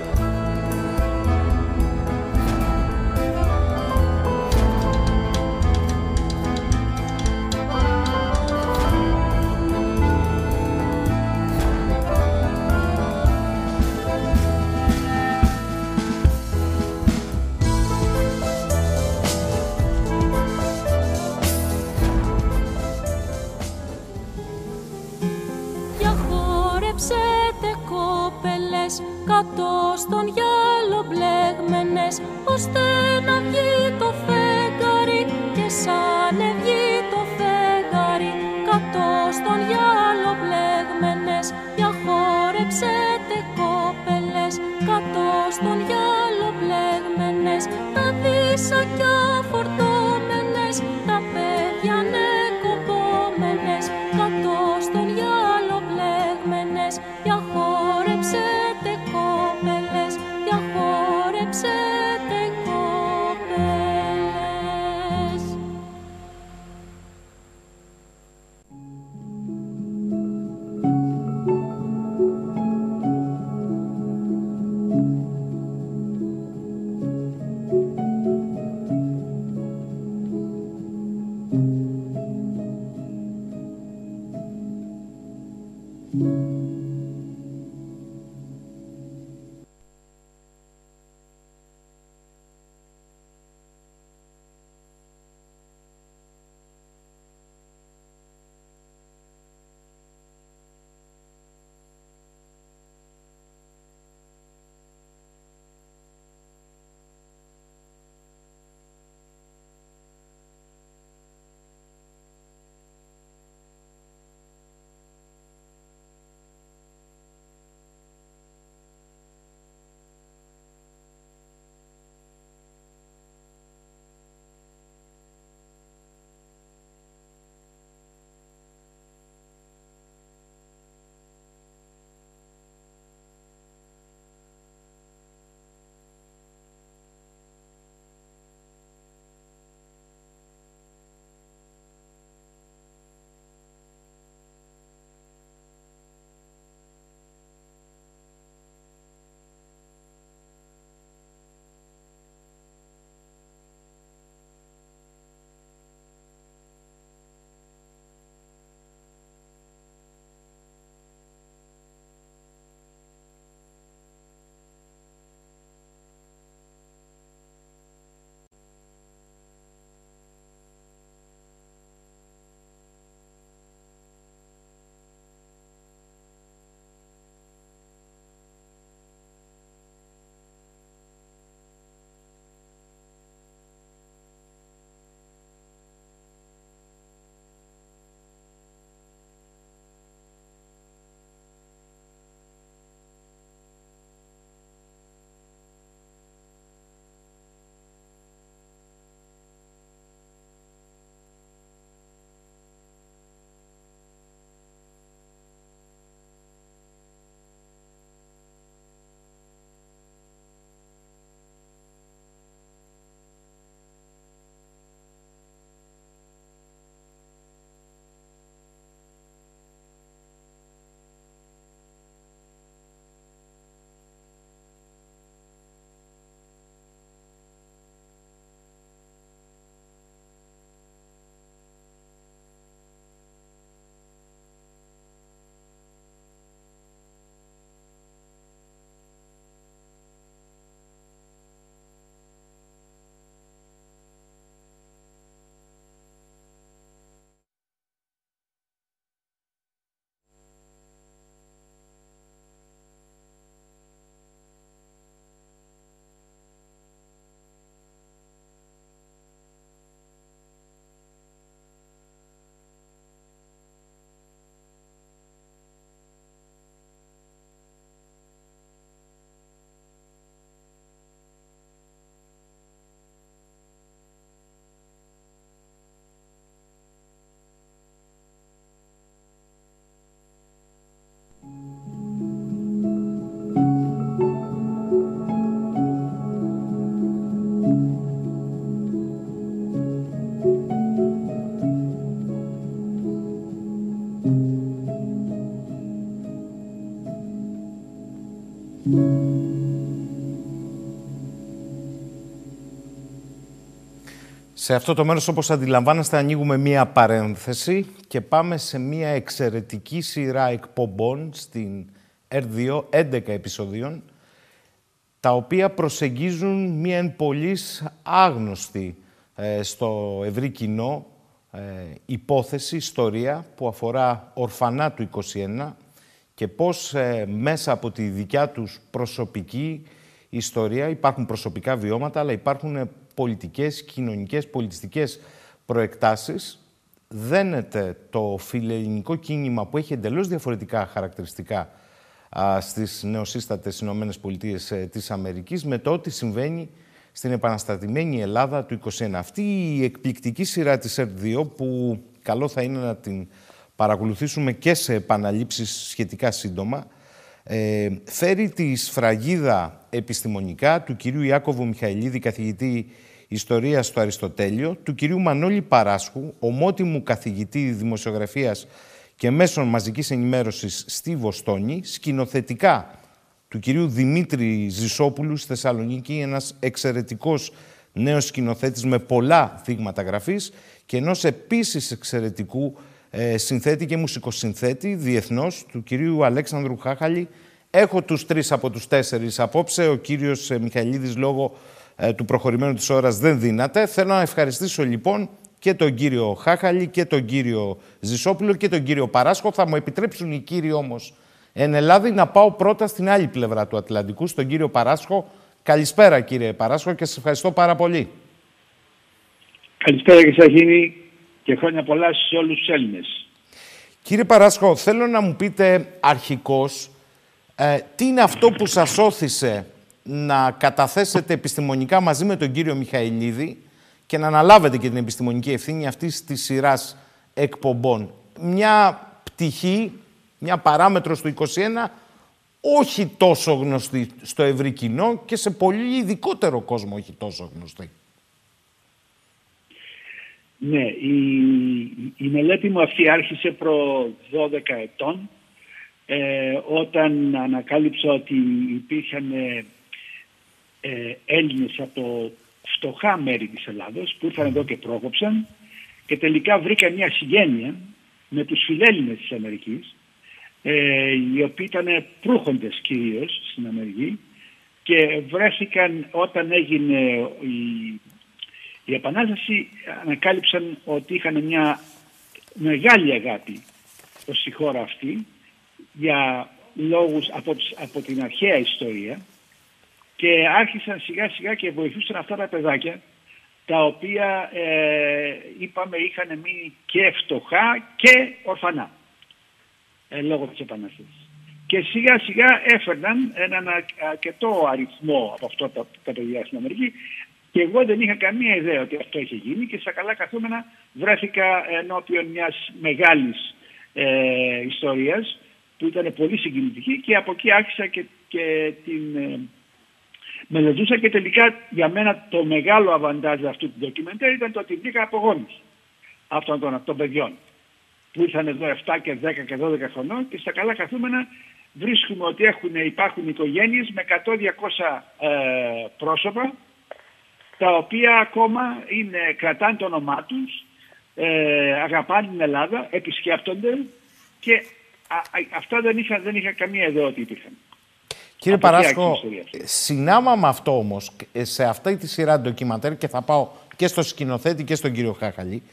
Σε αυτό το μέρος, όπως αντιλαμβάνεστε, ανοίγουμε μία παρένθεση και πάμε σε μία εξαιρετική σειρά εκπομπών στην R2, 11 επεισοδίων, τα οποία προσεγγίζουν μία εν πολλής άγνωστη ε, στο ευρύ κοινό ε, υπόθεση, ιστορία που αφορά ορφανά του 21 και πώς ε, μέσα από τη δικιά τους προσωπική ιστορία υπάρχουν προσωπικά βιώματα, αλλά υπάρχουν πολιτικές, κοινωνικές, πολιτιστικές προεκτάσεις. Δένεται το φιλελληνικό κίνημα που έχει εντελώς διαφορετικά χαρακτηριστικά α, στις νεοσύστατες Ηνωμένες Πολιτείες ε, της Αμερικής με το ότι συμβαίνει στην επαναστατημένη Ελλάδα του 21. Αυτή η εκπληκτική σειρά της ΕΡΤ2 που καλό θα είναι να την παρακολουθήσουμε και σε επαναλήψεις σχετικά σύντομα ε, φέρει τη σφραγίδα επιστημονικά του κυρίου Ιάκωβου Μιχαηλίδη, καθηγητή Ιστορίας στο Αριστοτέλειο, του κυρίου Μανώλη Παράσχου, ομότιμου καθηγητή δημοσιογραφίας και μέσων μαζικής ενημέρωσης στη Βοστόνη, σκηνοθετικά του κυρίου Δημήτρη Ζησόπουλου στη Θεσσαλονίκη, ένας εξαιρετικός νέος σκηνοθέτης με πολλά δείγματα γραφής και ενός επίσης εξαιρετικού ε, συνθέτη και μουσικοσυνθέτη διεθνώς του κυρίου Αλέξανδρου Χάχαλη. Έχω τους τρεις από τους τέσσερις απόψε. Ο κύριος ε, Μιχαηλίδης λόγω ε, του προχωρημένου της ώρας δεν δύναται. Θέλω να ευχαριστήσω λοιπόν και τον κύριο Χάχαλη και τον κύριο Ζησόπουλο και τον κύριο Παράσχο. Θα μου επιτρέψουν οι κύριοι όμως εν Ελλάδη να πάω πρώτα στην άλλη πλευρά του Ατλαντικού, στον κύριο Παράσχο. Καλησπέρα κύριε Παράσχο και σας ευχαριστώ πάρα πολύ. Καλησπέρα και Σαχίνη και χρόνια πολλά σε όλους τους Έλληνες. Κύριε Παράσχο, θέλω να μου πείτε αρχικώς ε, τι είναι αυτό που σας όθησε να καταθέσετε επιστημονικά μαζί με τον κύριο Μιχαηλίδη και να αναλάβετε και την επιστημονική ευθύνη αυτής της σειράς εκπομπών. Μια πτυχή, μια παράμετρος του 21, όχι τόσο γνωστή στο ευρύ κοινό και σε πολύ ειδικότερο κόσμο όχι τόσο γνωστή. Ναι, η, η μελέτη μου αυτή άρχισε προ 12 ετών ε, όταν ανακάλυψα ότι υπήρχαν ε, ε, Έλληνες από φτωχά μέρη της Ελλάδος που ήρθαν εδώ και πρόκοψαν και τελικά βρήκα μια συγγένεια με τους φιλέλληνες της Αμερικής ε, οι οποίοι ήταν προύχοντες κυρίως στην Αμερική και βρέθηκαν όταν έγινε η η Επανάσταση ανακάλυψαν ότι είχαν μια μεγάλη αγάπη προς τη χώρα αυτή για λόγους από, από την αρχαία ιστορία και άρχισαν σιγά σιγά και βοηθούσαν αυτά τα παιδάκια τα οποία ε, είπαμε είχαν μείνει και φτωχά και ορφανά ε, λόγω της Επανάστασης. Και σιγά σιγά έφερναν έναν αρκετό αριθμό από αυτό τα, τα παιδιά στην Αμερική και εγώ δεν είχα καμία ιδέα ότι αυτό είχε γίνει και στα καλά καθούμενα βρέθηκα ενώπιον μιας μεγάλης ε, ιστορίας που ήταν πολύ συγκινητική και από εκεί άρχισα και, και την ε, μελετούσα και τελικά για μένα το μεγάλο αβαντάζ αυτού του ντοκιμεντέρ ήταν το ότι βρήκα απογόνους αυτών των, των παιδιών που ήρθαν εδώ 7 και 10 και 12 χρονών και στα καλά καθούμενα βρίσκουμε ότι έχουν, υπάρχουν οικογένειες με 100-200 ε, πρόσωπα τα οποία ακόμα είναι, κρατάνε το όνομά τους, ε, αγαπάνε την Ελλάδα, επισκέπτονται και αυτά δεν είχα, δεν είχα καμία ιδέα ότι υπήρχαν. Κύριε Παράσκο, συνάμα με αυτό όμως, σε αυτή τη σειρά ντοκιματέρ και θα πάω και στο σκηνοθέτη και στον κύριο Χάχαλη,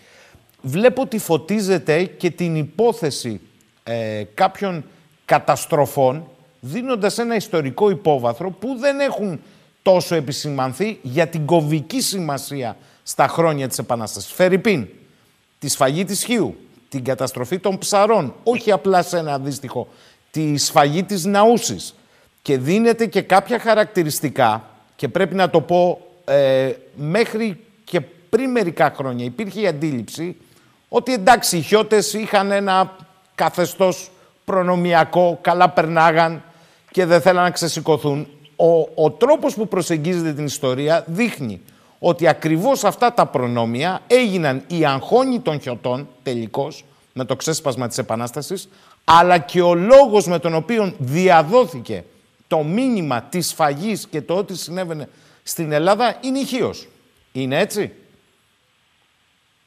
βλέπω ότι φωτίζεται και την υπόθεση ε, κάποιων καταστροφών δίνοντας ένα ιστορικό υπόβαθρο που δεν έχουν τόσο επισημανθεί για την κομβική σημασία στα χρόνια της Επανάστασης. Φερρυπίν, τη σφαγή της Χίου, την καταστροφή των ψαρών, όχι απλά σε ένα αντίστοιχο, τη σφαγή της Ναούσης. Και δίνεται και κάποια χαρακτηριστικά, και πρέπει να το πω, ε, μέχρι και πριν μερικά χρόνια υπήρχε η αντίληψη ότι εντάξει οι χιώτες είχαν ένα καθεστώς προνομιακό, καλά περνάγαν και δεν θέλαν να ξεσηκωθούν. Ο, ο τρόπος που προσεγγίζεται την ιστορία δείχνει ότι ακριβώς αυτά τα προνόμια έγιναν οι αγχώνοι των χιωτών τελικώς με το ξέσπασμα της Επανάστασης αλλά και ο λόγος με τον οποίο διαδόθηκε το μήνυμα της φαγής και το ότι συνέβαινε στην Ελλάδα είναι ηχείος. Είναι έτσι;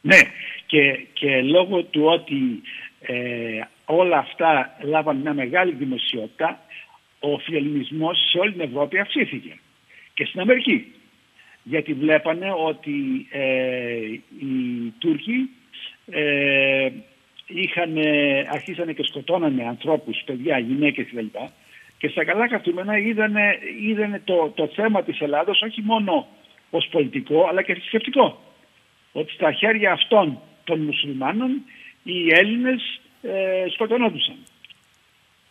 Ναι, και, και λόγω του ότι ε, όλα αυτά λάβαν μια μεγάλη δημοσιότητα, ο φιλελληνισμός σε όλη την Ευρώπη αυξήθηκε και στην Αμερική. Γιατί βλέπανε ότι ε, οι Τούρκοι ε, είχαν, αρχίσανε και σκοτώνανε ανθρώπους, παιδιά, γυναίκες κλπ. Και στα καλά καθούμενα είδανε, το, το θέμα της Ελλάδος όχι μόνο ως πολιτικό αλλά και θρησκευτικό. Ότι στα χέρια αυτών των μουσουλμάνων οι Έλληνες ε, σκοτωνόντουσαν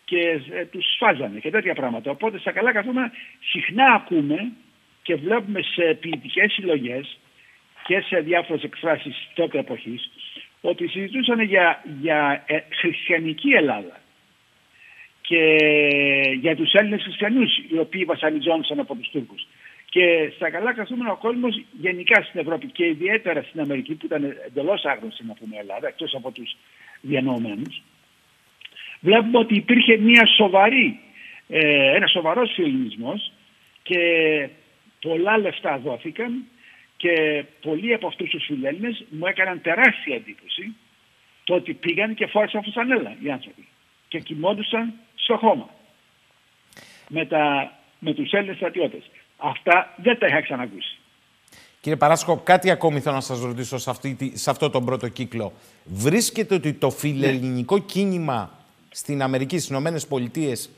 και ε, τους σφάζανε και τέτοια πράγματα. Οπότε στα καλά καθούμενα συχνά ακούμε και βλέπουμε σε ποιητικές συλλογές και σε διάφορες εκφράσεις τότε εποχής ότι συζητούσαν για, για ε, χριστιανική Ελλάδα και για τους Έλληνες χριστιανούς οι οποίοι βασανιζόντουσαν από τους Τούρκους. Και στα καλά καθούμενα ο κόσμος γενικά στην Ευρώπη και ιδιαίτερα στην Αμερική που ήταν εντελώς άγνωστη να πούμε Ελλάδα, εκτός από τους διανοωμένους, βλέπουμε ότι υπήρχε μια σοβαρή, ε, ένας σοβαρός ελληνισμό και πολλά λεφτά δόθηκαν και πολλοί από αυτούς τους φιλέλληνες μου έκαναν τεράστια εντύπωση το ότι πήγαν και φόρεσαν φουσανέλα οι άνθρωποι και κοιμόντουσαν στο χώμα με, τα, με τους Έλληνες στρατιώτες. Αυτά δεν τα είχα ξανακούσει. Κύριε Παράσκο, κάτι ακόμη θέλω να σας ρωτήσω σε, αυτή, σε αυτό τον πρώτο κύκλο. Βρίσκεται ότι το φιλελληνικό κίνημα στην Αμερική, στις Ηνωμένες Πολιτείες,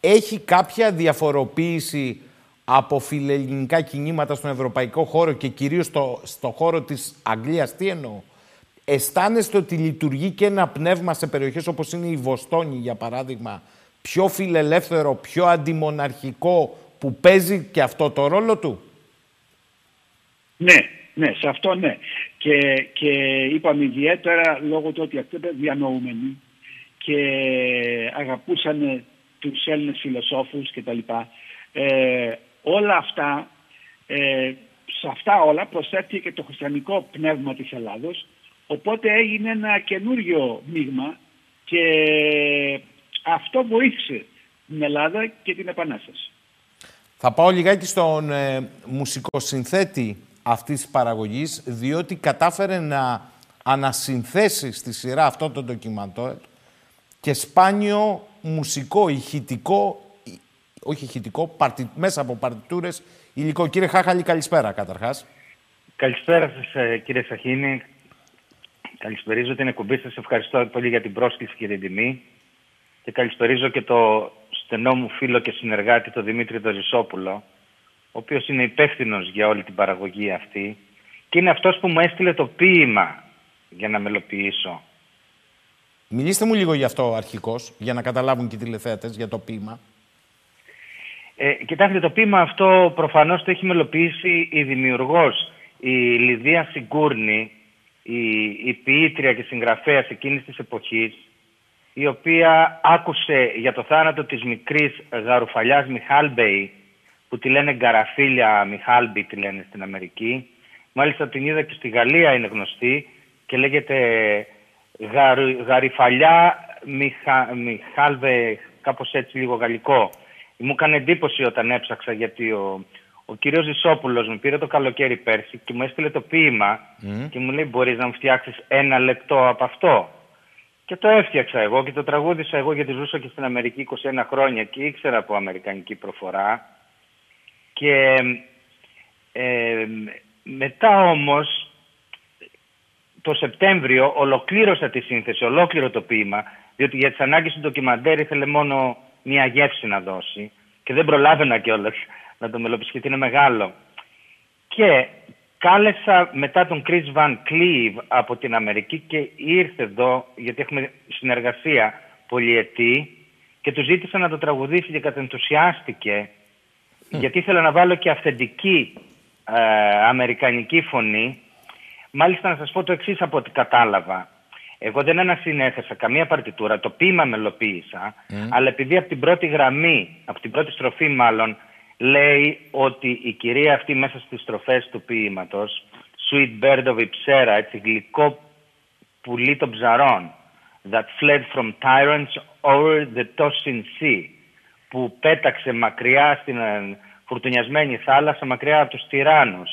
έχει κάποια διαφοροποίηση από φιλελληνικά κινήματα στον ευρωπαϊκό χώρο και κυρίως στο, στο χώρο της Αγγλίας; Τι εννοώ; Αισθάνεστε ότι λειτουργεί και ένα πνεύμα σε περιοχές όπως είναι η Βοστόνη, για παράδειγμα, πιο φιλελεύθερο, πιο αντιμοναρχικό, που παίζει και αυτό το ρόλο του; Ναι, ναι, σε αυτό ναι. Και, και είπαμε ιδιαίτερα λόγω του ότι αυτοί ήταν διανοούμενοι και αγαπούσαν τους Έλληνες φιλοσόφους κτλ. Ε, όλα αυτά, ε, σε αυτά όλα προσθέτει και το χριστιανικό πνεύμα της Ελλάδος οπότε έγινε ένα καινούριο μείγμα και αυτό βοήθησε την Ελλάδα και την Επανάσταση. Θα πάω λιγάκι στον ε, μουσικοσυνθέτη αυτής της παραγωγής, διότι κατάφερε να ανασυνθέσει στη σειρά αυτό το ντοκιμαντόρ και σπάνιο μουσικό, ηχητικό, όχι ηχητικό, παρτι, μέσα από παρτιτούρες, υλικό. Κύριε Χάχαλη, καλησπέρα καταρχάς. Καλησπέρα σας ε, κύριε Σαχίνη. Καλησπερίζω την εκπομπή σας. Ευχαριστώ πολύ για την πρόσκληση και την τιμή. Και καλησπερίζω και το στενό μου φίλο και συνεργάτη, τον Δημήτρη Δοζησόπουλο, ο οποίος είναι υπεύθυνος για όλη την παραγωγή αυτή και είναι αυτός που μου έστειλε το ποίημα για να μελοποιήσω. Μιλήστε μου λίγο γι' αυτό αρχικώς, για να καταλάβουν και οι τηλεθέατες για το ποίημα. Ε, κοιτάξτε, το ποίημα αυτό προφανώς το έχει μελοποιήσει η δημιουργός, η Λιδία Σιγκούρνη, η, η ποιήτρια και συγγραφέας εκείνης της εποχής, η οποία άκουσε για το θάνατο της μικρής γαρουφαλιάς Μιχάλμπεϊ, που τη λένε Γκαραφίλια Μιχάλμπη, τη λένε στην Αμερική. Μάλιστα την είδα και στη Γαλλία είναι γνωστή και λέγεται Γαριφαλιά Μιχα... Μιχάλβε, κάπως έτσι λίγο γαλλικό. Μου έκανε εντύπωση όταν έψαξα γιατί ο, ο κύριος Ζησόπουλος μου πήρε το καλοκαίρι πέρσι και μου έστειλε το ποίημα και μου λέει μπορείς να μου φτιάξεις ένα λεπτό από αυτό. Και το έφτιαξα εγώ και το τραγούδισα εγώ γιατί ζούσα και στην Αμερική 21 χρόνια και ήξερα από αμερικανική προφορά. Και ε, μετά όμως το Σεπτέμβριο ολοκλήρωσα τη σύνθεση, ολόκληρο το ποίημα, διότι για τις ανάγκες του ντοκιμαντέρ ήθελε μόνο μία γεύση να δώσει και δεν προλάβαινα κιόλας να το μελοποιήσει γιατί είναι μεγάλο. Και Κάλεσα μετά τον Chris Van Cleave από την Αμερική και ήρθε εδώ γιατί έχουμε συνεργασία πολυετή και του ζήτησα να το τραγουδήσει και κατενθουσιάστηκε γιατί ήθελα να βάλω και αυθεντική ε, αμερικανική φωνή. Μάλιστα να σας πω το εξής από ό,τι κατάλαβα. Εγώ δεν ανασυνέθεσα καμία παρτιτούρα, το ποίημα μελοποίησα, αλλά επειδή από την πρώτη γραμμή, από την πρώτη στροφή μάλλον, λέει ότι η κυρία αυτή μέσα στις στροφές του ποίηματος Sweet bird of Ipsera, έτσι γλυκό πουλί των ψαρών that fled from tyrants over the tossing sea που πέταξε μακριά στην ε, φουρτουνιασμένη θάλασσα μακριά από τους τυράννους.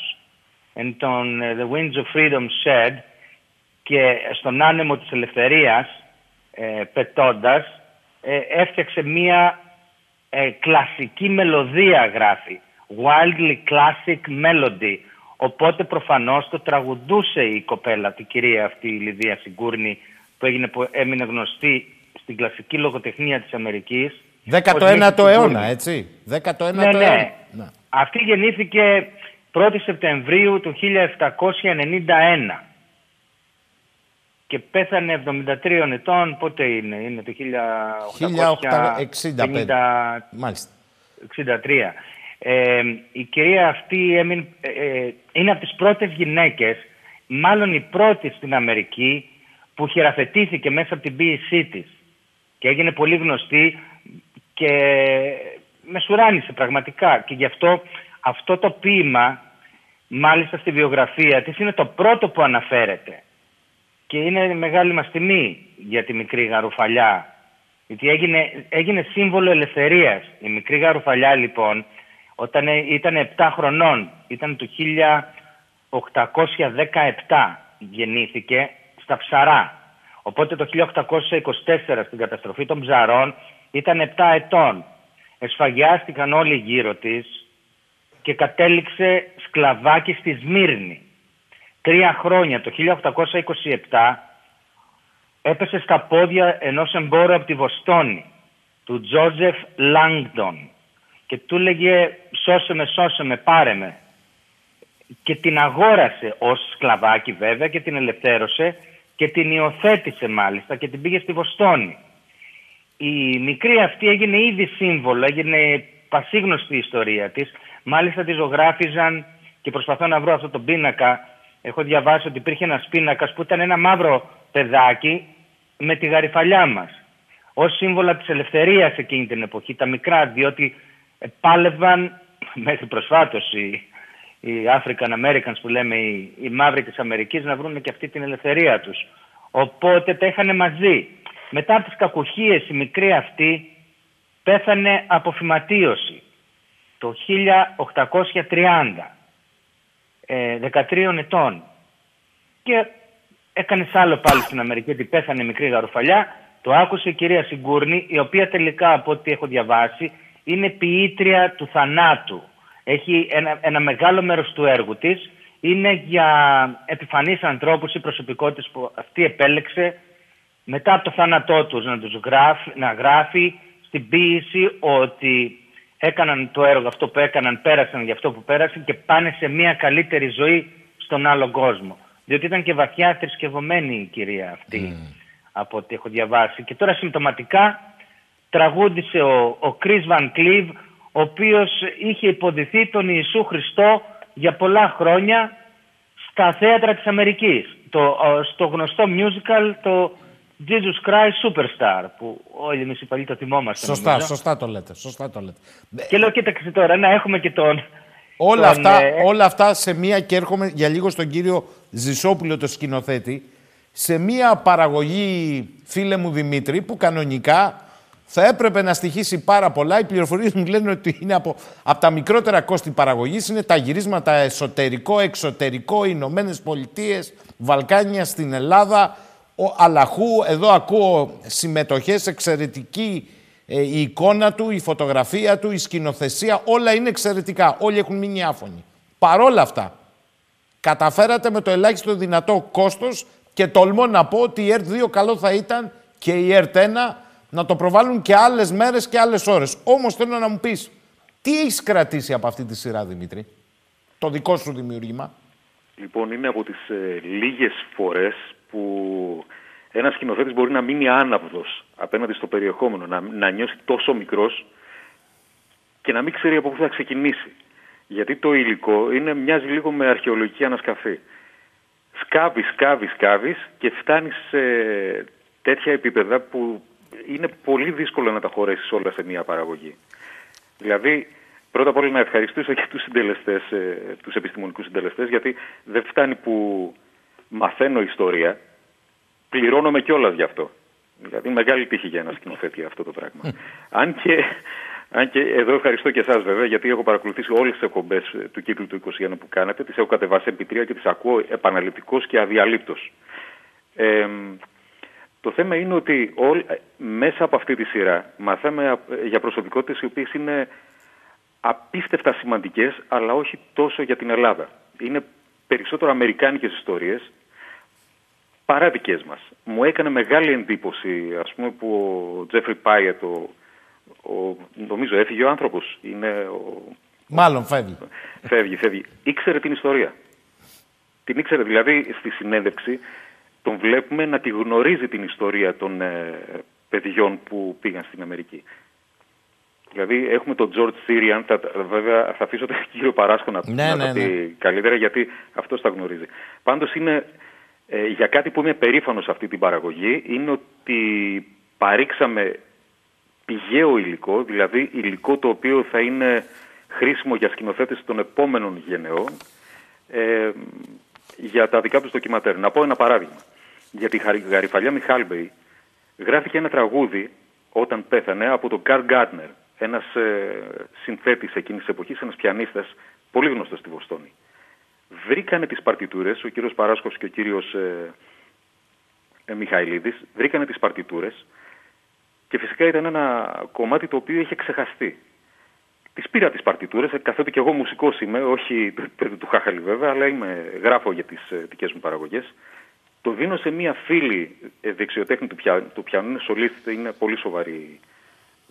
And on ε, the winds of freedom said και στον άνεμο της ελευθερίας ε, πετώντας ε, έφτιαξε μία ε, κλασική μελωδία γράφει. Wildly classic melody. Οπότε προφανώς το τραγουδούσε η κοπέλα, την κυρία αυτή η Λιδία Σιγκούρνη που, έγινε, που έμεινε γνωστή στην κλασική λογοτεχνία της Αμερικής. 19ο αιώνα, έτσι. 19ο ναι, ναι. αιώνα. Αυτή γεννήθηκε 1η Σεπτεμβρίου του 1791 και πέθανε 73 ετών. Πότε είναι, είναι το 1865. Μάλιστα. 63. Ε, η κυρία αυτή έμεινε, ε, είναι από τις πρώτες γυναίκες, μάλλον η πρώτη στην Αμερική, που χειραφετήθηκε μέσα από την ποιησή της. Και έγινε πολύ γνωστή και μεσουράνησε πραγματικά. Και γι' αυτό αυτό το ποίημα, μάλιστα στη βιογραφία της, είναι το πρώτο που αναφέρεται. Και είναι μεγάλη μας τιμή για τη μικρή γαρουφαλιά. Γιατί έγινε, έγινε σύμβολο ελευθερίας. Η μικρή γαρουφαλιά λοιπόν, όταν ήταν 7 χρονών, ήταν το 1817 γεννήθηκε στα Ψαρά. Οπότε το 1824 στην καταστροφή των Ψαρών ήταν 7 ετών. Εσφαγιάστηκαν όλοι γύρω της και κατέληξε σκλαβάκι στη Σμύρνη. Τρία χρόνια, το 1827, έπεσε στα πόδια ενός εμπόρου από τη Βοστόνη, του Τζόζεφ Λάγκτον και του έλεγε «Σώσε με, σώσε με, πάρε με». Και την αγόρασε ως σκλαβάκι βέβαια και την ελευθέρωσε και την υιοθέτησε μάλιστα και την πήγε στη Βοστόνη. Η μικρή αυτή έγινε ήδη σύμβολο, έγινε πασίγνωστη η ιστορία της. Μάλιστα τη ζωγράφιζαν και προσπαθώ να βρω αυτό το πίνακα. Έχω διαβάσει ότι υπήρχε ένας πίνακας που ήταν ένα μαύρο παιδάκι με τη γαριφαλιά μας. Ως σύμβολα της ελευθερίας εκείνη την εποχή, τα μικρά, διότι πάλευαν [CLEARS THROAT] μέχρι προσφάτως οι, οι African Americans που λέμε οι, οι μαύροι της Αμερικής να βρουν και αυτή την ελευθερία τους. Οπότε τα είχαν μαζί. Μετά από τις κακουχίες η μικρή αυτή πέθανε από φυματίωση το 1830, ε, 13 ετών. Και έκανες άλλο πάλι στην Αμερική ότι πέθανε μικρή γαρουφαλιά. Το άκουσε η κυρία Σιγκούρνη, η οποία τελικά από ό,τι έχω διαβάσει είναι ποιήτρια του θανάτου. Έχει ένα, ένα μεγάλο μέρος του έργου της είναι για επιφανείς ανθρώπους ή προσωπικότητες που αυτή επέλεξε μετά από το θάνατό τους να τους γράφει, να γράφει στην ποίηση ότι έκαναν το έργο αυτό που έκαναν, πέρασαν για αυτό που πέρασαν και πάνε σε μια καλύτερη ζωή στον άλλο κόσμο. Διότι ήταν και βαθιά θρησκευωμένη η κυρία αυτή από ό,τι έχω διαβάσει. Και τώρα συμπτωματικά τραγούδισε ο, ο Chris Van Cleave, ο οποίος είχε υποδηθεί τον Ιησού Χριστό για πολλά χρόνια στα θέατρα της Αμερικής. Το, στο γνωστό musical το Jesus Christ Superstar που όλοι εμείς οι παλιοί το θυμόμαστε. Σωστά, νομίζω. σωστά το λέτε. Σωστά το λέτε. Και λέω κοίταξε τώρα να έχουμε και τον... Όλα, τον, αυτά, ε... όλα αυτά σε μία και έρχομαι για λίγο στον κύριο Ζησόπουλο το σκηνοθέτη σε μία παραγωγή φίλε μου Δημήτρη που κανονικά θα έπρεπε να στοιχήσει πάρα πολλά. Οι πληροφορίες μου λένε ότι είναι από, από τα μικρότερα κόστη παραγωγής. Είναι τα γυρίσματα εσωτερικό, εξωτερικό, Ηνωμένες Πολιτείες, Βαλκάνια στην Ελλάδα, ο Αλαχού. Εδώ ακούω συμμετοχές, εξαιρετική ε, η εικόνα του, η φωτογραφία του, η σκηνοθεσία. Όλα είναι εξαιρετικά. Όλοι έχουν μείνει άφωνοι. Παρόλα αυτά, καταφέρατε με το ελάχιστο δυνατό κόστος και τολμώ να πω ότι η ΕΡΤ 2 καλό θα ήταν και η ΕΡΤ 1 να το προβάλλουν και άλλες μέρες και άλλες ώρες. Όμως θέλω να μου πεις, τι έχεις κρατήσει από αυτή τη σειρά, Δημήτρη, το δικό σου δημιούργημα; Λοιπόν, είναι από τις ε, λίγες φορές που ένας σκηνοθέτης μπορεί να μείνει άναυδος απέναντι στο περιεχόμενο, να, να νιώσει τόσο μικρός και να μην ξέρει από πού θα ξεκινήσει. Γιατί το υλικό είναι, μοιάζει λίγο με αρχαιολογική ανασκαφή. Σκάβεις, σκάβεις, σκάβεις και φτάνεις σε τέτοια επίπεδα που είναι πολύ δύσκολο να τα χωρέσεις όλα σε μία παραγωγή. Δηλαδή, πρώτα απ' όλα να ευχαριστήσω και τους συντελεστές, ε, τους επιστημονικούς συντελεστές, γιατί δεν φτάνει που μαθαίνω ιστορία, πληρώνομαι κιόλας γι' αυτό. Δηλαδή, μεγάλη τύχη για ένα σκηνοθέτη αυτό το πράγμα. αν, και, αν και εδώ ευχαριστώ και εσάς βέβαια, γιατί έχω παρακολουθήσει όλες τις εκπομπές του κύκλου του 21 που κάνετε, τις έχω κατεβάσει επί τρία και τις ακούω επαναληπτικώς και αδιαλείπτως. Ε, το θέμα είναι ότι όλ, μέσα από αυτή τη σειρά μαθάμε για προσωπικότητες οι οποίες είναι απίστευτα σημαντικές, αλλά όχι τόσο για την Ελλάδα. Είναι περισσότερο αμερικάνικες ιστορίες, παρά δικές μας. Μου έκανε μεγάλη εντύπωση, ας πούμε, που ο Τζέφρι Πάιετ, ο, ο, νομίζω έφυγε ο άνθρωπος, είναι ο... Μάλλον φεύγει. Φεύγει, φεύγει. Ήξερε την ιστορία. Την ήξερε δηλαδή στη συνέντευξη, τον βλέπουμε να τη γνωρίζει την ιστορία των ε, παιδιών που πήγαν στην Αμερική. Δηλαδή έχουμε τον George Sirian, θα, βέβαια θα αφήσω τον κύριο Παράσχο να, ναι, να ναι, το πει ναι. καλύτερα γιατί αυτός τα γνωρίζει. Πάντως είναι ε, για κάτι που είμαι περήφανος σε αυτή την παραγωγή είναι ότι παρήξαμε πηγαίο υλικό, δηλαδή υλικό το οποίο θα είναι χρήσιμο για σκηνοθέτηση των επόμενων γενεών ε, για τα δικά τους ντοκιματέρ. Να πω ένα παράδειγμα. Για τη Γαριφαλιά Μιχάλμπεϊ γράφηκε ένα τραγούδι όταν πέθανε από τον Καρ Γκάρτνερ, ένας ε, συνθέτης εκείνης της εποχής, ένας πιανίστας πολύ γνωστός στη Βοστόνη. Βρήκανε τις παρτιτούρες, ο κύριος Παράσκος και ο κύριος ε, ε, Μιχαηλίδης, βρήκανε τις παρτιτούρες και φυσικά ήταν ένα κομμάτι το οποίο είχε ξεχαστεί. Τις πήρα τις παρτιτούρες, καθότι και εγώ μουσικός είμαι, όχι παιδί του Χάχαλη βέβαια, αλλά είμαι, γράφω για τις ε, δικές μου παραγωγές. Το δίνω σε μία φίλη ε, δεξιοτέχνη του, πια, του πιανού, είναι σολίστη, είναι πολύ σοβαρή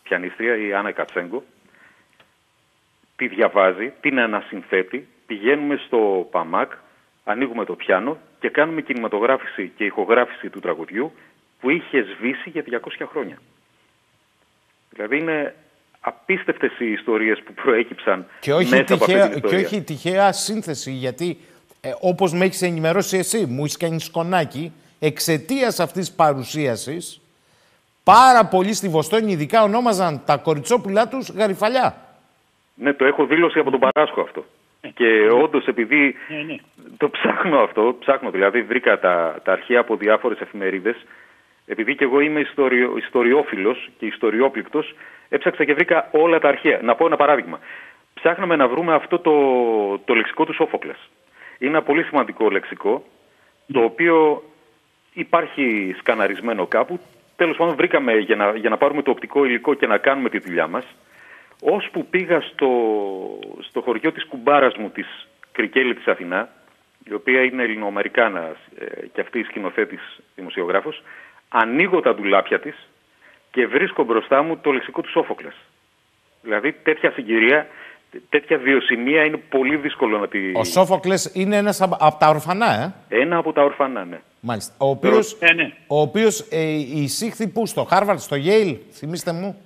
πιανίστρια, η Άννα Κατσέγκο. Τη διαβάζει, την ανασυνθέτει, πηγαίνουμε στο ΠΑΜΑΚ, ανοίγουμε το πιάνο και κάνουμε κινηματογράφηση και ηχογράφηση του τραγουδιού που είχε σβήσει για 200 χρόνια. Δηλαδή είναι απίστευτες οι ιστορίες που προέκυψαν και όχι μέσα τυχαία, από αυτή την Και ιστορία. όχι τυχαία σύνθεση, γιατί ε, όπως με έχεις ενημερώσει εσύ, μου έχεις κάνει σκονάκι, εξαιτίας αυτής της παρουσίασης, πάρα πολλοί στη Βοστόνη ειδικά ονόμαζαν τα κοριτσόπουλά τους γαριφαλιά. Ναι, το έχω δήλωση από τον Παράσχο αυτό. Και όντως επειδή Ναι, ναι. το ψάχνω αυτό, ψάχνω δηλαδή, βρήκα τα, τα αρχεία από διάφορες εφημερίδες. Επειδή και εγώ είμαι ιστοριο, ιστοριόφιλος και ιστοριόπληκτος, έψαξα και βρήκα όλα τα αρχεία. Να πω ένα παράδειγμα. Ψάχναμε να βρούμε αυτό το, το λεξικό του Σόφοκλας. Είναι ένα πολύ σημαντικό λεξικό, το οποίο υπάρχει σκαναρισμένο κάπου. Τέλος πάντων βρήκαμε για να, για να πάρουμε το οπτικό υλικό και να κάνουμε τη δουλειά μας. Ώσπου πήγα στο, στο χωριό της κουμπάρας μου της Κρικέλη της Αθηνά, η οποία είναι Ελληνοαμερικάνα ε, και αυτή η σκηνοθέτης δημοσιογράφος, ανοίγω τα ντουλάπια της και βρίσκω μπροστά μου το λεξικό του Σοφοκλής. Δηλαδή τέτοια συγκυρία, τέτοια βιωσιμία είναι πολύ δύσκολο να τη... Ο Σοφοκλής είναι ένας από από τα ορφανά, ε; Ένα από τα ορφανά, ναι. Μάλιστα. Ο οποίος, Ε, ναι. ο οποίος ε, εισήχθη πού, στο Χάρβαρτ, στο Yale, θυμίστε μου;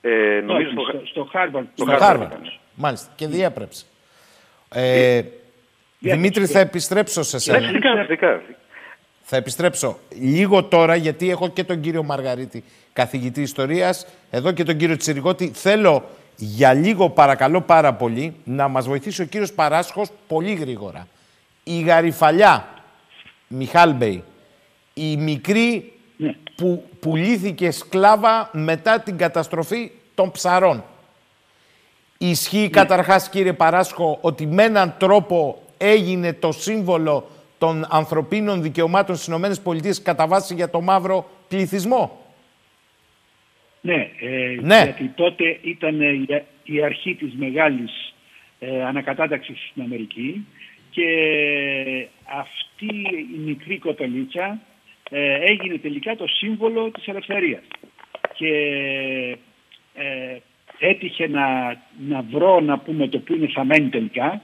Ε, νομίζω Όχι, στο- στο, στο Harvard. Στο Harvard Harvard. ήταν. Μάλιστα. Και διέπρεψε. Ε, Δημήτρη, θα επιστρέψω σε Ναι, σένα. φυσικά, φυσικά. Θα επιστρέψω λίγο τώρα, γιατί έχω και τον κύριο Μαργαρίτη, καθηγητή ιστορίας, εδώ και τον κύριο Τσιριγότη. Θέλω για λίγο, παρακαλώ πάρα πολύ, να μας βοηθήσει ο κύριος Παράσχος πολύ γρήγορα. Η Γαριφαλιά, Μιχάλμπεϊ, η μικρή Ναι. Που πουλήθηκε σκλάβα μετά την καταστροφή των ψαρών. Ισχύει καταρχάς, κύριε Παράσχο, ότι με έναν τρόπο έγινε το σύμβολο των ανθρωπίνων δικαιωμάτων στις ΗΠΑ κατά βάση για το μαύρο πληθυσμό; Ναι, ε, Ναι. γιατί τότε ήταν η, η αρχή της μεγάλης ε, ανακατάταξης στην Αμερική και αυτή η μικρή κοπελίτσα ε, έγινε τελικά το σύμβολο της ελευθερίας. Και ε, έτυχε να, να βρω να πούμε το που είναι θαμένη τελικά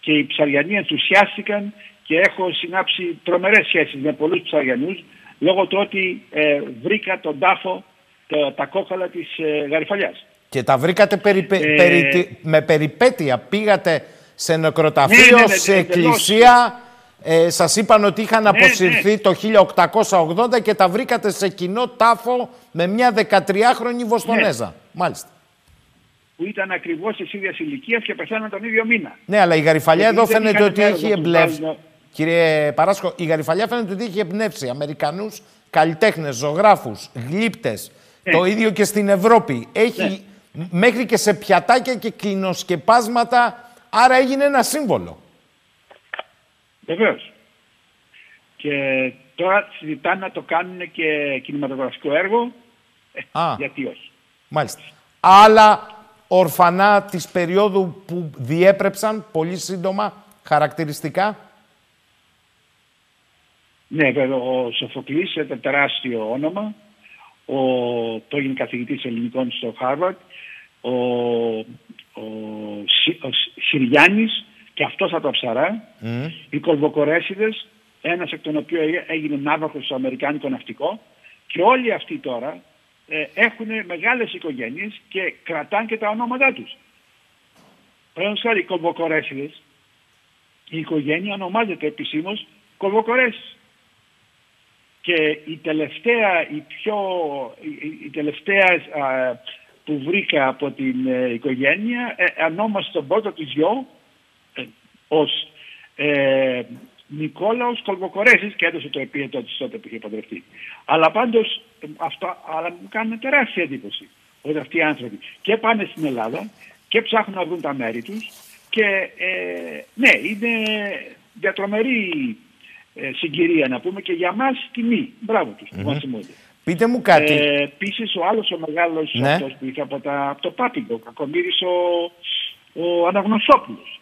και οι ψαριανοί ενθουσιάστηκαν και έχω συνάψει τρομερές σχέσεις με πολλούς ψαριανούς λόγω του ότι ε, βρήκα τον τάφο, τα, τα κόκαλα της ε, Γαριφαλιάς. Και τα βρήκατε περιπε- Ε, περι- με περιπέτεια. Πήγατε σε νεκροταφείο, Ναι, ναι, ναι, σε εντελώς. εκκλησία. Ε, σας είπαν ότι είχαν Ναι, αποσυρθεί το 1880 και τα βρήκατε σε κοινό τάφο με μια 13χρονη Βοστονέζα. Ναι. Μάλιστα. που ήταν ακριβώς της ίδιας ηλικίας και πεθάναν τον ίδιο μήνα. Ναι, αλλά η Γαριφαλιά Γιατί εδώ δεν φαίνεται είχαν ότι μέρος έχει να τους εμπνεύσει. βάλουν- Κύριε Παράσχο, η Γαριφαλιά φαίνεται ότι έχει εμπνεύσει Αμερικανούς καλλιτέχνες, ζωγράφους, γλύπτες. Ναι. Το ίδιο και στην Ευρώπη. Έχει μέχρι και σε πιατάκια και κλινοσκεπάσματα, άρα έγινε ένα σύμβολο. Βεβαίως. Και τώρα συζητάνε να το κάνουν και κινηματογραφικό έργο. Ε, Α. γιατί όχι. Μάλιστα. Άλλα ορφανά της περίοδου που διέπρεψαν πολύ σύντομα χαρακτηριστικά; Ναι, βέβαια, ο Σοφοκλής ήταν τεράστιο όνομα. Ο, το έγινε καθηγητής ελληνικών στο Χάρβαρτ. Ο, ο, Συ- ο Συ- Συριάννης και αυτός από τα ψαρά. Οι Κολβοκορέσιδες, ένας εκ των οποίων έγι- έγινε ναύαρχος στο Αμερικάνικο ναυτικό. Και όλοι αυτοί τώρα ε, έχουν μεγάλες οικογένειες και κρατάνε και τα ονόματά τους. Παραδείγματος χάρη, οι Κολβοκορέσιδες, η οικογένεια ονομάζεται επισήμως Κολβοκορέσης. Και η τελευταία, η πιο, η, η- η τελευταία α, που βρήκα από την ε, οικογένεια ε, ονόμασε τον πρώτο της γιο ε, ως ε, Νικόλαος Κολβοκορέσης και έδωσε το επίετο της τότε που είχε παντρευτεί. Αλλά πάντως ε, αυτό αλλά μου κάνουν τεράστια εντύπωση ότι αυτοί οι άνθρωποι και πάνε στην Ελλάδα και ψάχνουν να βρουν τα μέρη τους και ε, ναι είναι διατρομερή ε, συγκυρία να πούμε και για μας τιμή. Μπράβο τους που μας θυμούνται. Πείτε μου κάτι. Ε, Επίσης, ο άλλος ο μεγάλος Ναι. αυτός που είχε από, τα, από το Πάπιγκο, ο Κακομοίρης ο, ο Αναγνωσόπουλος.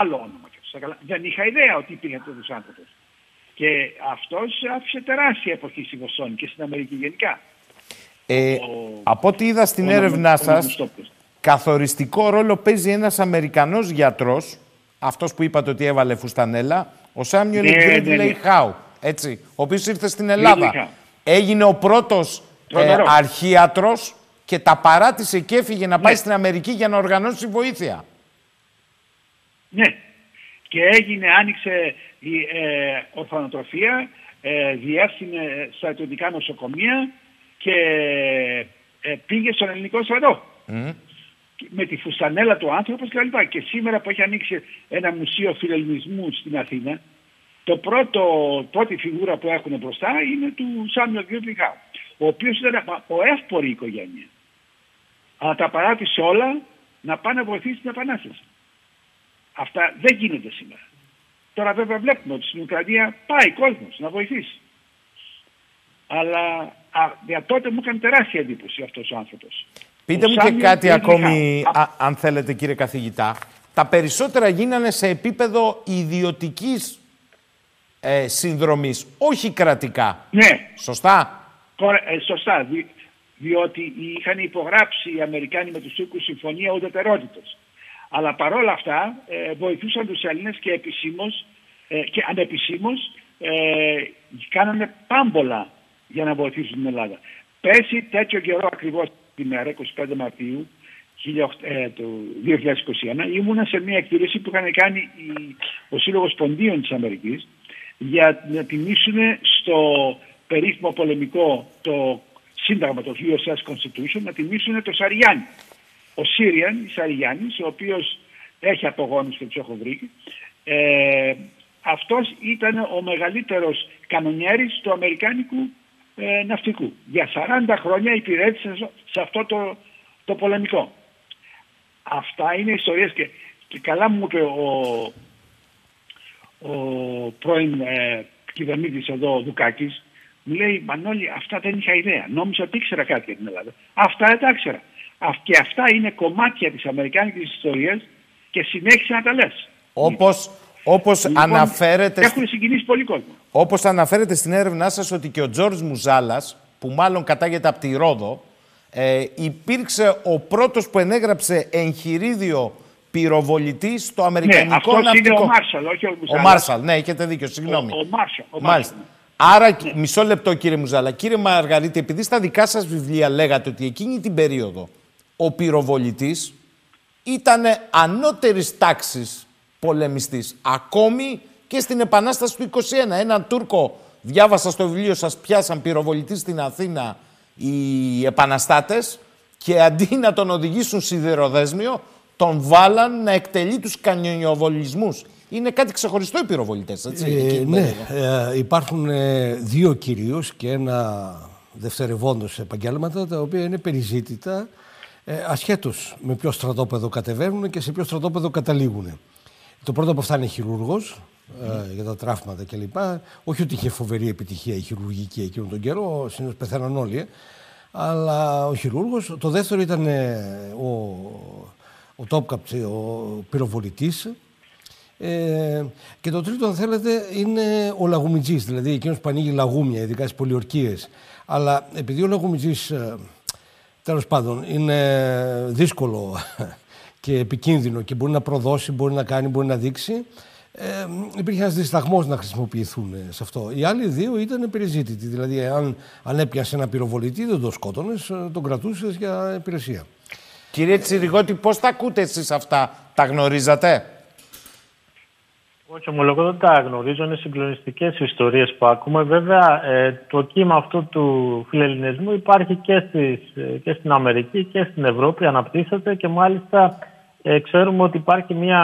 Άλλο όνομα. και στα καλά. Δεν είχα ιδέα ότι υπήρχε τέτοιο άνθρωπο. Και αυτός άφησε τεράστια εποχή στη Βοστόνη και στην Αμερική γενικά. Ε, από ό,τι είδα στην ο έρευνά Αναγνω- ο σας, Αναγνωστόπουλος. καθοριστικό ρόλο παίζει ένας Αμερικανός γιατρός, αυτός που είπατε ότι έβαλε φουστανέλα, ο Σάμιουελ Ναι, Γκρίντλεϊ ναι, ναι. Χάου, έτσι, ο οποίος ήρθε στην Ελλάδα. Χάου. Έγινε ο πρώτος ε, Τρομερό. αρχίατρος και τα παράτησε και έφυγε να πάει Ναι. στην Αμερική για να οργανώσει βοήθεια. Ναι. Και έγινε, άνοιξε η ε, ορφανοτροφία, ε, διεύθυνε στρατιωτικά νοσοκομεία και ε, πήγε στον ελληνικό στρατό. Με τη φουστανέλα του άνθρωπος και λοιπά. Και σήμερα που έχει ανοίξει ένα μουσείο φιλελληνισμού στην Αθήνα, το πρώτο, πρώτη φιγούρα που έχουν μπροστά είναι του Σάμιον Γκριντλι Χάου, ο οποίος ήταν από εύπορη οικογένεια. Αλλά τα παράτησε όλα να πάνε να βοηθήσει την Επανάσταση. Αυτά δεν γίνονται σήμερα. Τώρα βέβαια βλέπουμε ότι στην Ουκρανία πάει κόσμος να βοηθήσει. Αλλά α, για τότε μου έκανε τεράστια εντύπωση αυτός ο άνθρωπος. Πείτε Ο μου και Σάμιουελ κάτι Γκρίντλι ακόμη, Χάου. α- αν θέλετε κύριε καθηγητά. Τα περισσότερα γίνανε σε επίπεδο ιδιωτικής ε, συνδρομής, όχι κρατικά. Ναι. Σωστά; Κορε- ε, σωστά, δι- διότι είχαν υπογράψει οι Αμερικάνοι με τους Τούρκους συμφωνία ουδετερότητας. Αλλά παρόλα αυτά ε, βοηθούσαν τους Έλληνες και επισήμως ε, και ανεπισήμως ε, κάνανε πάμπολα για να βοηθήσουν την Ελλάδα. Πέρσι τέτοιο καιρό ακριβώς την μέρα, 25 Μαρτίου 18- ε, του 2021, ήμουνα σε μια εκδήλωση που είχαν κάνει οι- ο Σύλλογος Ποντίων της Αμερικής για να τιμήσουν στο περίφημο πολεμικό το σύνταγμα, το USS Constitution, να τιμήσουν το Σαριάννη. Ο Σύριαν, Σαριάννης, ο οποίος έχει απογόνους και τους έχω βρει, ε, αυτός ήταν ο μεγαλύτερος κανονιέρης του Αμερικάνικου ε, ναυτικού. Για 40 χρόνια υπηρέτησε σε- σε αυτό το, το πολεμικό. Αυτά είναι ιστορίες και, και καλά μου είπε ο, ο πρώην ε, κυβερνήτης εδώ, ο Δουκάκης, μου λέει Μανώλη αυτά δεν είχα ιδέα. Νόμιζα ότι ήξερα κάτι για την Ελλάδα. Αυτά δεν τα ήξερα. Αυ- Και αυτά είναι κομμάτια της Αμερικάνικης ιστορίας και συνέχισε να τα λες. Όπως, όπως Λοιπόν, αναφέρεται... Έχουν συγκινήσει πολύ κόσμο. Όπως αναφέρετε στην έρευνά σας ότι και ο Τζόρτζ Μουζάλας, που μάλλον κατάγεται από τη Ρόδο, ε, υπήρξε ο πρώτος που ενέγραψε εγχειρίδιο πυροβολητή στο αμερικανικό Ναι, αυτός είναι ναυτικό. ο Μάρσαλ, όχι ο Ο Μουζάλας. Μάρσαλ, ναι, έχετε δίκιο, συγγνώμη. Ο, ο Μάρσαλ. Ο Μάλιστα. Μάρσαλ. Άρα, μισό λεπτό κύριε Μουζάλα. Κύριε Μαργαρίτη, επειδή στα δικά σας βιβλία λέγατε ότι εκείνη την περίοδο ο πυροβολητής ήταν ανώτερης τάξης πολεμιστής. Ακόμη και στην Επανάσταση του 21. Έναν Τούρκο, διάβασα στο βιβλίο σας, πιάσαν πυροβολητή στην Αθήνα οι επαναστάτες και αντί να τον οδηγήσουν σιδηροδέσμιο, τον βάλαν να εκτελεί τους κανιονιοβολισμούς. Είναι κάτι ξεχωριστό οι πυροβολητές, έτσι. Ε, εκείνη την ναι, περίοδο. ε, υπάρχουν ε, δύο κυρίως και ένα δευτερευόντως επαγγέλματα τα οποία είναι περιζήτητα ε, ασχέτως με ποιο στρατόπεδο κατεβαίνουν και σε ποιο στρατόπεδο καταλήγουν. Το πρώτο από αυτά είναι χειρούργος, ε, για τα τραύματα κλπ. Όχι ότι είχε φοβερή επιτυχία η χειρουργική εκείνο τον καιρό, συνήθως πεθαίναν όλοι. Ε. Αλλά ο χειρούργος, το δεύτερο ήταν ε, ο, ο Τόπκαπ, ο πυροβολητής. Ε, και το τρίτο, αν θέλετε, είναι ο λαγουμιτζής, δηλαδή εκείνος που ανοίγει λαγούμια, ειδικά στις πολιορκίες. Αλλά επειδή ο λαγουμιτζής, ε, τέλος πάντων, είναι δύσκολο [LAUGHS] και επικίνδυνο και μπορεί να προδώσει, μπορεί να κάνει, μπορεί να δείξει, ε, υπήρχε ένας δισταγμός να χρησιμοποιηθούν σε αυτό. Οι άλλοι δύο ήταν περιζήτητοι. Δηλαδή, αν, αν έπιασε ένα πυροβολητή, δεν το σκότωνες, ε, τον κρατούσες για υπηρεσία. Κύριε Τσιριγότη, πώς τα ακούτε εσείς αυτά, τα γνωρίζατε; Όχι, ομολογώ δεν τα γνωρίζω. Είναι συγκλονιστικές ιστορίες που ακούμε. Βέβαια, ε, το κύμα αυτό του φιλελληνισμού υπάρχει και, στις, ε, και στην Αμερική και στην Ευρώπη, αναπτύσσεται και μάλιστα ε, ξέρουμε ότι υπάρχει μια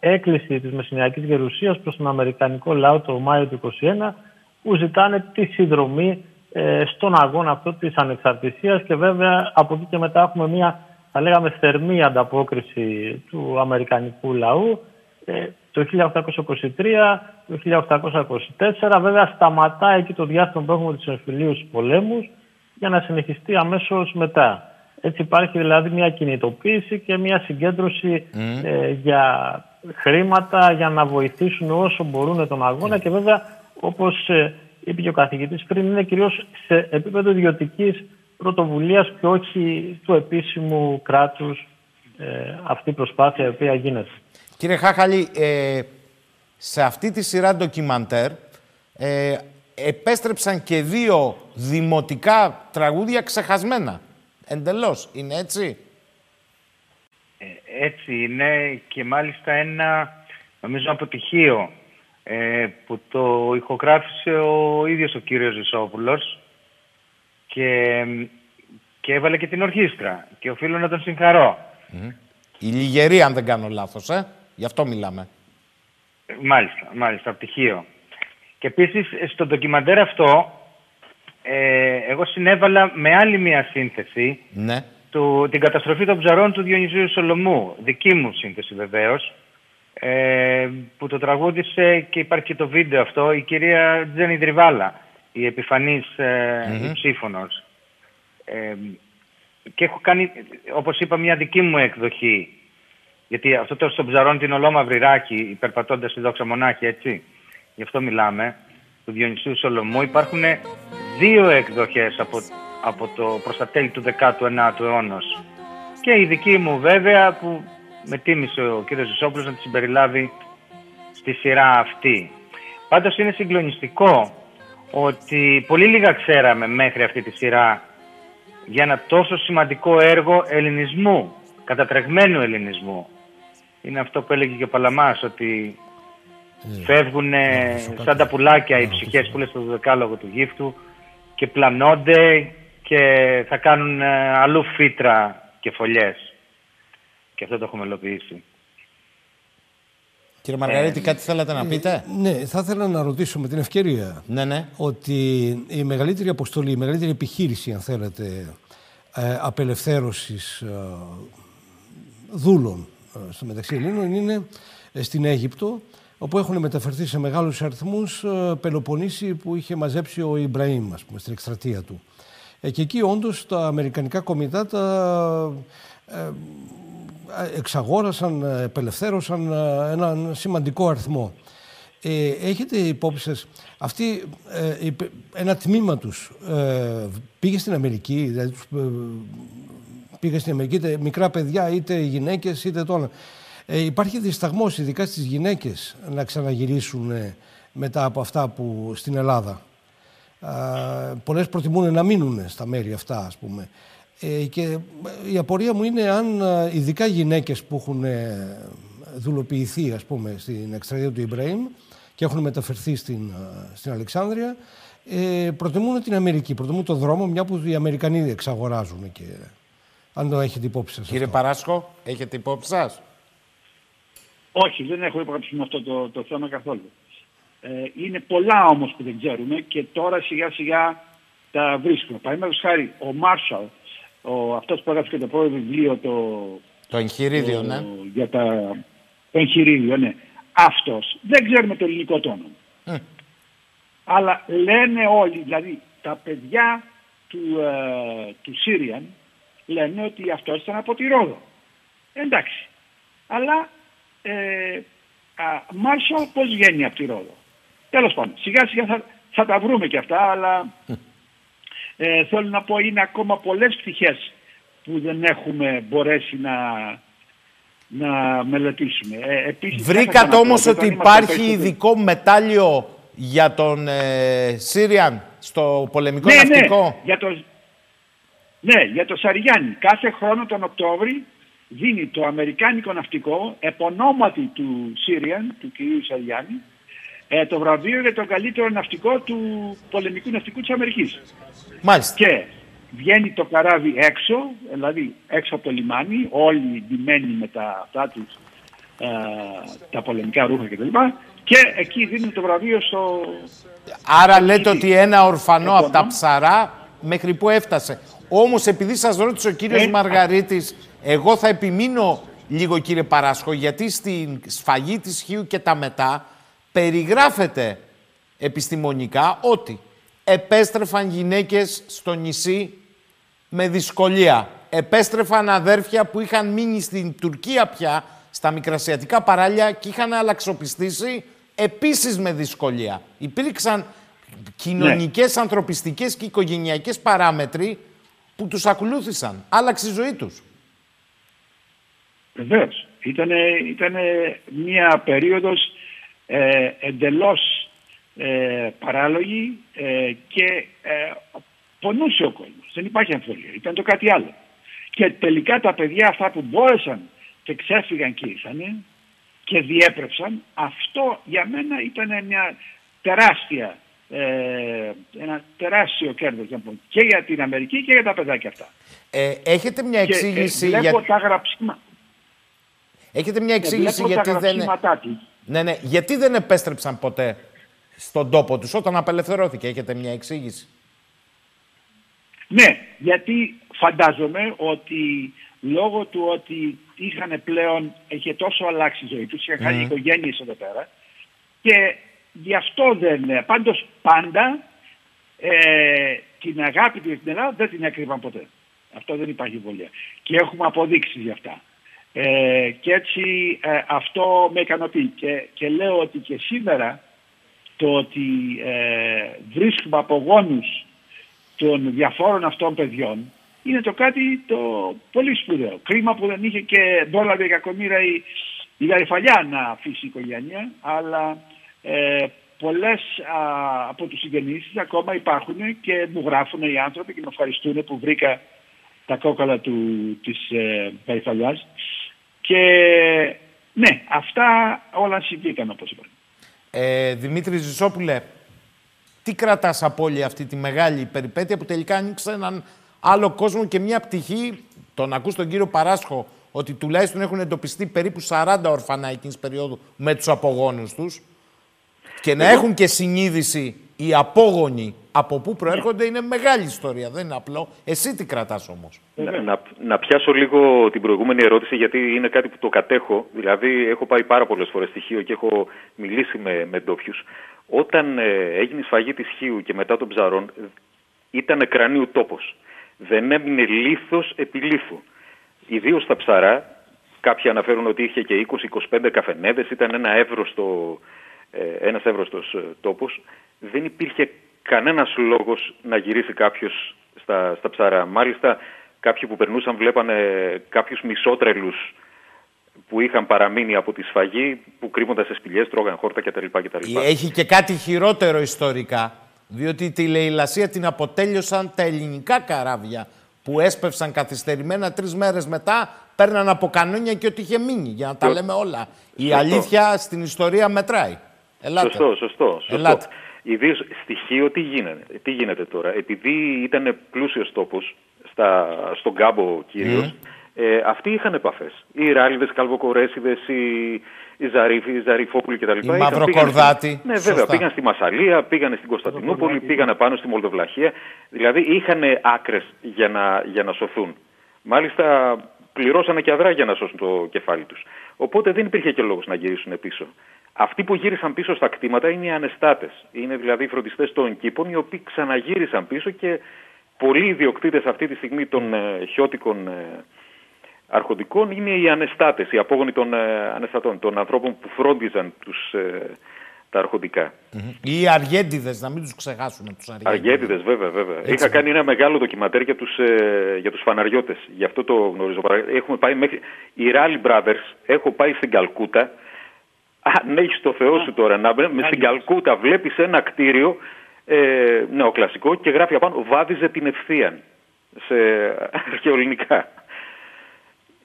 έκκληση της Μεσσηνιακής Γερουσίας προς τον Αμερικανικό λαό το Μάιο του 2021 που ζητάνε τη συνδρομή ε, στον αγώνα αυτό της ανεξαρτησίας και βέβαια από εκεί και μετά έχουμε μια θα λέγαμε θερμή ανταπόκριση του Αμερικανικού λαού ε, το 1823, το 1824 βέβαια σταματάει εκεί το διάστημα που έχουμε τους εμφυλίους πολέμους για να συνεχιστεί αμέσως μετά. Έτσι υπάρχει δηλαδή μια κινητοποίηση και μια συγκέντρωση ε, για χρήματα για να βοηθήσουν όσο μπορούν τον αγώνα και βέβαια όπως ε, είπε και ο καθηγητής πριν είναι κυρίως σε επίπεδο ιδιωτικής πρωτοβουλίας και όχι του επίσημου κράτους ε, αυτή η προσπάθεια η οποία γίνεται. Κύριε Χάχαλη, σε αυτή τη σειρά ντοκιμαντέρ επέστρεψαν και δύο δημοτικά τραγούδια ξεχασμένα. Εντελώς. Είναι έτσι; Ε, έτσι είναι και μάλιστα ένα νομίζω αποτυχίο ε, που το ηχογράφησε ο ίδιος ο κύριος Ζησόπουλος και, και έβαλε και την ορχήστρα και οφείλω να τον συγχαρώ. Η Λιγερή αν δεν κάνω λάθος, ε. Γι' αυτό μιλάμε. Μάλιστα, μάλιστα, αποτυχίο. Και επίσης στο ντοκιμαντέρ αυτό ε, εγώ συνέβαλα με άλλη μια σύνθεση ναι. του, την καταστροφή των ψαρών του Διονυσίου Σολομού. Δική μου σύνθεση βεβαίως. Ε, που το τραγούδισε και υπάρχει και το βίντεο αυτό η κυρία Τζένι Δριβάλα, η επιφανής ε, mm Ε, και έχω κάνει, όπως είπα, μια δική μου εκδοχή. Γιατί αυτό το στον ψαρών την ολόμαυρη ράχη, υπερπατώντας στη δόξα μονάχη, έτσι. Γι' αυτό μιλάμε του Διονυσίου Σολομού υπάρχουν δύο εκδοχές από, από το προς τα τέλη του 19ου αιώνα. Και η δική μου βέβαια που με τίμησε ο κύριος Ζησόπουλος να τη συμπεριλάβει στη σειρά αυτή. Πάντως είναι συγκλονιστικό ότι πολύ λίγα ξέραμε μέχρι αυτή τη σειρά για ένα τόσο σημαντικό έργο ελληνισμού, κατατρεγμένου ελληνισμού. Είναι αυτό που έλεγε και ο Παλαμάς, ότι ε, Φεύγουν σαν τα πουλάκια οι ψυχές που λες στο δεκάλογο του γύφτου και πλανώνται και θα κάνουν ε, αλλού φύτρα και φωλιές. Και αυτό το έχουμε ελοποιήσει. Κύριε Μαργαρίτη, ε, κάτι θέλατε να πείτε; ναι, θα ήθελα να ρωτήσω με την ευκαιρία ναι, ναι. ότι η μεγαλύτερη αποστολή, η μεγαλύτερη επιχείρηση, αν θέλετε, ε, απελευθέρωσης δούλων στο μεταξύ Ελλήνων είναι στην Αίγυπτο όπου έχουν μεταφερθεί σε μεγάλους αριθμούς ε, Πελοποννήσι που είχε μαζέψει ο Ιμπραήμ, ας πούμε, στην εκστρατεία του. Ε, και εκεί όντως τα αμερικανικά κομιτάτα ε, εξαγόρασαν, απελευθέρωσαν έναν σημαντικό αριθμό. Ε, έχετε υπόψη σας, αυτή, ένα τμήμα τους πήγε στην Αμερική, δηλαδή πήγε στην Αμερική είτε μικρά παιδιά, είτε γυναίκες, είτε τώρα. Ε, υπάρχει δισταγμός, ειδικά στις γυναίκες, να ξαναγυρίσουν ε, μετά από αυτά που στην Ελλάδα. Ε, πολλές προτιμούν να μείνουν στα μέρη αυτά, ας πούμε. Ε, και η απορία μου είναι αν ειδικά γυναίκες που έχουν δουλοποιηθεί, ας πούμε, στην εκστρατεία του Ιμπραήμ και έχουν μεταφερθεί στην, στην Αλεξάνδρεια, ε, προτιμούν την Αμερική, προτιμούν τον δρόμο, μια που οι Αμερικανοί εξαγοράζουν και αν το έχετε υπόψη σας. Κύριε Παράσχο, έχετε υπόψη σας; Όχι, δεν έχω υπόψη με αυτό το, το θέμα καθόλου. Ε, είναι πολλά όμως που δεν ξέρουμε και τώρα σιγά σιγά τα βρίσκουμε. Παραδείγματος χάρη, ο Μάρσαλ, ο, αυτός που έγραψε και το πρώτο βιβλίο, το, το εγχειρίδιο, ναι. Για τα, το εγχειρίδιο, ναι. αυτός. Δεν ξέρουμε το ελληνικό τόνο. Αλλά λένε όλοι, δηλαδή τα παιδιά του, ε, του Σύριαν λένε ότι αυτός ήταν από τη Ρόδο. Εντάξει. Αλλά ε, Μάρσαλ πώς βγαίνει από τη Ρόδο; Τέλος πάντων, σιγά σιγά θα, θα τα βρούμε και αυτά, αλλά ε, θέλω να πω είναι ακόμα πολλές πτυχές που δεν έχουμε μπορέσει να, να μελετήσουμε. Ε, επίσης, Βρήκατε όμως ότι υπάρχει ειδικό μετάλλιο για τον ε, Σύριαν στο πολεμικό ναι, ναυτικό; Ναι, για το, ναι, για το Σαριάννη. Κάθε χρόνο τον Οκτώβρη δίνει το Αμερικάνικο ναυτικό επωνόματι του Σύριαν, του κυρίου Σαριάννη, ε, το βραβείο για το καλύτερο ναυτικό του πολεμικού ναυτικού της Αμερικής. Μάλιστα. Και βγαίνει το καράβι έξω, δηλαδή έξω από το λιμάνι, όλοι ντυμένοι με τα αυτά τους, ε, τα πολεμικά ρούχα κτλ. Και εκεί δίνουν το βραβείο στο... Άρα λέτε ότι ένα ορφανό από τα ψαρά μέχρι που έφτασε. Όμως επειδή σας ρώτησε ο κύριος Ε, Μαργαρίτης, εγώ θα επιμείνω λίγο κύριε Παράσχο, γιατί στην σφαγή της Χίου και τα μετά περιγράφεται επιστημονικά ότι επέστρεφαν γυναίκες στο νησί με δυσκολία. Επέστρεφαν αδέρφια που είχαν μείνει στην Τουρκία πια, στα μικρασιατικά παράλια και είχαν αλλαξοπιστήσει επίσης με δυσκολία. Υπήρξαν κοινωνικές, ανθρωπιστικές και οικογενειακές παράμετροι που τους ακολούθησαν. Άλλαξε η ζωή τους. Βεβαίως. Ήτανε, ήτανε μια περίοδος ε, εντελώς ε, παράλογη ε, και ε, πονούσε ο κόσμος. Δεν υπάρχει αμφιβολία. Ήταν το κάτι άλλο. Και τελικά τα παιδιά αυτά που μπόρεσαν και ξέφυγαν και ήρθαν και διέπρεψαν, αυτό για μένα ήταν μια τεράστια, ε, ένα τεράστιο κέρδος να πω, και για την Αμερική και για τα παιδάκια αυτά. Ε, έχετε μια Και, ε, εξήγηση βλέπω για... τα γραψίμα. Έχετε μια και εξήγηση βλέπω τα γιατί δεν... γραψίματά τους. Ναι, ναι. Γιατί δεν επέστρεψαν ποτέ στον τόπο τους όταν απελευθερώθηκε; Έχετε μια εξήγηση; Ναι, γιατί φαντάζομαι ότι λόγω του ότι είχαν πλέον, είχε τόσο αλλάξει η ζωή τους, είχαν χάσει Μμμ. οικογένειες εδώ πέρα και γι' αυτό δεν, πάντως πάντα ε, την αγάπη του για την Ελλάδα δεν την έκρυβαν ποτέ. Αυτό δεν υπάρχει βολία. Και έχουμε αποδείξεις γι' αυτά. Ε, και έτσι ε, αυτό με ικανοποιεί. Και, και λέω ότι και σήμερα το ότι ε, βρίσκουμε απογόνους των διαφόρων αυτών παιδιών είναι το κάτι το πολύ σπουδαίο. Κρίμα που δεν είχε και δόλαρια εκατομμύρια η, η Γαριφαλιά να αφήσει η οικογένεια, αλλά ε, πολλές α, από τους συγγενείς της ακόμα υπάρχουν και μου γράφουν οι άνθρωποι και με ευχαριστούν που βρήκα τα κόκαλα του, της ε, Γαριφαλιάς. Και ναι, αυτά όλα συμβήκαν όπως είπα. Ε, Δημήτρη Ζησόπουλε, τι κρατάς από όλη αυτή τη μεγάλη περιπέτεια που τελικά άνοιξε έναν άλλο κόσμο και μια πτυχή, τον ακούς τον κύριο Παράσχο, ότι τουλάχιστον έχουν εντοπιστεί περίπου 40 ορφανά εκείνης περίοδου με τους απογόνους τους και να έχουν και συνείδηση οι απόγονοι από πού προέρχονται είναι μεγάλη ιστορία, δεν είναι απλό. Εσύ τι κρατάς όμως; Να, να, να πιάσω λίγο την προηγούμενη ερώτηση γιατί είναι κάτι που το κατέχω. Δηλαδή έχω πάει πάρα πολλές φορές στη Χίο και έχω μιλήσει με, με ντόπιους. Όταν ε, έγινε η σφαγή της Χίου και μετά των ψαρών ήταν κρανίου τόπος. Δεν έμεινε λίθος επί λίθου. Ιδίως στα ψαρά, κάποιοι αναφέρουν ότι είχε και 20-25 καφενέδες, ήταν ένα εύρωστο, ε, ένας εύρωστος ε, τόπος. Δεν υπήρχε κανένας λόγος να γυρίσει κάποιος στα, στα ψαρά. Μάλιστα, κάποιοι που περνούσαν βλέπανε κάποιους μισότρελους που είχαν παραμείνει από τη σφαγή, που κρύβονταν σε σπηλιές, τρώγαν χόρτα κτλ. κτλ. Έχει και κάτι χειρότερο ιστορικά, διότι τη λαιλασία την αποτέλειωσαν τα ελληνικά καράβια που έσπευσαν καθυστερημένα τρεις μέρες μετά, παίρναν από κανόνια και ό,τι είχε μείνει, για να τα Σω- λέμε όλα. Η Σωστό. αλήθεια στην ιστορία μετράει. Ελάτε. Σωστό, σωστό. σωστό. Ελάτε. Ιδίω στοιχείο τι γίνεται, τι γίνεται τώρα; Επειδή ήταν πλούσιος τόπος, στα, στον κάμπο κυρίως, ε, αυτοί είχαν επαφές. Οι ράλιδες, οι καλβοκορέσιδες, οι, οι Ζαρίφοι, οι Ζαριφόπουλοι κτλ. Είχαν- Μαυροκορδάτοι. πήγαν- Ναι, Σωστά. βέβαια. Πήγαν στη Μασαλία, πήγαν στην Κωνσταντινούπολη, πήγαν πάνω στη Μολδοβλαχία. Δηλαδή είχαν άκρες για να, για να σωθούν. Μάλιστα πληρώσανε και αδρά για να σώσουν το κεφάλι τους. Οπότε δεν υπήρχε και λόγος να γυρίσουν πίσω. Αυτοί που γύρισαν πίσω στα κτήματα είναι οι ανεστάτες. Είναι δηλαδή οι φροντιστές των κήπων, οι οποίοι ξαναγύρισαν πίσω και πολλοί ιδιοκτήτες αυτή τη στιγμή των ε, χιώτικων ε, αρχοντικών είναι οι ανεστάτες, οι απόγονοι των ε, ανεστατών, των ανθρώπων που φρόντιζαν τους, ε, τα αρχοντικά. Οι αργέντιδες, να μην τους ξεχάσουμε τους αργέντιδες. Αργέντιδες, βέβαια, βέβαια. Είχα κάνει ένα μεγάλο ντοκιματέρ για τους, ε, για τους φαναριώτες. Γι' αυτό το γνωρίζω. Έχουμε πάει μέχρι... Οι Rally Brothers, έχω πάει στην Καλκούτα. Αν έχεις το Θεό σου τώρα, να με στην Καλκούτα βλέπεις ένα κτίριο ε, νεοκλασικό και γράφει απάνω «Βάδιζε την ευθεία» σε αρχαιοελληνικά.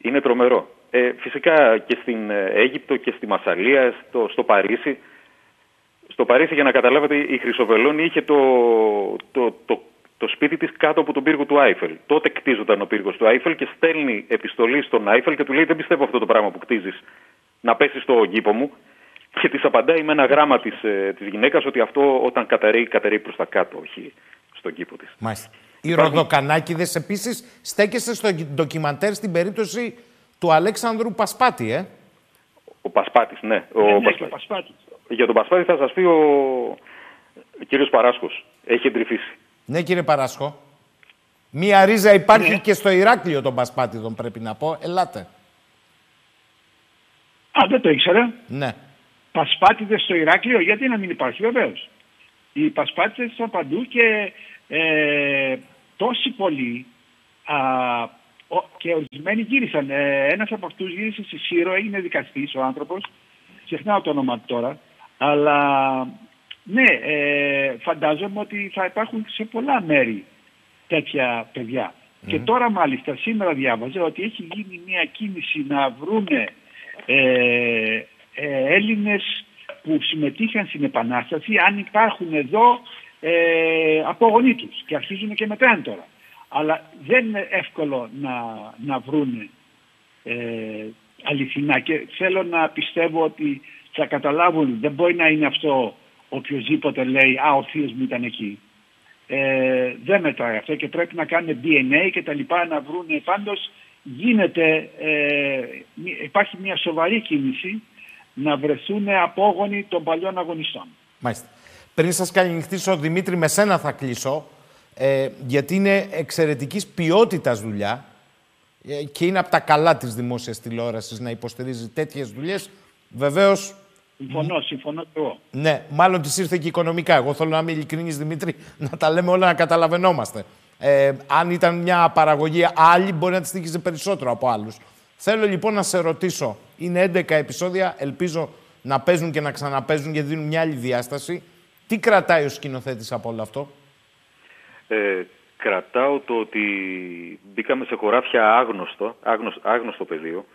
Είναι τρομερό. Ε, φυσικά και στην ε, Αίγυπτο και στη Μασαλία, στο, στο Παρίσι. Στο Παρίσι, για να καταλάβετε, η Χρυσοβελώνη είχε το, το, το, το σπίτι της κάτω από τον πύργο του Άιφελ. Τότε κτίζονταν ο πύργος του Άιφελ και στέλνει επιστολή στον Άιφελ και του λέει: Δεν πιστεύω αυτό το πράγμα που κτίζεις να πέσει στο κήπο μου. Και της απαντάει με ένα γράμμα της ε, της γυναίκας ότι αυτό όταν καταραίει, καταραίει προς τα κάτω, όχι στον κήπο της. Μάλιστα. Οι Ροδοκανάκηδες επίσης στέκεστε στο ντοκιμαντέρ στην περίπτωση του Αλέξανδρου Πασπάτη, ε. Ο Πασπάτης, ναι. Ο Ναι, ναι, Πασπάτης. και ο Πασπάτης. Για τον Πασπάτη θα σας πει ο, ο κύριος Παράσκος. Έχει εντρυφήσει. Ναι, κύριε Παράσχο. Μία ρίζα υπάρχει και στο Ηράκλειο των Πασπάτηδων, πρέπει να πω. Ελάτε. Α, δεν το ήξερα. Ναι. Πασπάτηδες στο Ηράκλειο, γιατί να μην υπάρχει βεβαίως. Οι πασπάτηδες ήταν παντού και ε, τόσοι πολλοί α, ο- και ορισμένοι γύρισαν. Ε, ένας από αυτούς γύρισε στη Σύρο, έγινε δικαστής ο άνθρωπος. Ξεχνάω το όνομα του τώρα. Αλλά ναι, ε, φαντάζομαι ότι θα υπάρχουν σε πολλά μέρη τέτοια παιδιά. Και τώρα μάλιστα σήμερα διάβαζα ότι έχει γίνει μια κίνηση να βρούνε ε, ε, Έλληνες που συμμετείχαν στην Επανάσταση αν υπάρχουν εδώ ε, απόγονοί τους και αρχίζουν και μετράνε τώρα. Αλλά δεν είναι εύκολο να, να βρούνε ε, αληθινά και θέλω να πιστεύω ότι θα καταλάβουν δεν μπορεί να είναι αυτό οποιοδήποτε λέει «Α, ο θείος μου ήταν εκεί». Ε, δεν μετράει αυτό και πρέπει να κάνουν DNA και τα λοιπά να βρούνε. Πάντως γίνεται, ε, μη- υπάρχει μια σοβαρή κίνηση να βρεθούν απόγονοι των παλιών αγωνιστών. Μάλιστα. Πριν σας καληνυχτήσω, Δημήτρη, με σένα θα κλείσω, ε, γιατί είναι εξαιρετικής ποιότητας δουλειά ε, και είναι από τα καλά της δημόσιας τηλεόρασης να υποστηρίζει τέτοιες δουλειές. Βεβαίως, Συμφωνώ, συμφωνώ και εγώ. ναι, μάλλον της ήρθε και οικονομικά. Εγώ θέλω να είμαι ειλικρινής, Δημήτρη, να τα λέμε όλα να καταλαβαίνόμαστε. Ε, αν ήταν μια παραγωγή άλλη, μπορεί να τη στήχιζε περισσότερο από άλλους. Θέλω λοιπόν να σε ρωτήσω, είναι 11 επεισόδια, ελπίζω να παίζουν και να ξαναπέζουν γιατί δίνουν μια άλλη διάσταση. Τι κρατάει ο σκηνοθέτης από όλο αυτό; Ε, κρατάω το ότι μπήκαμε σε χωράφια άγνωστο, άγνωστο, άγνωστο πεδίο.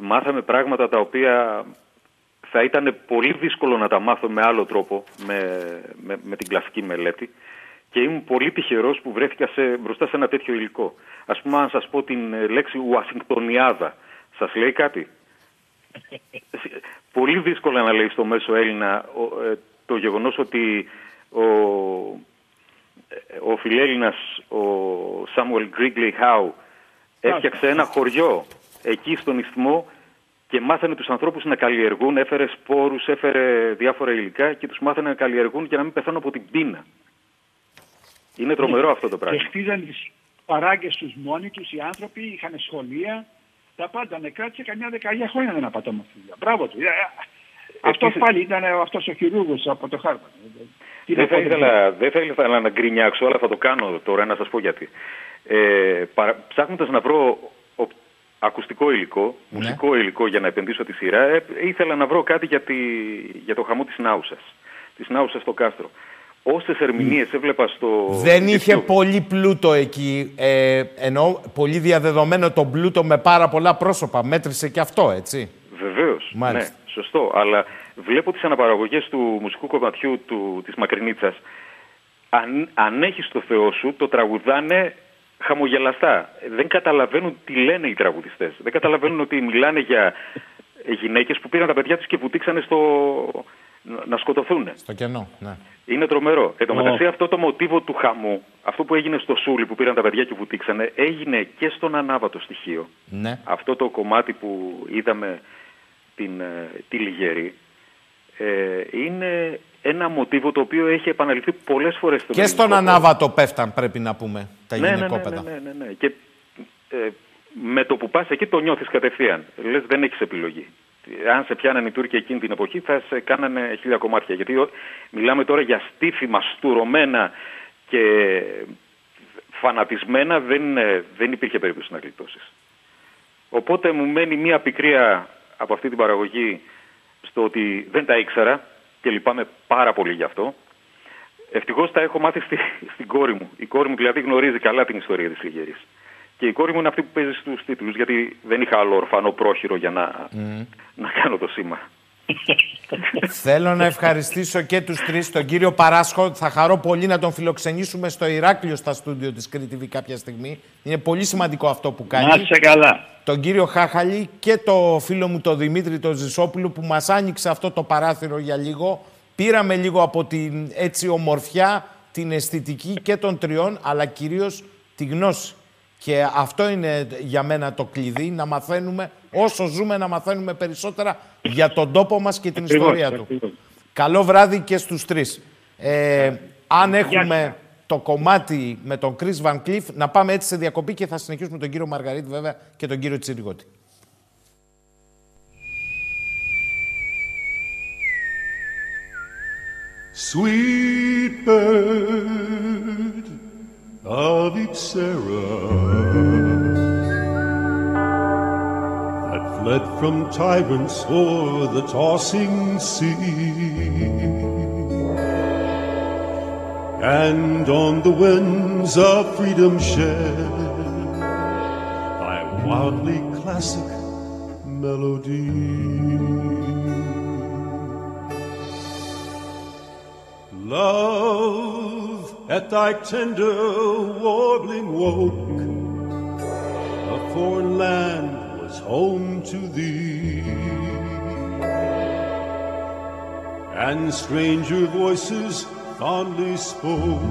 Μάθαμε πράγματα τα οποία θα ήταν πολύ δύσκολο να τα μάθω με άλλο τρόπο, με, με, με την κλασική μελέτη. Και ήμουν πολύ τυχερός που βρέθηκα σε, μπροστά σε ένα τέτοιο υλικό. Ας πούμε, αν σας πω την ε, λέξη Ουασιγκτονιάδα, σας λέει κάτι; [LAUGHS] πολύ δύσκολα να λέει στο μέσο Έλληνα ο, ε, το γεγονός ότι ο, ο φιλέλληνας, ο Σάμουελ Γκρίγκλι Χάου, έφτιαξε ένα χωριό εκεί στον Ισθμό και μάθανε τους ανθρώπους να καλλιεργούν, έφερε σπόρους, έφερε διάφορα υλικά και τους μάθανε να καλλιεργούν για να μην πεθάνουν από την πείνα. Είναι τρομερό αυτό το πράγμα. Και χτίζαν τις παράγκες τους μόνοι τους οι άνθρωποι, είχαν σχολεία, τα πάντα. Ναι, κράτησε καμιά δεκαετία χρόνια δεν απατώ με αυτή τη δουλειά. Μπράβο του. Ε, ε, Αυτός Επίσης- πάλι ήταν αυτός ο χειρούργος από το Χάρβαρντ. Τι Δεν να θα, πω, δεν ήθελα, δεν θα ήθελα να γκρινιάξω, αλλά θα το κάνω τώρα να σας πω γιατί. Ε, παρα, ψάχνοντας να βρω ο- ακουστικό υλικό, μουσικό υλικό για να επενδύσω τη σειρά, ε, ήθελα να βρω κάτι για, τη, για το χαμό της Νάουσας. Της Νάουσας στο κάστρο. Όσες ερμηνείες έβλεπα στο... Δεν είχε YouTube, πολύ πλούτο εκεί, ε, ενώ πολύ διαδεδομένο τον πλούτο με πάρα πολλά πρόσωπα. Μέτρησε και αυτό, έτσι. Βεβαίως, Μάλιστα. ναι, σωστό. Αλλά βλέπω τις αναπαραγωγές του μουσικού κομματιού του, της Μακρινίτσας. Αν, αν έχεις το Θεό σου, το τραγουδάνε χαμογελαστά. Δεν καταλαβαίνουν τι λένε οι τραγουδιστές. Δεν καταλαβαίνουν ότι μιλάνε για γυναίκες που πήραν τα παιδιά τους και βουτήξανε στο... να σκοτωθούν. Στο κενό, ναι. Είναι τρομερό. Εν τω Ω. μεταξύ αυτό το μοτίβο του χαμού, αυτό που έγινε στο Σούλι που πήραν τα παιδιά και βουτήξανε, έγινε και στον ανάβατο στοιχείο. Ναι. Αυτό το κομμάτι που είδαμε την, ε, τη Λιγερή, ε, είναι ένα μοτίβο το οποίο έχει επαναληφθεί πολλές φορές. Και στον Ανάβατο πέφταν πρέπει να πούμε τα ναι, ναι, γυναικόπαιδα. Ναι, ναι, ναι, ναι. Και ε, με το που πας εκεί το νιώθεις κατευθείαν. Λες δεν έχεις επιλογή. Αν σε πιάνανε οι Τούρκοι εκείνη την εποχή θα σε κάνανε χίλια κομμάτια. Γιατί μιλάμε τώρα για στήθη στουρωμένα και φανατισμένα δεν, ε, δεν υπήρχε περίπτωση να γλιτώσεις. Οπότε μου μένει μία πικρία από αυτή την παραγωγή στο ότι δεν τα ήξερα και λυπάμαι πάρα πολύ γι' αυτό. Ευτυχώς τα έχω μάθει στη, στην κόρη μου. Η κόρη μου δηλαδή γνωρίζει καλά την ιστορία της Λιγερής. Και η κόρη μου είναι αυτή που παίζει στους τίτλους, γιατί δεν είχα άλλο ορφανό πρόχειρο για να, να κάνω το σήμα. Θέλω να ευχαριστήσω και τους τρεις, τον κύριο Παράσχο. Θα χαρώ πολύ να τον φιλοξενήσουμε στο Ηράκλειο στα στούντιο της Κρήτη κάποια στιγμή. Είναι πολύ σημαντικό αυτό που κάνει. Να είσαι καλά. Τον κύριο Χάχαλη και το φίλο μου τον Δημήτρη τον Ζησόπουλο που μας άνοιξε αυτό το παράθυρο για λίγο. Πήραμε λίγο από την έτσι ομορφιά, την αισθητική και των τριών, αλλά κυρίως τη γνώση. Και αυτό είναι για μένα το κλειδί, να μαθαίνουμε, όσο ζούμε να μαθαίνουμε περισσότερα για τον τόπο μας και την ιστορία του. Καλό βράδυ και στους τρεις. Ε, αν έχουμε το κομμάτι με τον Chris Van Cliff, να πάμε έτσι σε διακοπή και θα συνεχίσουμε τον κύριο Μαργαρίτη βέβαια και τον κύριο Τσιριγότη. Sweet bird of Ipsera that fled from tyrants o'er the tossing sea and on the winds of freedom shed thy wildly classic melody. Love at thy tender warbling woke. A foreign land was home to thee. And stranger voices fondly spoke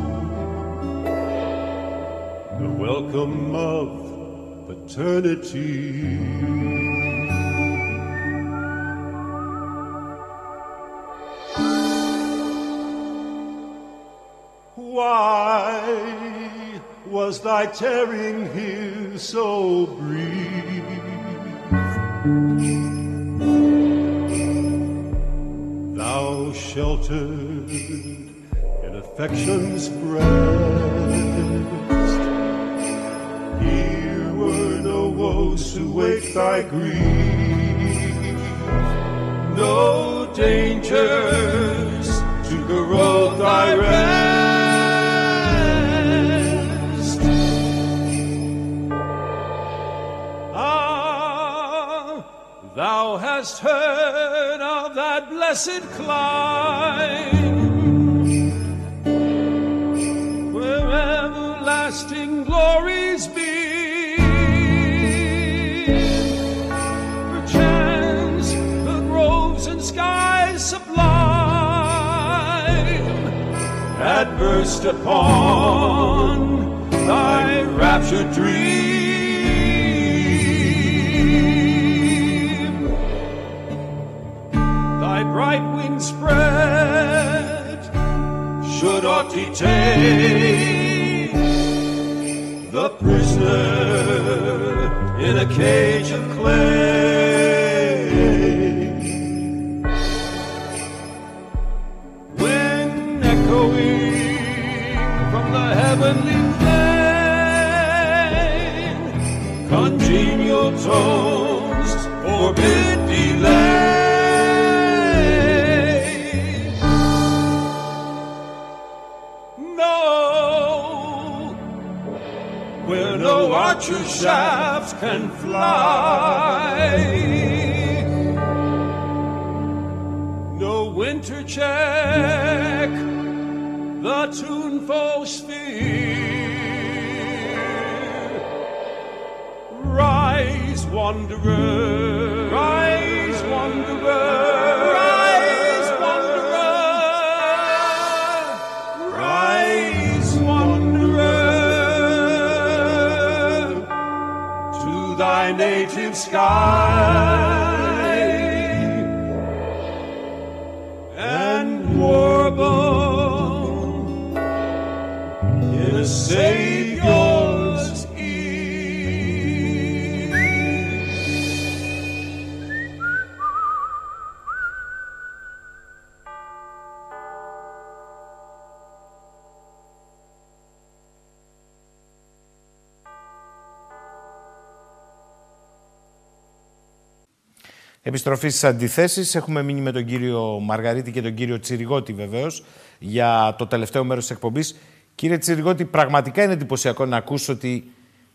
the welcome of paternity. Why was thy tearing here so brief? Thou sheltered in affection's breast. Here were no woes to wake thy grief, no dangers to corrode thy rest. Thou hast heard of that blessed clime where everlasting glories be. Perchance the groves and skies sublime had burst upon thy raptured dream. Thy bright wings spread should aught detain the prisoner in a cage of clay. When echoing from the heavenly plain, congenial tones forbid where no archer shaft can fly. No winter check the tuneful sphere. Rise, wanderer, rise, wanderer, native sky and warble in a safe. Επιστροφή στις αντιθέσεις. Έχουμε μείνει με τον κύριο Μαργαρίτη και τον κύριο Τσιριγότη βεβαίως για το τελευταίο μέρος της εκπομπής. Κύριε Τσιριγότη, πραγματικά είναι εντυπωσιακό να ακούσω ότι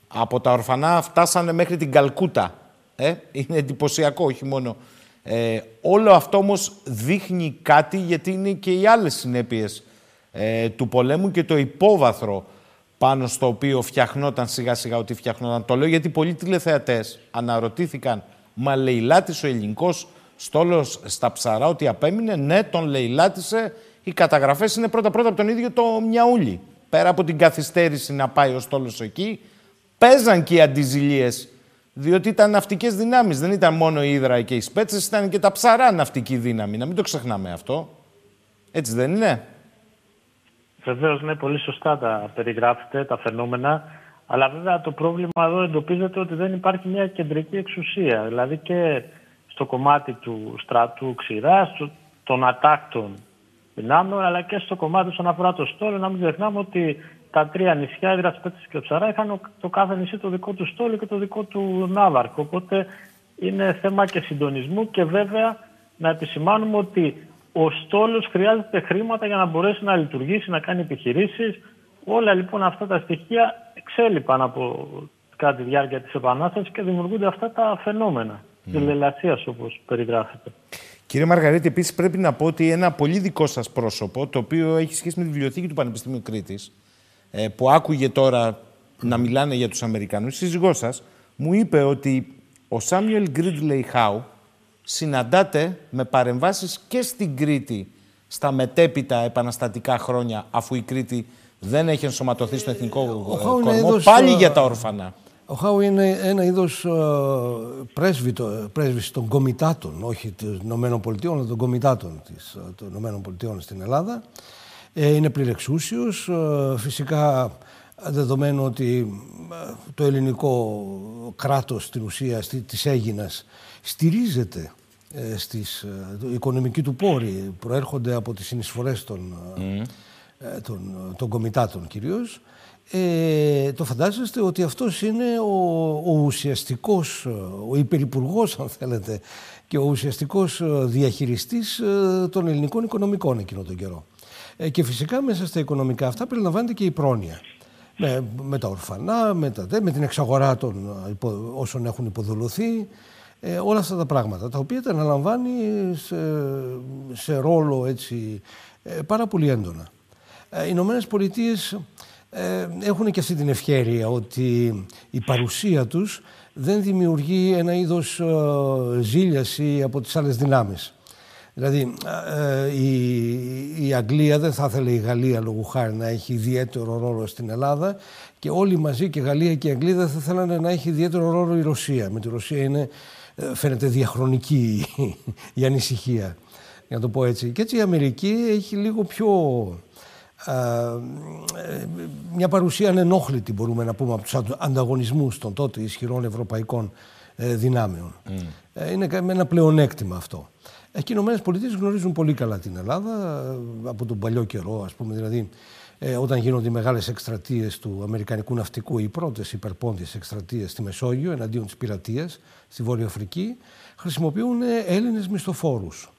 από τα ορφανά φτάσανε μέχρι την Καλκούτα. Ε; Είναι εντυπωσιακό, όχι μόνο. Ε, όλο αυτό όμως δείχνει κάτι γιατί είναι και οι άλλες συνέπειες ε, του πολέμου και το υπόβαθρο πάνω στο οποίο φτιαχνόταν σιγά σιγά ότι φτιαχνόταν. Το λέω γιατί πολλοί τηλεθεατές αναρωτήθηκαν Μα λαιλάτισε ο ελληνικός στόλος στα ψαρά ότι απέμεινε. Ναι, τον λαιλάτισε. Οι καταγραφές είναι πρώτα-πρώτα από τον ίδιο το Μιαούλι. Πέρα από την καθυστέρηση να πάει ο στόλος εκεί, παίζαν και οι αντιζηλίες. Διότι ήταν ναυτικές δυνάμεις. Δεν ήταν μόνο η Ήδρα και οι Σπέτσες, ήταν και τα ψαρά ναυτική δύναμη. Να μην το ξεχνάμε αυτό. Έτσι δεν είναι; Βεβαίως, ναι, πολύ σωστά τα περιγράφετε τα φαινόμενα. Αλλά βέβαια το πρόβλημα εδώ εντοπίζεται ότι δεν υπάρχει μια κεντρική εξουσία. Δηλαδή και στο κομμάτι του στρατού ξηρά, των ατάκτων δυνάμεων, αλλά και στο κομμάτι όσον αφορά το στόλο. Να μην ξεχνάμε ότι τα τρία νησιά, η Δρασπέτη και ο Ψαρά, είχαν το κάθε νησί το δικό του στόλο και το δικό του ναύαρχο. Οπότε είναι θέμα και συντονισμού και βέβαια να επισημάνουμε ότι ο στόλος χρειάζεται χρήματα για να μπορέσει να λειτουργήσει, να κάνει επιχειρήσεις. Όλα λοιπόν αυτά τα στοιχεία εξέλιπαν από κατά τη διάρκεια της Επανάστασης και δημιουργούνται αυτά τα φαινόμενα mm. της λελασίας όπως περιγράφεται. Κύριε Μαργαρίτη, επίσης πρέπει να πω ότι ένα πολύ δικό σας πρόσωπο, το οποίο έχει σχέση με τη βιβλιοθήκη του Πανεπιστημίου Κρήτης, ε, που άκουγε τώρα να μιλάνε για τους Αμερικανούς, η σύζυγός σας μου είπε ότι ο Σάμιουελ Γκρίντλεϊ Χάου συναντάται με παρεμβάσεις και στην Κρήτη στα μετέπειτα επαναστατικά χρόνια, αφού η Κρήτη δεν έχει ενσωματωθεί στο εθνικό ο κορμό, είδος, πάλι για τα όρφανα. Ο Χάου είναι ένα είδος πρέσβης των κομιτάτων, όχι των Ηνωμένων Πολιτειών, αλλά των κομιτάτων των Ηνωμένων Πολιτειών στην Ελλάδα. Ε, είναι πληρεξούσιος, φυσικά δεδομένου ότι το ελληνικό κράτος στην ουσία της Αίγινας στηρίζεται ε, στις οικονομικοί του πόροι, προέρχονται από τις συνεισφορές των ε, των, των κομιτάτων κυρίως, ε, το φαντάζεστε ότι αυτός είναι ο, ο ουσιαστικός, ο υπερυπουργός αν θέλετε, και ο ουσιαστικός διαχειριστής ε, των ελληνικών οικονομικών εκείνο τον καιρό. Ε, και φυσικά μέσα στα οικονομικά αυτά περιλαμβάνεται και η πρόνοια. Με, με τα ορφανά, με, τα, με την εξαγορά των όσων έχουν υποδουλωθεί, ε, όλα αυτά τα πράγματα, τα οποία τα αναλαμβάνει σε, σε ρόλο έτσι, πάρα πολύ έντονα. Ε, οι Ηνωμένες Πολιτείες ε, έχουν και αυτή την ευχαίρεια ότι η παρουσία τους δεν δημιουργεί ένα είδος ε, ζήλιαση από τις άλλες δυνάμεις. Δηλαδή η, η Αγγλία δεν θα ήθελε η Γαλλία λόγω χάρη να έχει ιδιαίτερο ρόλο στην Ελλάδα και όλοι μαζί και η Γαλλία και η Αγγλία δεν θα θέλανε να έχει ιδιαίτερο ρόλο η Ρωσία. Με τη Ρωσία είναι, φαίνεται διαχρονική η ανησυχία, για να το πω έτσι. Και έτσι η Αμερική έχει λίγο πιο μια παρουσία ανενόχλητη μπορούμε να πούμε από τους ανταγωνισμούς των τότε ισχυρών ευρωπαϊκών ε, δυνάμεων. Mm. Είναι ένα πλεονέκτημα αυτό. Εκεί οι Ηνωμένες Πολιτείες γνωρίζουν πολύ καλά την Ελλάδα ε, από τον παλιό καιρό, ας πούμε, δηλαδή όταν γίνονται οι μεγάλες εκστρατείες του Αμερικανικού ναυτικού, οι πρώτες υπερπόντιες εκστρατείες στη Μεσόγειο εναντίον της πειρατείας στη Βόρεια Αφρική, χρησιμοποιούν Έλληνες μισθοφόρους.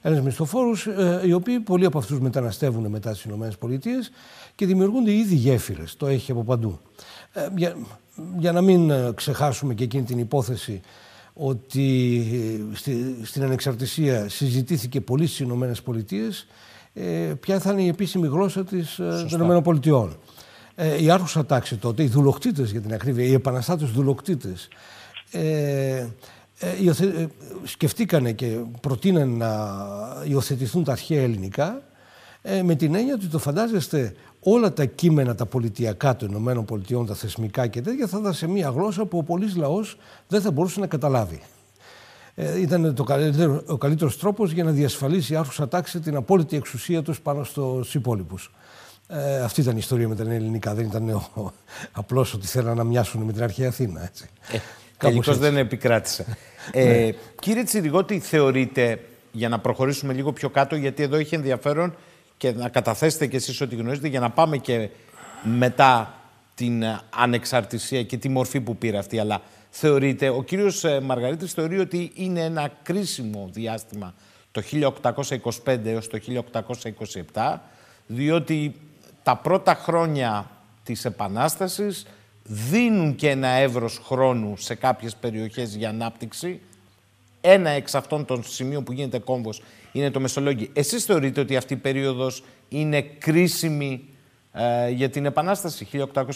Έλληνε μισθοφόρου, ε, οι οποίοι πολλοί από αυτούς μεταναστεύουν μετά στις ΗΠΑ και δημιουργούνται ήδη γέφυρες. Το έχει από παντού. Ε, για, για να μην ε, ξεχάσουμε και εκείνη την υπόθεση ότι στη, στην ανεξαρτησία συζητήθηκε πολύ στις Ηνωμένες Πολιτείες ποια θα είναι η επίσημη γλώσσα της, των ΗΠΑ. Ε, η άρχουσα τάξη τότε, οι δουλοκτήτες για την ακρίβεια, οι επαναστάτες δουλοκτήτες, ε, ε, ε, σκεφτήκανε και προτείνανε να υιοθετηθούν τα αρχαία ελληνικά ε, με την έννοια ότι το φαντάζεστε όλα τα κείμενα τα πολιτιακά των Ηνωμένων Πολιτειών, τα θεσμικά και τέτοια θα ήταν σε μια γλώσσα που ο πολλής λαός δεν θα μπορούσε να καταλάβει. Ε, ήταν το καλύτερο, ο καλύτερος τρόπος για να διασφαλίσει η άρχουσα τάξη την απόλυτη εξουσία τους πάνω στους υπόλοιπους. Ε, αυτή ήταν η ιστορία με τα ελληνικά. Δεν ήταν ο, απλώς ότι θέλαν να μοιάσουν με την αρχαία Αθήνα. Έτσι. Ε, Τελικώς δεν επικράτησε. [LAUGHS] ε, ναι. κύριε Τσιριγότη, θεωρείτε, για να προχωρήσουμε λίγο πιο κάτω, γιατί εδώ έχει ενδιαφέρον και να καταθέσετε κι εσείς ό,τι γνωρίζετε, για να πάμε και μετά την ανεξαρτησία και τη μορφή που πήρε αυτή. Αλλά θεωρείτε, ο κύριος ε, Μαργαρίτης θεωρεί ότι είναι ένα κρίσιμο διάστημα το 1825 έως το 1827, διότι τα πρώτα χρόνια της Επανάστασης δίνουν και ένα εύρος χρόνου σε κάποιες περιοχές για ανάπτυξη. Ένα εξ αυτών των σημείων που γίνεται κόμβος είναι το Μεσολόγγι. Εσείς θεωρείτε ότι αυτή η περίοδος είναι κρίσιμη ε, για την Επανάσταση; 1825-1827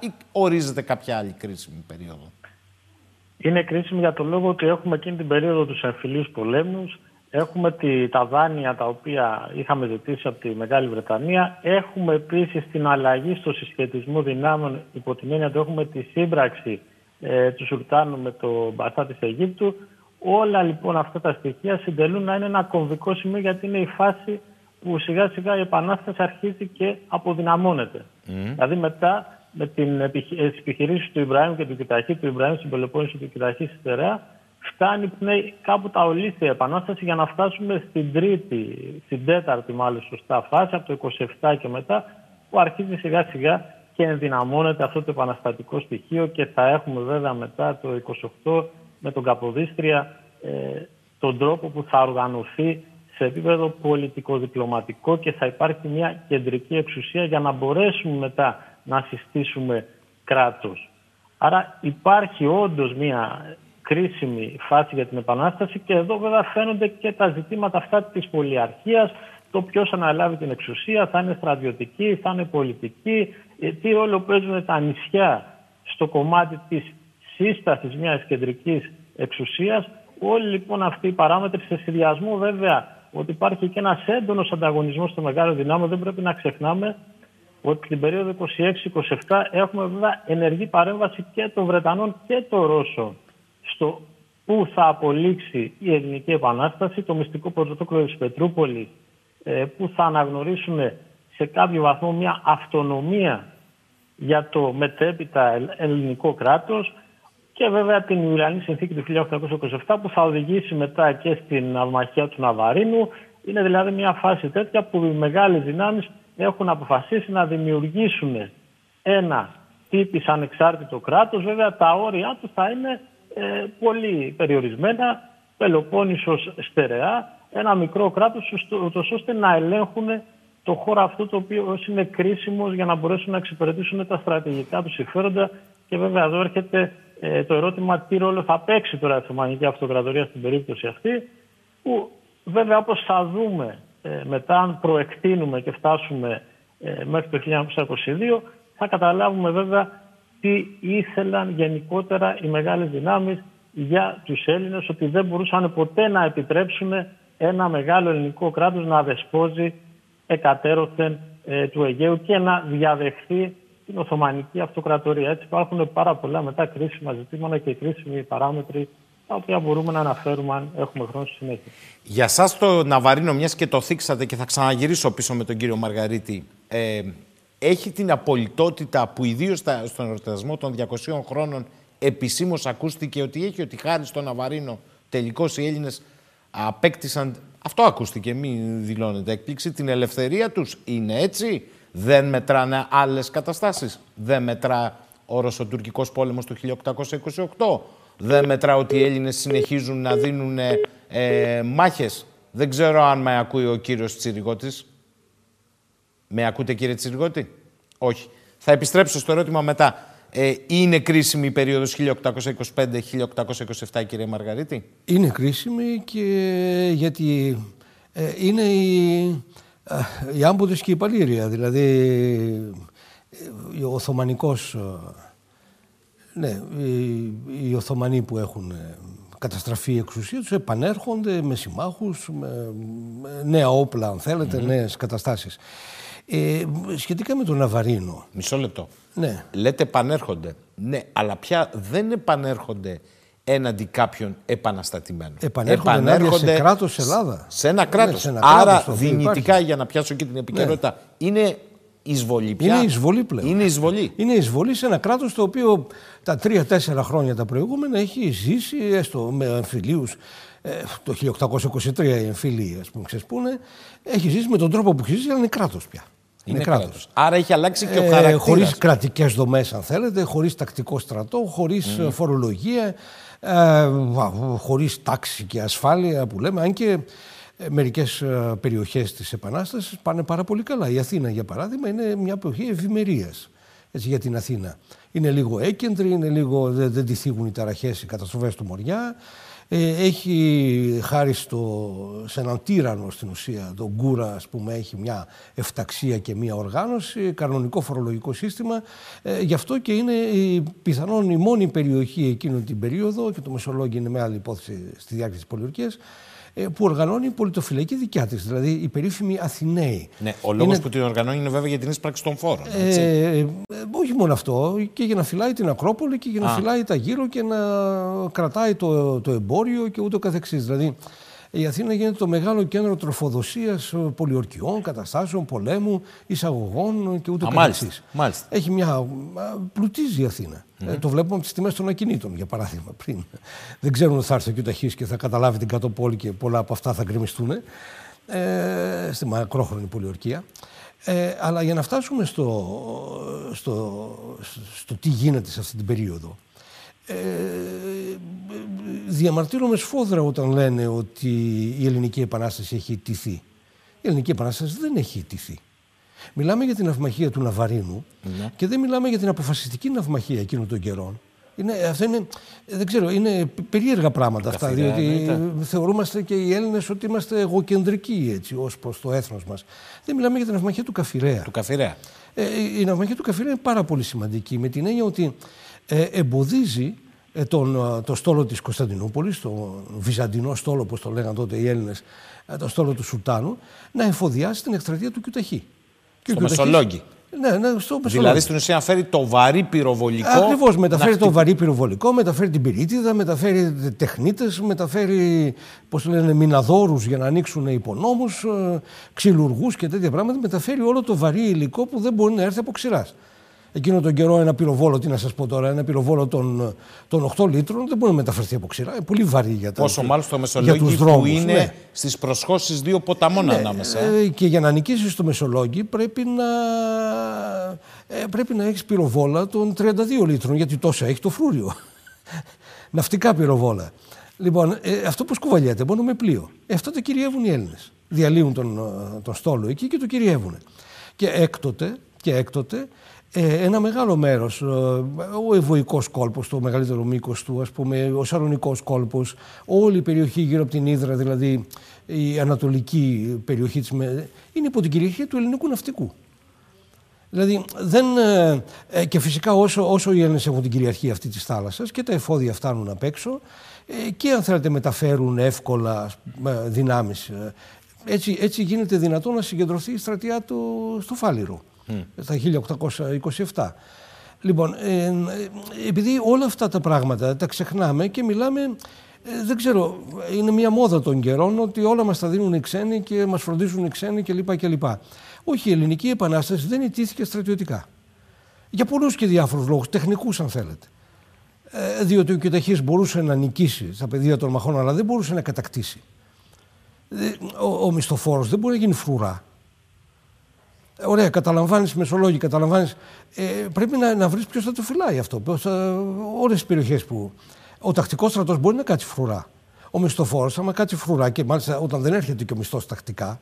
ή ορίζεται κάποια άλλη κρίσιμη περίοδο; Είναι κρίσιμη για το λόγο ότι έχουμε εκείνη την περίοδο τους εμφυλίους πολέμους, έχουμε τη, τα δάνεια τα οποία είχαμε ζητήσει από τη Μεγάλη Βρετανία, έχουμε επίσης την αλλαγή στο συσχετισμό δυνάμεων υπό την έννοια ότι έχουμε τη σύμπραξη ε, του Σουλτάνου με το Μπασά της Αιγύπτου. Όλα λοιπόν αυτά τα στοιχεία συντελούν να είναι ένα κομβικό σημείο γιατί είναι η φάση που σιγά σιγά η Επανάσταση αρχίζει και αποδυναμώνεται. Δηλαδή μετά με την επιχειρήση του Ιμπραήμ και του Κιταχή, του Ιμπραήμ στην Πελοπόννησο και του Κιταχή στη Στερεά, φτάνει κάπου τα ολίσθια επανάσταση για να φτάσουμε στην τρίτη, στην τέταρτη μάλλον σωστά φάση, από το 27 και μετά, που αρχίζει σιγά σιγά και ενδυναμώνεται αυτό το επαναστατικό στοιχείο και θα έχουμε βέβαια μετά το 28 με τον Καποδίστρια ε, τον τρόπο που θα οργανωθεί σε επίπεδο πολιτικό-διπλωματικό και θα υπάρχει μια κεντρική εξουσία για να μπορέσουμε μετά να συστήσουμε κράτος. Άρα υπάρχει όντως μια κρίσιμη φάση για την Επανάσταση και εδώ βέβαια φαίνονται και τα ζητήματα αυτά της πολιαρχίας, το ποιος αναλάβει την εξουσία, θα είναι στρατιωτική, θα είναι πολιτική, ε, τι ρόλο παίζουν τα νησιά στο κομμάτι της σύστασης μιας κεντρικής εξουσίας. Όλοι λοιπόν αυτοί οι παράμετροι σε συνδυασμό βέβαια ότι υπάρχει και ένας έντονος ανταγωνισμός στο μεγάλο δυνάμο. Δεν πρέπει να ξεχνάμε ότι την περίοδο 26-27 έχουμε βέβαια ενεργή παρέμβαση και των Βρετανών και των Ρώσων στο πού θα απολύξει η Ελληνική Επανάσταση, το μυστικό πρωτόκολλο της Πετρούπολης, ε, που θα αναγνωρίσουν σε κάποιο βαθμό μια αυτονομία για το μετέπειτα ελληνικό κράτος και βέβαια την Ιουλιανή Συνθήκη του 1827 που θα οδηγήσει μετά και στην αυμαχία του Ναβαρίνου. Είναι δηλαδή μια φάση τέτοια που οι μεγάλες δυνάμεις έχουν αποφασίσει να δημιουργήσουν ένα τύπης ανεξάρτητο κράτος. Βέβαια τα όρια του θα είναι ε, πολύ περιορισμένα, Πελοπόννησος στερεά, ένα μικρό κράτος ώστε να ελέγχουν το χώρο αυτό το οποίο είναι κρίσιμος για να μπορέσουν να εξυπηρετήσουν τα στρατηγικά τους συμφέροντα. Και βέβαια εδώ έρχεται ε, το ερώτημα τι ρόλο θα παίξει τώρα η Οθωμανική Αυτοκρατορία στην περίπτωση αυτή, που βέβαια όπως θα δούμε ε, μετά αν προεκτείνουμε και φτάσουμε ε, μέχρι το 1922, θα καταλάβουμε βέβαια τι ήθελαν γενικότερα οι μεγάλες δυνάμεις για τους Έλληνες, ότι δεν μπορούσαν ποτέ να επιτρέψουν ένα μεγάλο ελληνικό κράτος να δεσπόζει εκατέρωθεν του Αιγαίου και να διαδεχθεί την Οθωμανική Αυτοκρατορία. Έτσι υπάρχουν πάρα πολλά μετά κρίσιμα ζητήματα και κρίσιμοι παράμετροι τα οποία μπορούμε να αναφέρουμε αν έχουμε χρόνο στη συνέχεια. Για σας το Ναβαρίνο, μιας και το θίξατε και θα ξαναγυρίσω πίσω με τον κύριο Μαργαρίτη, ε, έχει την απολυτότητα που ιδίως στον εορτασμό των 200 χρόνων επισήμως ακούστηκε ότι έχει ότι χάρη στο Ναβαρίνο τελικώς οι Έλληνες απέκτησαν. Αυτό ακούστηκε, μην δηλώνετε έκπληξη. Την ελευθερία τους. Είναι έτσι; Δεν μετράνε άλλες καταστάσεις. Δεν μετρά ο Ρωσοτουρκικός πόλεμος του 1828. Δεν μετρά ότι οι Έλληνες συνεχίζουν να δίνουν ε, μάχες. Δεν ξέρω αν με ακούει ο κύριος Τσιριγώτης. Με ακούτε κύριε Τσιριγώτη; Όχι. Θα επιστρέψω στο ερώτημα μετά. Ε, είναι κρίσιμη η περίοδος 1825-1827 κύριε Μαργαρίτη; Είναι κρίσιμη και γιατί ε, είναι η οι άμποδες και η Παλήρια, δηλαδή ο Οθωμανικός, ναι, οι, οι Οθωμανοί που έχουν καταστραφεί η εξουσία τους επανέρχονται με συμμάχους, με, νέα όπλα αν θέλετε, mm νέες καταστάσεις. Ε, σχετικά με τον Ναβαρίνο. Μισό λεπτό. Ναι. Λέτε επανέρχονται. Ναι, αλλά πια δεν επανέρχονται έναντι κάποιων επαναστατημένων. Επανέρχονται ενάντια σε κράτος Ελλάδα. Σε ένα κράτος. Ναι, σε ένα Άρα κράτος το οποίο δυνητικά, υπάρχει. για να πιάσω και την επικαιρότητα, είναι εισβολή πια; Είναι εισβολή πλέον. Είναι εισβολή; Είναι εισβολή σε ένα κράτος το οποίο τα τρία-τέσσερα χρόνια τα προηγούμενα έχει ζήσει έστω με εμφυλίους ε, το 1823 οι εμφύλοι ας πούμε ξεσπούνε έχει ζήσει με τον τρόπο που έχει ζήσει αλλά είναι κράτος πια. Είναι κράτος. Άρα έχει αλλάξει και ο Ε, χαρακτήρας. χωρίς κρατικές δομές αν θέλετε, χωρίς τακτικό στρατό, χωρίς Μμμ. ε, φορολογία, ε, βα- χωρίς τάξη και ασφάλεια που λέμε, αν και ε, μερικές ε, περιοχές της Επανάστασης πάνε πάρα πολύ καλά. Η Αθήνα για παράδειγμα είναι μια περιοχή ευημερίας έτσι, για την Αθήνα. Είναι λίγο έκεντρη, είναι λίγο, δεν, δεν τη θίγουν οι ταραχές, οι καταστροφές του Μοριά. Ε, έχει χάρη στο, σε έναν τύρανο στην ουσία, τον Κούρα ας πούμε, έχει μια εφταξία και μια οργάνωση, κανονικό φορολογικό σύστημα. Ε, γι' αυτό και είναι η, πιθανόν η μόνη περιοχή εκείνη την περίοδο, και το Μεσολόγιο είναι μεγάλη υπόθεση στη διάρκεια της πολιορκίας, ε, που οργανώνει πολιτοφυλακή δικιά της, δηλαδή η περίφημη Αθηναίοι. Ναι, ο λόγος Είναι- που την οργανώνει είναι βέβαια για την ίσπραξη των φόρων. έτσι. ε, ε, όχι μόνο αυτό, και για να φυλάει την Ακρόπολη και για να Α. φυλάει τα γύρω και να κρατάει το, το εμπόριο και ούτω καθεξής. Δηλαδή, η Αθήνα γίνεται το μεγάλο κέντρο τροφοδοσίας ε, πολιορκιών, καταστάσεων, πολέμου, εισαγωγών και ούτω Α, καθεξής. μάλιστα, μάλιστα. Έχει μια... α, πλουτίζει η Αθήνα. Ε, το βλέπουμε από τις τιμές των ακινήτων, για παράδειγμα, πριν. Δεν ξέρουν ότι θα έρθει ο Κιουταχής και θα καταλάβει την κατοπόλη και πολλά από αυτά θα γκρεμιστούν ε, στη μακρόχρονη πολιορκία. Ε, αλλά για να φτάσουμε στο, στο, στο τι γίνεται σε αυτή την περίοδο. Ε, διαμαρτύρομαι σφόδρα όταν λένε ότι η Ελληνική Επανάσταση έχει ιτηθεί. Η Ελληνική Επανάσταση δεν έχει ιτηθεί. Μιλάμε για την ναυμαχία του Ναβαρίνου Ναι. και δεν μιλάμε για την αποφασιστική ναυμαχία εκείνων των καιρών. Είναι, αυτά είναι, ε, δεν ξέρω, είναι περίεργα πράγματα αυτά, Καθαρά, διότι εννοείται. θεωρούμαστε και οι Έλληνες ότι είμαστε εγωκεντρικοί έτσι, ως προς το έθνος μας. Δεν μιλάμε για την ναυμαχία του Καφιρέα. Του Καφιρέα. Ε, η ναυμαχία του Καφιρέα είναι πάρα πολύ σημαντική με την έννοια ότι ε, εμποδίζει ε, τον, ε, το στόλο της Κωνσταντινούπολης, το βυζαντινό στόλο όπως το λέγανε τότε οι Έλληνες, ε, το στόλο του Σουλτάνου, να εφοδιάσει την εκστρατεία του Κιουταχή. Και ο Στο Κιουταχής- Μεσολόγγι. Ναι, ναι, στο Μεσολόγγι. Δηλαδή στην ουσία φέρει το βαρύ πυροβολικό. Ακριβώς. Μεταφέρει να το χτυπ- βαρύ πυροβολικό, μεταφέρει την πυρίτιδα, μεταφέρει τεχνίτες, μεταφέρει πώς λένε, μηναδόρους για να ανοίξουν υπονόμους, ξυλουργούς και τέτοια πράγματα. Μεταφέρει όλο το βαρύ υλικό που δεν μπορεί να έρθει από ξηράς. Εκείνο τον καιρό ένα πυροβόλο, τι να σας πω τώρα, ένα πυροβόλο των, των 8 λίτρων δεν μπορεί να μεταφερθεί από ξηρά. Είναι πολύ βαρύ για τα Πόσο μάλλον στο για Μεσολόγγι τους που δρόμους, είναι ναι. στις προσχώσεις δύο ποταμών ανάμεσα. Ε, και για να νικήσεις στο Μεσολόγγι πρέπει να, ε, πρέπει να έχεις πυροβόλα των 32 λίτρων, γιατί τόσα έχει το φρούριο. [LAUGHS] Ναυτικά πυροβόλα. Λοιπόν, ε, αυτό που κουβαλιέται μόνο με πλοίο. Ε, αυτό το κυριεύουν οι Έλληνες. Διαλύουν τον, ε, τον στόλο εκεί και το κυριεύουν. Και έκτοτε, και έκτοτε ε, ένα μεγάλο μέρος, ε, ο Ευωικός κόλπος, το μεγαλύτερο μήκος του, ας πούμε, ο Σαρονικός κόλπος, όλη η περιοχή γύρω από την Ήδρα, δηλαδή η ανατολική περιοχή της, με- είναι υπό την κυριαρχία του ελληνικού ναυτικού. Δηλαδή, δεν, ε, ε, και φυσικά όσο, όσο οι Έλληνες έχουν την κυριαρχία αυτή της θάλασσας και τα εφόδια φτάνουν απ' έξω ε, και αν θέλετε μεταφέρουν εύκολα ας πούμε, δυνάμεις. ε, Έτσι, έτσι γίνεται δυνατό να συγκεντρωθεί η στρατιά του στο Φάληρο στα 1827. Λοιπόν, ε, ε, επειδή όλα αυτά τα πράγματα τα ξεχνάμε και μιλάμε, ε, δεν ξέρω, είναι μια μόδα των καιρών ότι όλα μας τα δίνουν οι ξένοι και μας φροντίζουν οι ξένοι κλπ. κλπ. Όχι, η ελληνική επανάσταση δεν ιτήθηκε στρατιωτικά. Για πολλούς και διάφορους λόγους, τεχνικούς αν θέλετε. Ε, διότι ο Κιουταχής μπορούσε να νικήσει στα πεδία των μαχών, αλλά δεν μπορούσε να κατακτήσει. Ε, Ο, ο μισθοφόρος δεν μπορεί να γίνει φρουρά. Ε, Ωραία, καταλαμβάνεις Μεσολόγγι, καταλαμβάνεις. Ε, πρέπει να, να βρεις ποιος θα το φυλάει αυτό. Όλες τις περιοχές που. Ο τακτικός στρατός μπορεί να κάτσει φρουρά. Ο μισθοφόρος, άμα κάτσει φρουρά και μάλιστα όταν δεν έρχεται και ο μισθός τακτικά.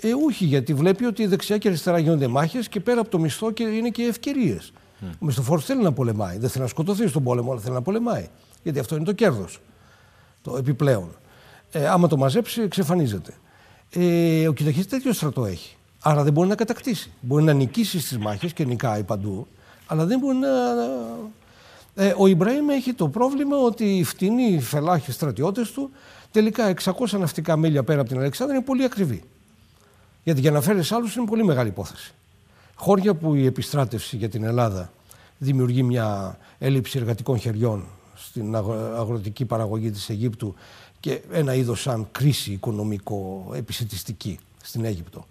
Ε, όχι, γιατί βλέπει ότι δεξιά και αριστερά γίνονται μάχες και πέρα από το μισθό και είναι και ευκαιρίες. Ο μισθοφόρος θέλει να πολεμάει. Δεν θέλει να σκοτωθεί στον πόλεμο, αλλά θέλει να πολεμάει. Γιατί αυτό είναι το κέρδος. Το επιπλέον. Ε, άμα το μαζέψει, εξαφανίζεται. Ε, ο Κιταχής τέτοιο στρατό έχει. Άρα δεν μπορεί να κατακτήσει. Μπορεί να νικήσει στις μάχες και νικάει παντού, αλλά δεν μπορεί να... Ε, ο Ιμπραήμ έχει το πρόβλημα ότι οι φτηνοί φελάχοι στρατιώτες του τελικά 600 ναυτικά μίλια πέρα από την Αλεξάνδρεια είναι πολύ ακριβή. Γιατί για να φέρεις άλλους είναι πολύ μεγάλη υπόθεση. Χώρια που η επιστράτευση για την Ελλάδα δημιουργεί μια έλλειψη εργατικών χεριών στην αγροτική παραγωγή της Αιγύπτου και ένα είδος σαν κρίση οικονομικό, επισητιστική στην Αίγυπτο.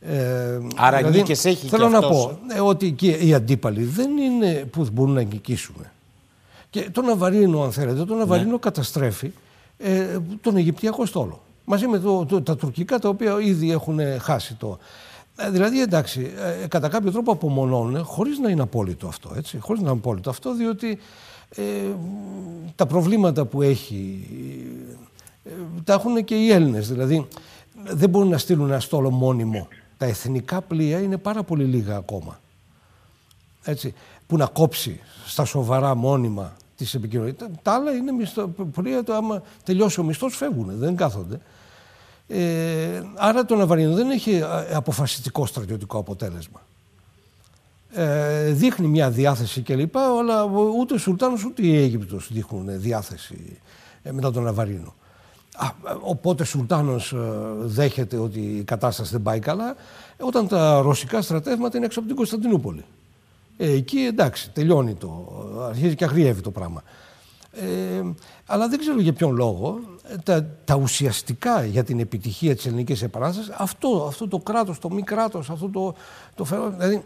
Ε, Άρα δηλαδή, νίκες έχει θέλω και να πω ε, ότι και οι αντίπαλοι δεν είναι που μπορούν να νικήσουν. Και το Ναβαρίνο, αν θέλετε, το Ναβαρίνο ναι. καταστρέφει ε, τον Αιγυπτιακό στόλο. Μαζί με το, το, τα τουρκικά τα οποία ήδη έχουν χάσει το. Ε, δηλαδή, εντάξει, ε, κατά κάποιο τρόπο απομονώνουν, χωρίς να είναι απόλυτο αυτό. Έτσι, χωρίς να είναι απόλυτο αυτό, διότι ε, τα προβλήματα που έχει ε, τα έχουν και οι Έλληνες. Δηλαδή, δεν μπορούν να στείλουν ένα στόλο μόνιμο. Τα εθνικά πλοία είναι πάρα πολύ λίγα ακόμα. Έτσι, που να κόψει στα σοβαρά μόνιμα τη επικοινωνία. Τα άλλα είναι μισθό, πλοία, το άμα τελειώσει ο μισθός, φεύγουν, δεν κάθονται. Ε, άρα το Ναβαρίνο δεν έχει ε, αποφασιστικό στρατιωτικό αποτέλεσμα. Ε, δείχνει μια διάθεση κλπ. Αλλά ούτε ο Σουλτάνος ούτε η Αίγυπτος δείχνουν διάθεση ε, μετά τον Ναβαρίνο. Α, οπότε ο Σουλτάνος ε, δέχεται ότι η κατάσταση δεν πάει καλά όταν τα ρωσικά στρατεύματα είναι έξω από την Κωνσταντινούπολη. Ε, εκεί εντάξει, τελειώνει το, αρχίζει και αγριεύει το πράγμα. Ε, αλλά δεν ξέρω για ποιον λόγο τα, τα ουσιαστικά για την επιτυχία της ελληνικής επανάστασης αυτό, αυτό το κράτος, το μη κράτος, αυτό το, το φαινόμενο, δηλαδή ε,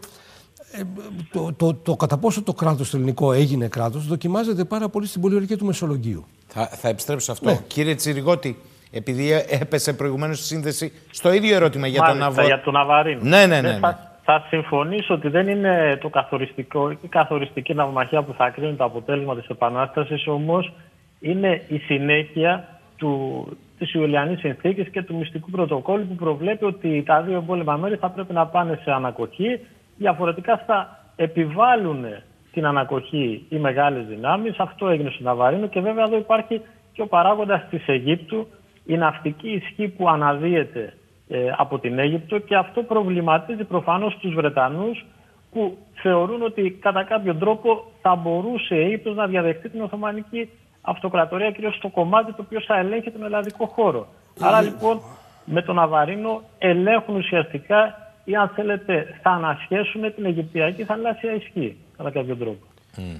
το, το, το, κατά πόσο το κράτος το ελληνικό έγινε κράτος δοκιμάζεται πάρα πολύ στην πολιορκία του Μεσολογγίου. Θα, θα επιστρέψω σε αυτό. Ναι. Κύριε Τσιριγότη, επειδή έπεσε προηγουμένως η σύνδεση στο ίδιο ερώτημα για τον Αβο... για τον Αβαρίνο. Ναι, ναι, ναι. ναι. Θα, θα συμφωνήσω ότι δεν είναι το καθοριστικό, η καθοριστική ναυμαχία που θα κρίνει το αποτέλεσμα της Επανάστασης, όμως είναι η συνέχεια του, της Ιουλιανής Συνθήκης και του μυστικού πρωτοκόλλου που προβλέπει ότι τα δύο εμπόλεμα μέρη θα πρέπει να πάνε σε ανακοχή, διαφορετικά θα επιβάλλουν την ανακοχή οι μεγάλες δυνάμεις. Αυτό έγινε στο Ναβαρίνο και βέβαια εδώ υπάρχει και ο παράγοντας της Αιγύπτου, η ναυτική ισχύ που αναδύεται ε, από την Αίγυπτο και αυτό προβληματίζει προφανώς τους Βρετανούς που θεωρούν ότι κατά κάποιο τρόπο θα μπορούσε η Αίγυπτος να διαδεχτεί την Οθωμανική Αυτοκρατορία κυρίως στο κομμάτι το οποίο θα ελέγχει τον ελλαδικό χώρο. Άρα λοιπόν με τον Αβαρίνο ελέγχουν ουσιαστικά ή αν θέλετε θα ανασχέσουν την Αιγυπτιακή θαλάσσια ισχύ κατά κάποιο τρόπο. Mm.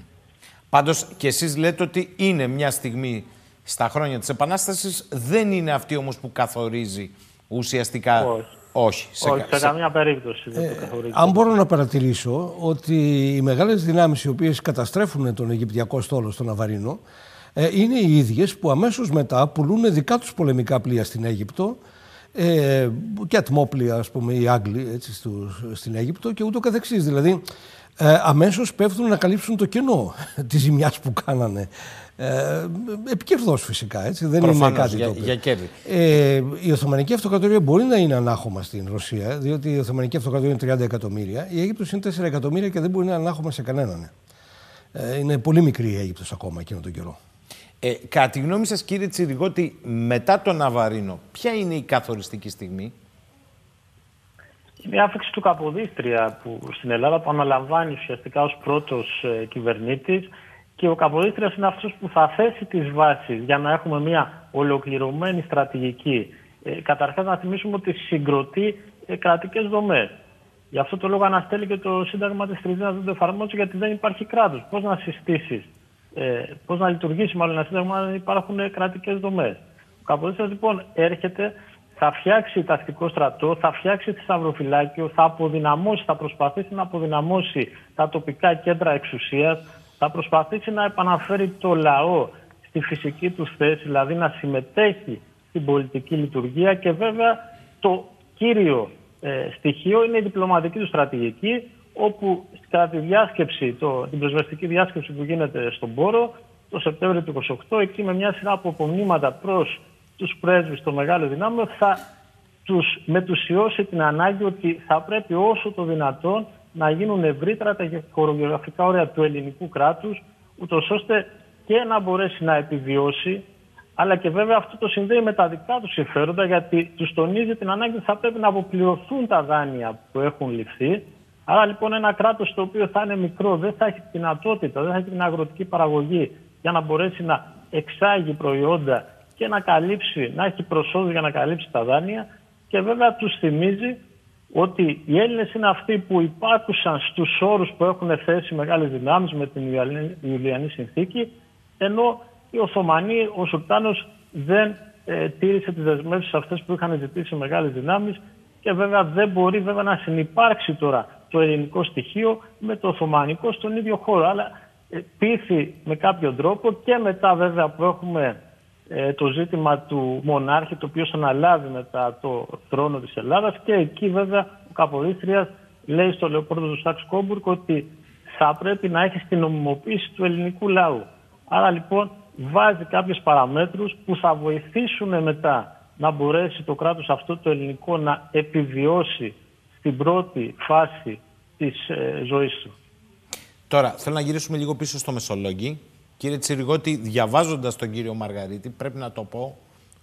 Πάντως και εσείς λέτε ότι είναι μια στιγμή στα χρόνια της Επανάστασης, δεν είναι αυτή όμως που καθορίζει ουσιαστικά... Όχι. Όχι, σε, Όχι, σε, καμία περίπτωση δεν το καθορίζει. Αν μπορώ να παρατηρήσω ότι οι μεγάλες δυνάμεις οι οποίες καταστρέφουν τον Αιγυπτιακό στόλο στον Αβαρίνο ε, είναι οι ίδιες που αμέσως μετά πουλούν δικά τους πολεμικά πλοία στην Αίγυπτο ε, και ατμόπλια, ας πούμε, οι Άγγλοι έτσι, στην Αίγυπτο και ούτω καθεξής. Δηλαδή, ε, αμέσως πέφτουν να καλύψουν το κενό [LAUGHS] της ζημιάς που κάνανε. Ε, επικερδός φυσικά, έτσι. Δεν είναι κάτι για, για κέρδη. Ε, η Οθωμανική Αυτοκρατορία μπορεί να είναι ανάχωμα στην Ρωσία, διότι η Οθωμανική Αυτοκρατορία είναι 30 εκατομμύρια. Η Αίγυπτος είναι 4 εκατομμύρια και δεν μπορεί να είναι ανάχωμα σε κανέναν. Ε, είναι πολύ μικρή η Αίγυπτος ακόμα εκείνο τον καιρό. Ε, κατά τη γνώμη σας κύριε Τσιριγότη, μετά τον Ναβαρίνο, ποια είναι η καθοριστική στιγμή; Είναι η άφηξη του Καποδίστρια που στην Ελλάδα που αναλαμβάνει ουσιαστικά ως πρώτος ε, κυβερνήτης και ο Καποδίστριας είναι αυτός που θα θέσει τις βάσεις για να έχουμε μια ολοκληρωμένη στρατηγική. Ε, καταρχάς να θυμίσουμε ότι συγκροτεί ε, κρατικές δομές. Γι' αυτό το λόγο αναστέλει και το Σύνταγμα της Τριζίνας δεν το εφαρμόζει γιατί δεν υπάρχει κράτος. Πώς να συστήσεις ε, πώς να λειτουργήσει μάλλον ένα σύνταγμα αν υπάρχουν κρατικές δομές. Ο Καποδίστρια λοιπόν έρχεται, θα φτιάξει τακτικό στρατό, θα φτιάξει θησαυροφυλάκιο, θα αποδυναμώσει, θα προσπαθήσει να αποδυναμώσει τα τοπικά κέντρα εξουσίας, θα προσπαθήσει να επαναφέρει το λαό στη φυσική του θέση, δηλαδή να συμμετέχει στην πολιτική λειτουργία και βέβαια το κύριο ε, στοιχείο είναι η διπλωματική του στρατηγική όπου κατά τη διάσκεψη, το, την προσβαστική διάσκεψη που γίνεται στον Πόρο το Σεπτέμβριο του 28, εκεί με μια σειρά από απομνήματα προς τους πρέσβεις των μεγάλων δυνάμεων θα τους μετουσιώσει την ανάγκη ότι θα πρέπει όσο το δυνατόν να γίνουν ευρύτερα τα χωρογραφικά όρια του ελληνικού κράτους, ούτως ώστε και να μπορέσει να επιβιώσει, αλλά και βέβαια αυτό το συνδέει με τα δικά τους συμφέροντα, γιατί τους τονίζει την ανάγκη ότι θα πρέπει να αποπληρωθούν τα δάνεια που έχουν ληφθεί, Άρα λοιπόν ένα κράτος το οποίο θα είναι μικρό δεν θα έχει τη δυνατότητα, δεν θα έχει την αγροτική παραγωγή για να μπορέσει να εξάγει προϊόντα και να καλύψει, να έχει προσόδου για να καλύψει τα δάνεια. Και βέβαια τους θυμίζει ότι οι Έλληνες είναι αυτοί που υπάκουσαν στους όρους που έχουν θέσει μεγάλες δυνάμεις με την Ιουλιανή Συνθήκη ενώ οι Οθωμανοί, ο Σουλτάνος δεν ε, τήρησε τις δεσμεύσεις αυτές που είχαν ζητήσει μεγάλες δυνάμεις και βέβαια δεν μπορεί βέβαια να συνεπάρξει τώρα το ελληνικό στοιχείο με το Οθωμανικό στον ίδιο χώρο. Αλλά ε, πείθει με κάποιο τρόπο και μετά βέβαια που έχουμε ε, το ζήτημα του μονάρχη το οποίος αναλάβει μετά το θρόνο της Ελλάδας και εκεί βέβαια ο Καποδίστριας λέει στο Λεωπόρδο του Σάξ Κόμπουργκ ότι θα πρέπει να έχει την νομιμοποίηση του ελληνικού λαού. Άρα λοιπόν βάζει κάποιες παραμέτρους που θα βοηθήσουν μετά να μπορέσει το κράτος αυτό το ελληνικό να επιβιώσει στην πρώτη φάση της ε, ζωής του. Τώρα, θέλω να γυρίσουμε λίγο πίσω στο Μεσολόγγι. Κύριε Τσιριγότη, διαβάζοντας τον κύριο Μαργαρίτη, πρέπει να το πω,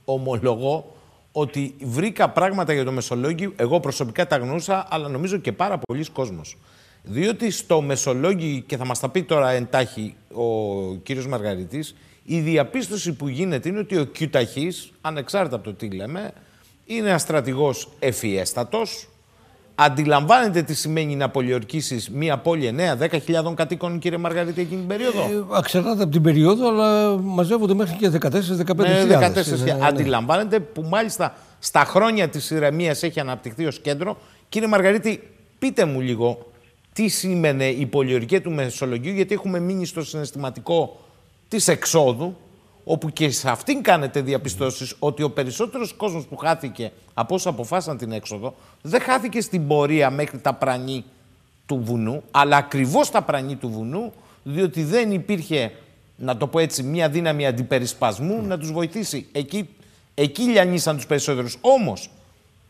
ομολογώ ότι βρήκα πράγματα για το Μεσολόγγι, εγώ προσωπικά τα γνούσα, αλλά νομίζω και πάρα πολλοί κόσμος. Διότι στο Μεσολόγγι, και θα μας τα πει τώρα εντάχει ο κύριος Μαργαρίτης, η διαπίστωση που γίνεται είναι ότι ο Κιουταχής, ανεξάρτητα από το τι λέμε, είναι ένα στρατηγός ευφιέστατος, Αντιλαμβάνετε τι σημαίνει να πολιορκήσεις μία πόλη 9-10.000 κατοίκων, κύριε Μαργαρίτη, εκείνη την περίοδο; Ε, εξαρτάται από την περίοδο, αλλά μαζεύονται μέχρι και 14-15.000. Ναι, 14 ναι, ναι. Αντιλαμβάνετε που μάλιστα στα χρόνια της ηρεμίας έχει αναπτυχθεί ως κέντρο. Κύριε Μαργαρίτη, πείτε μου λίγο τι σήμαινε η πολιορκία του Μεσολογίου, γιατί έχουμε μείνει στο συναισθηματικό της εξόδου, όπου και σε αυτήν κάνετε διαπιστώσεις ότι ο περισσότερος κόσμος που χάθηκε από όσα αποφάσισαν την έξοδο δεν χάθηκε στην πορεία μέχρι τα πρανή του βουνού, αλλά ακριβώς τα πρανή του βουνού, διότι δεν υπήρχε, να το πω έτσι, μια δύναμη αντιπερισπασμού να τους βοηθήσει. Εκεί, εκεί λιανίσαν τους περισσότερους. Όμως,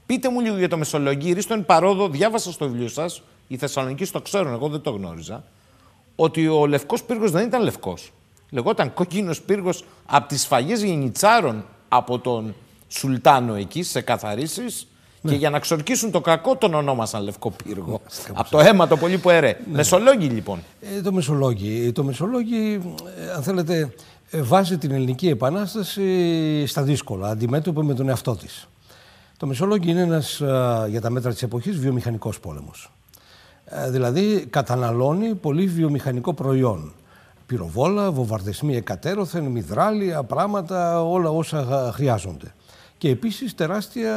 πείτε μου λίγο για το Μεσολογγύρι, στον παρόδο, διάβασα στο βιβλίο σας, οι Θεσσαλονίκοι το ξέρουν, εγώ δεν το γνώριζα, ότι ο λευκός πύργος δεν ήταν λευκός λεγόταν κόκκινος πύργος από τις σφαγές γενιτσάρων από τον Σουλτάνο εκεί, σε καθαρίσεις, ναι. Και για να ξορκίσουν το κακό τον ονόμασαν Λευκό Πύργο. Ναι, από το αίμα το πολύ που έρε. Ναι. Μεσολόγγι λοιπόν. Ε, το Μεσολόγγι. Το Μεσολόγγι, ε, αν θέλετε, ε, βάζει την ελληνική επανάσταση στα δύσκολα, αντιμέτωπο με τον εαυτό της. Το Μεσολόγγι είναι ένας, για τα μέτρα της εποχής, βιομηχανικός πόλεμος. δηλαδή καταναλώνει πολύ βιομηχανικό προϊόν πυροβόλα, βομβαρδισμοί εκατέρωθεν, μυδράλια, πράγματα, όλα όσα χρειάζονται. Και επίσης τεράστια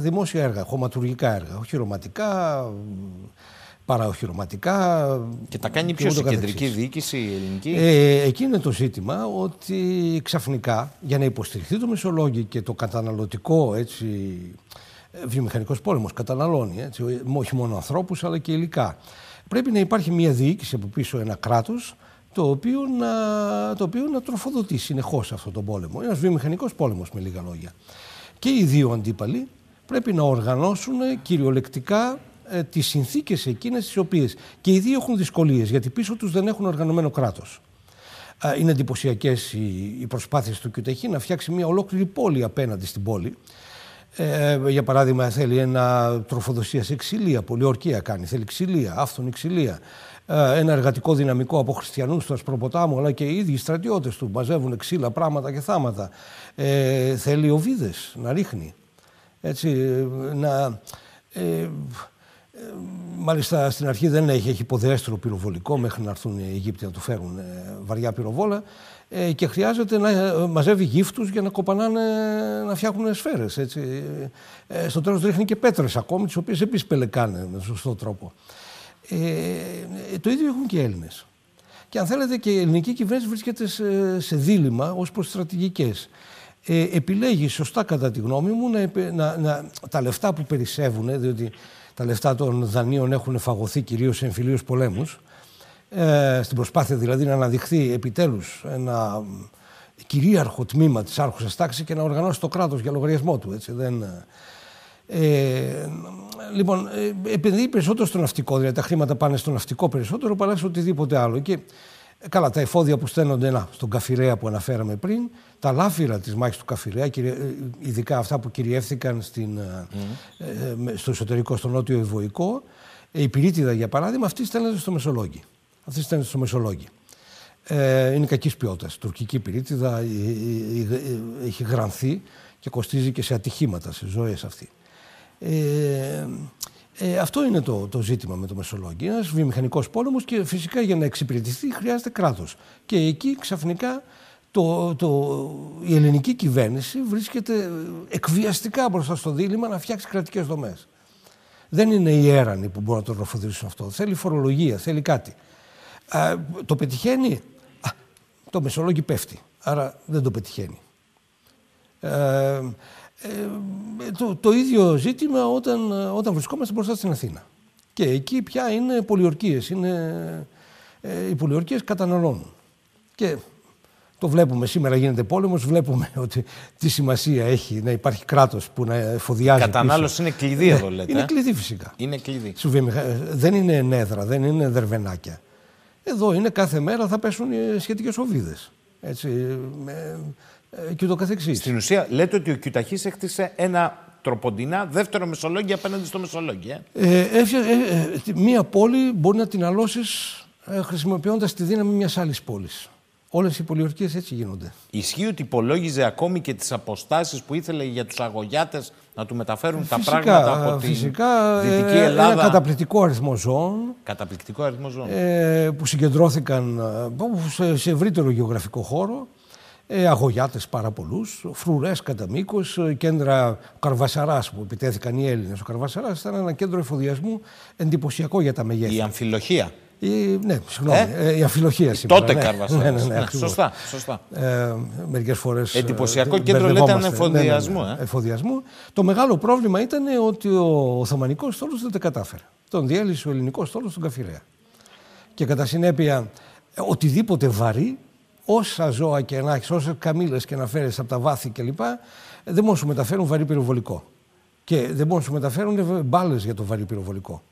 δημόσια έργα, χωματουργικά έργα, οχυρωματικά, παραοχυρωματικά. Και τα κάνει ποιος η κεντρική διοίκηση, η ελληνική; Ε, εκεί είναι το ζήτημα ότι ξαφνικά για να υποστηριχθεί το μεσολόγιο και το καταναλωτικό έτσι, βιομηχανικός πόλεμος καταναλώνει, έτσι, όχι μόνο ανθρώπους αλλά και υλικά. Πρέπει να υπάρχει μια διοίκηση από πίσω ένα κράτος το οποίο να, το οποίο να τροφοδοτεί συνεχώς αυτόν τον πόλεμο. Ένας βιομηχανικός πόλεμος με λίγα λόγια. Και οι δύο αντίπαλοι πρέπει να οργανώσουν κυριολεκτικά ε, τις συνθήκες εκείνες τις οποίες και οι δύο έχουν δυσκολίες γιατί πίσω τους δεν έχουν οργανωμένο κράτος. Είναι εντυπωσιακές οι, οι προσπάθειες του Κιουτεχή να φτιάξει μια ολόκληρη πόλη απέναντι στην πόλη. Ε, για παράδειγμα θέλει ένα τροφοδοσίας σε ξυλία, πολιορκία κάνει, θέλει ξυλία, άφθονη ξυλία. Ε, ένα εργατικό δυναμικό από χριστιανούς του Ασπροποτάμου, αλλά και οι ίδιοι στρατιώτες του μαζεύουν ξύλα, πράγματα και θάματα. Ε, θέλει οβίδε να ρίχνει. Έτσι, να, ε, ε, μάλιστα στην αρχή δεν έχει, έχει υποδέστρο πυροβολικό μέχρι να έρθουν οι Αιγύπτιοι να του φέρουν ε, βαριά πυροβόλα ε, και χρειάζεται να μαζεύει γύφτους για να κοπανάνε, να φτιάχνουν σφαίρες. Έτσι. Ε, στο τέλος ρίχνει και πέτρες ακόμη, τις οποίες επίσης πελεκάνε με σωστό τρόπο. Ε, το ίδιο έχουν και οι Έλληνες. Και αν θέλετε και η ελληνική κυβέρνηση βρίσκεται σε, σε δίλημα ως προς στρατηγικές. Ε, επιλέγει σωστά κατά τη γνώμη μου να, να, να, τα λεφτά που περισσεύουν, διότι τα λεφτά των δανείων έχουν φαγωθεί κυρίως σε εμφυλίους πολέμους, ε, στην προσπάθεια δηλαδή να αναδειχθεί επιτέλους ένα κυρίαρχο τμήμα της άρχουσας τάξης και να οργανώσει το κράτος για λογαριασμό του. Έτσι. Δεν, ε, λοιπόν, ε, επενδύει περισσότερο στο ναυτικό, δηλαδή τα χρήματα πάνε στο ναυτικό περισσότερο παρά σε οτιδήποτε άλλο. Και καλά, τα εφόδια που στέλνονται να, στον Καφιρέα που αναφέραμε πριν, τα λάφυρα της μάχης του Καφιρέα, ε, ειδικά αυτά που κυριεύθηκαν στην, mm. στο εσωτερικό, στο νότιο Ευωικό, η πυρίτιδα για παράδειγμα, αυτή στέλνεται στο Μεσολόγγι. Αυτή στέλνεται στο Μεσολόγγι. Ε, είναι κακής ποιότητας. Τουρκική πυρίτιδα έχει γρανθεί και κοστίζει και σε ατυχήματα, σε ζωές αυτή. Ε, ε, αυτό είναι το, το ζήτημα με το Μεσολόγγι. Ένας βιομηχανικός πόλεμος και φυσικά για να εξυπηρετηθεί χρειάζεται κράτος. Και εκεί ξαφνικά το, το, η ελληνική κυβέρνηση βρίσκεται εκβιαστικά μπροστά στο δίλημα να φτιάξει κρατικές δομές. Δεν είναι οι έρανοι που μπορούν να το τροφοδοτήσουν αυτό. Θέλει φορολογία, θέλει κάτι. Α, το πετυχαίνει; Α, το μεσολόγιο πέφτει. Άρα δεν το πετυχαίνει. Ε, ε, το, το ίδιο ζήτημα όταν, όταν βρισκόμαστε μπροστά στην Αθήνα. Και εκεί πια είναι πολιορκίες. Είναι, ε, οι πολιορκίες καταναλώνουν. Και το βλέπουμε σήμερα γίνεται πόλεμος, βλέπουμε [LAUGHS] ότι τι σημασία έχει να υπάρχει κράτος που να εφοδιάζει Η κατανάλωση είναι κλειδί εδώ Ναι, λέτε. Είναι ε; κλειδί φυσικά. Είναι κλειδί. Σου βιομηχα- Δεν είναι νέδρα, δεν είναι δερβενάκια. Εδώ είναι κάθε μέρα θα πέσουν οι σχετικές οβίδες. Έτσι, με, ε, και ούτω καθεξής. Στην ουσία λέτε ότι ο Κιουταχής έκτισε ένα τροποντινά δεύτερο Μεσολόγγι απέναντι στο Μεσολόγγι. Ε; Ε, έφτια- ε, ε, μία πόλη μπορεί να την αλώσεις ε, χρησιμοποιώντας τη δύναμη μιας άλλης πόλης. Όλες οι πολιορκίες έτσι γίνονται. Ισχύει ότι υπολόγιζε ακόμη και τις αποστάσεις που ήθελε για τους αγωγιάτες να του μεταφέρουν τα Φυσικά, πράγματα από την φυσικά, Δυτική ε, Ελλάδα; Ένα καταπληκτικό αριθμό ζώων Καταπληκτικό αριθμό ζώων. ε, που συγκεντρώθηκαν ε, που σε, σε ευρύτερο γεωγραφικό χώρο. Ε, αγωγιάτες πάρα πολλούς, φρουρές κατά μήκος, κέντρα ο Καρβασαράς που επιτέθηκαν οι Έλληνες. Ο Καρβασαράς ήταν ένα κέντρο εφοδιασμού εντυπωσιακό για τα μεγέθη. Η αμφιλοχία. Η, ναι, συγγνώμη. Ε; Ε, η αμφιλοχία σήμερα. Τότε ναι. Καρβασάρας. [LAUGHS] Ναι, ναι, ναι, Ναι, ακριβώς. σωστά, σωστά. Ε, μερικές φορές... ε, Εντυπωσιακό ε, κέντρο, λέτε, μπερδευόμαστε. ανεφοδιασμού, ε; εφοδιασμού. Το μεγάλο πρόβλημα ήταν ότι ο Οθωμανικός στόλος δεν τα κατάφερε. Τον διέλυσε ο ελληνικός στόλος στον Καφιρέα. Και κατά συνέπεια, ε, οτιδήποτε βαρύ, όσα ζώα και να έχεις, όσε καμίλε και να φέρεις από τα βάθη κλπ., ε, δεν μπορούν να σου μεταφέρουν βαρύ πυροβολικό. Και δεν μπορούν να σου μεταφέρουν μπάλες για το βαρύ πυροβολικό.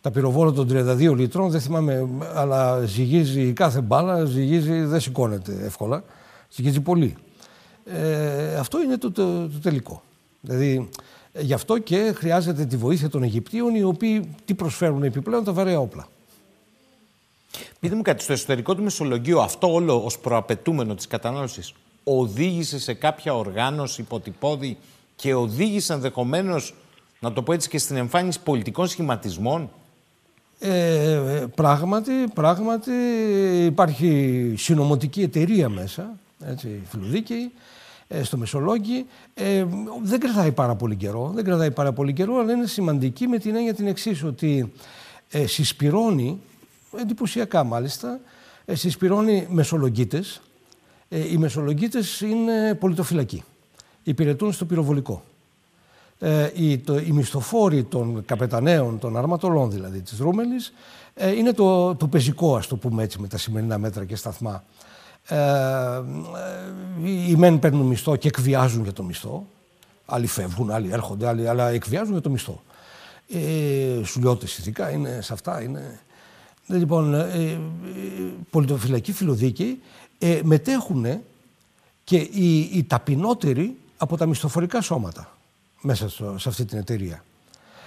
Τα πυροβόλα των 32 λιτρών, δεν θυμάμαι, αλλά ζυγίζει κάθε μπάλα, ζυγίζει, δεν σηκώνεται εύκολα. Ζυγίζει πολύ. Ε, αυτό είναι το, το, το τελικό. Δηλαδή, ε, γι' αυτό και χρειάζεται τη βοήθεια των Αιγυπτίων, οι οποίοι τι προσφέρουν επιπλέον τα βαρέα όπλα. Πείτε μου κάτι, στο εσωτερικό του Μεσολογγίου αυτό όλο ως προαπαιτούμενο της κατανάλωσης οδήγησε σε κάποια οργάνωση υποτυπώδη και οδήγησε ενδεχομένως, να το πω έτσι, και στην εμφάνιση πολιτικών σχηματισμών; Ε, πράγματι, πράγματι υπάρχει συνομωτική εταιρεία μέσα, έτσι, φιλοδίκαιη, ε, στο Μεσολόγγι. Ε, δεν κρατάει πάρα πολύ καιρό, δεν κρατάει πάρα πολύ καιρό, αλλά είναι σημαντική με την έννοια την εξής ότι ε, συσπηρώνει, εντυπωσιακά μάλιστα, ε, συσπηρώνει μεσολογγίτες. Ε, οι μεσολογγίτες είναι πολιτοφυλακοί, υπηρετούν στο πυροβολικό. Ε, οι, το, οι μισθοφόροι των καπεταναίων, των αρματολών δηλαδή της Ρούμελης, ε, είναι το, το πεζικό, ας το πούμε έτσι, με τα σημερινά μέτρα και σταθμά. Ε, ε, οι μεν παίρνουν μισθό και εκβιάζουν για το μισθό. Άλλοι φεύγουν, άλλοι έρχονται, άλλοι, αλλά εκβιάζουν για το μισθό. Ε, σουλιώτες ειδικά είναι σε αυτά. Είναι... Λοιπόν, ε, ε, πολιτοφυλακοί φιλοδίκαιοι ε, μετέχουν και οι, οι ταπεινότεροι από τα μισθοφορικά σώματα μέσα στο, σε αυτή την εταιρεία.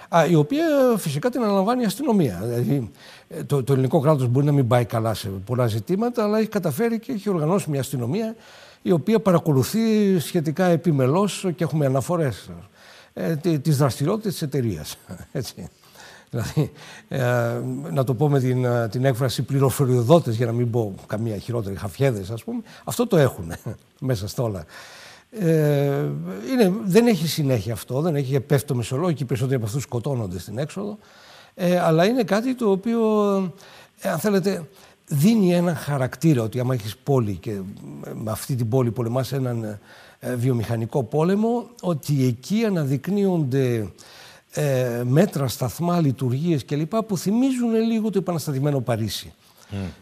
Α, η οποία φυσικά την αναλαμβάνει η αστυνομία. Δηλαδή, ε, το, το ελληνικό κράτος μπορεί να μην πάει καλά σε πολλά ζητήματα, αλλά έχει καταφέρει και έχει οργανώσει μια αστυνομία η οποία παρακολουθεί σχετικά επιμελώς και έχουμε αναφορές ε, τις δραστηριότητες της εταιρείας. [LAUGHS] Έτσι. Δηλαδή, ε, να το πω με την, ε, την έκφραση πληροφοριοδότες, για να μην πω καμία χειρότερη, χαφιέδες ας πούμε, αυτό το έχουν [LAUGHS] μέσα στα όλα. Ε, είναι, δεν έχει συνέχεια αυτό, δεν έχει πέφτει το μεσολόγιο και οι περισσότεροι από αυτούς σκοτώνονται στην έξοδο. Ε, αλλά είναι κάτι το οποίο, ε, αν θέλετε, δίνει ένα χαρακτήρα ότι άμα έχεις πόλη και με αυτή την πόλη πολεμάς έναν ε, βιομηχανικό πόλεμο, ότι εκεί αναδεικνύονται ε, μέτρα, σταθμά, λειτουργίες κλπ. που θυμίζουν λίγο το επαναστατημένο Παρίσι.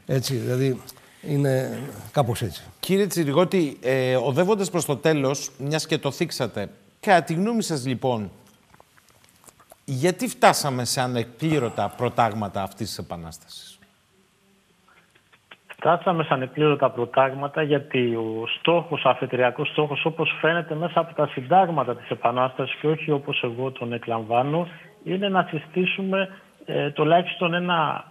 Έτσι, δηλαδή είναι κάπως έτσι. Κύριε Τσιριγότη, ε, οδεύοντας προς το τέλος, μιας και το θίξατε, κατά τη γνώμη σας λοιπόν, γιατί φτάσαμε σε ανεκπλήρωτα προτάγματα αυτής της Επανάστασης; Φτάσαμε σαν εκπλήρωτα προτάγματα γιατί ο στόχος, ο αφετηριακός στόχος όπως φαίνεται μέσα από τα συντάγματα της Επανάστασης και όχι όπως εγώ τον εκλαμβάνω είναι να συστήσουμε ε, τουλάχιστον ένα,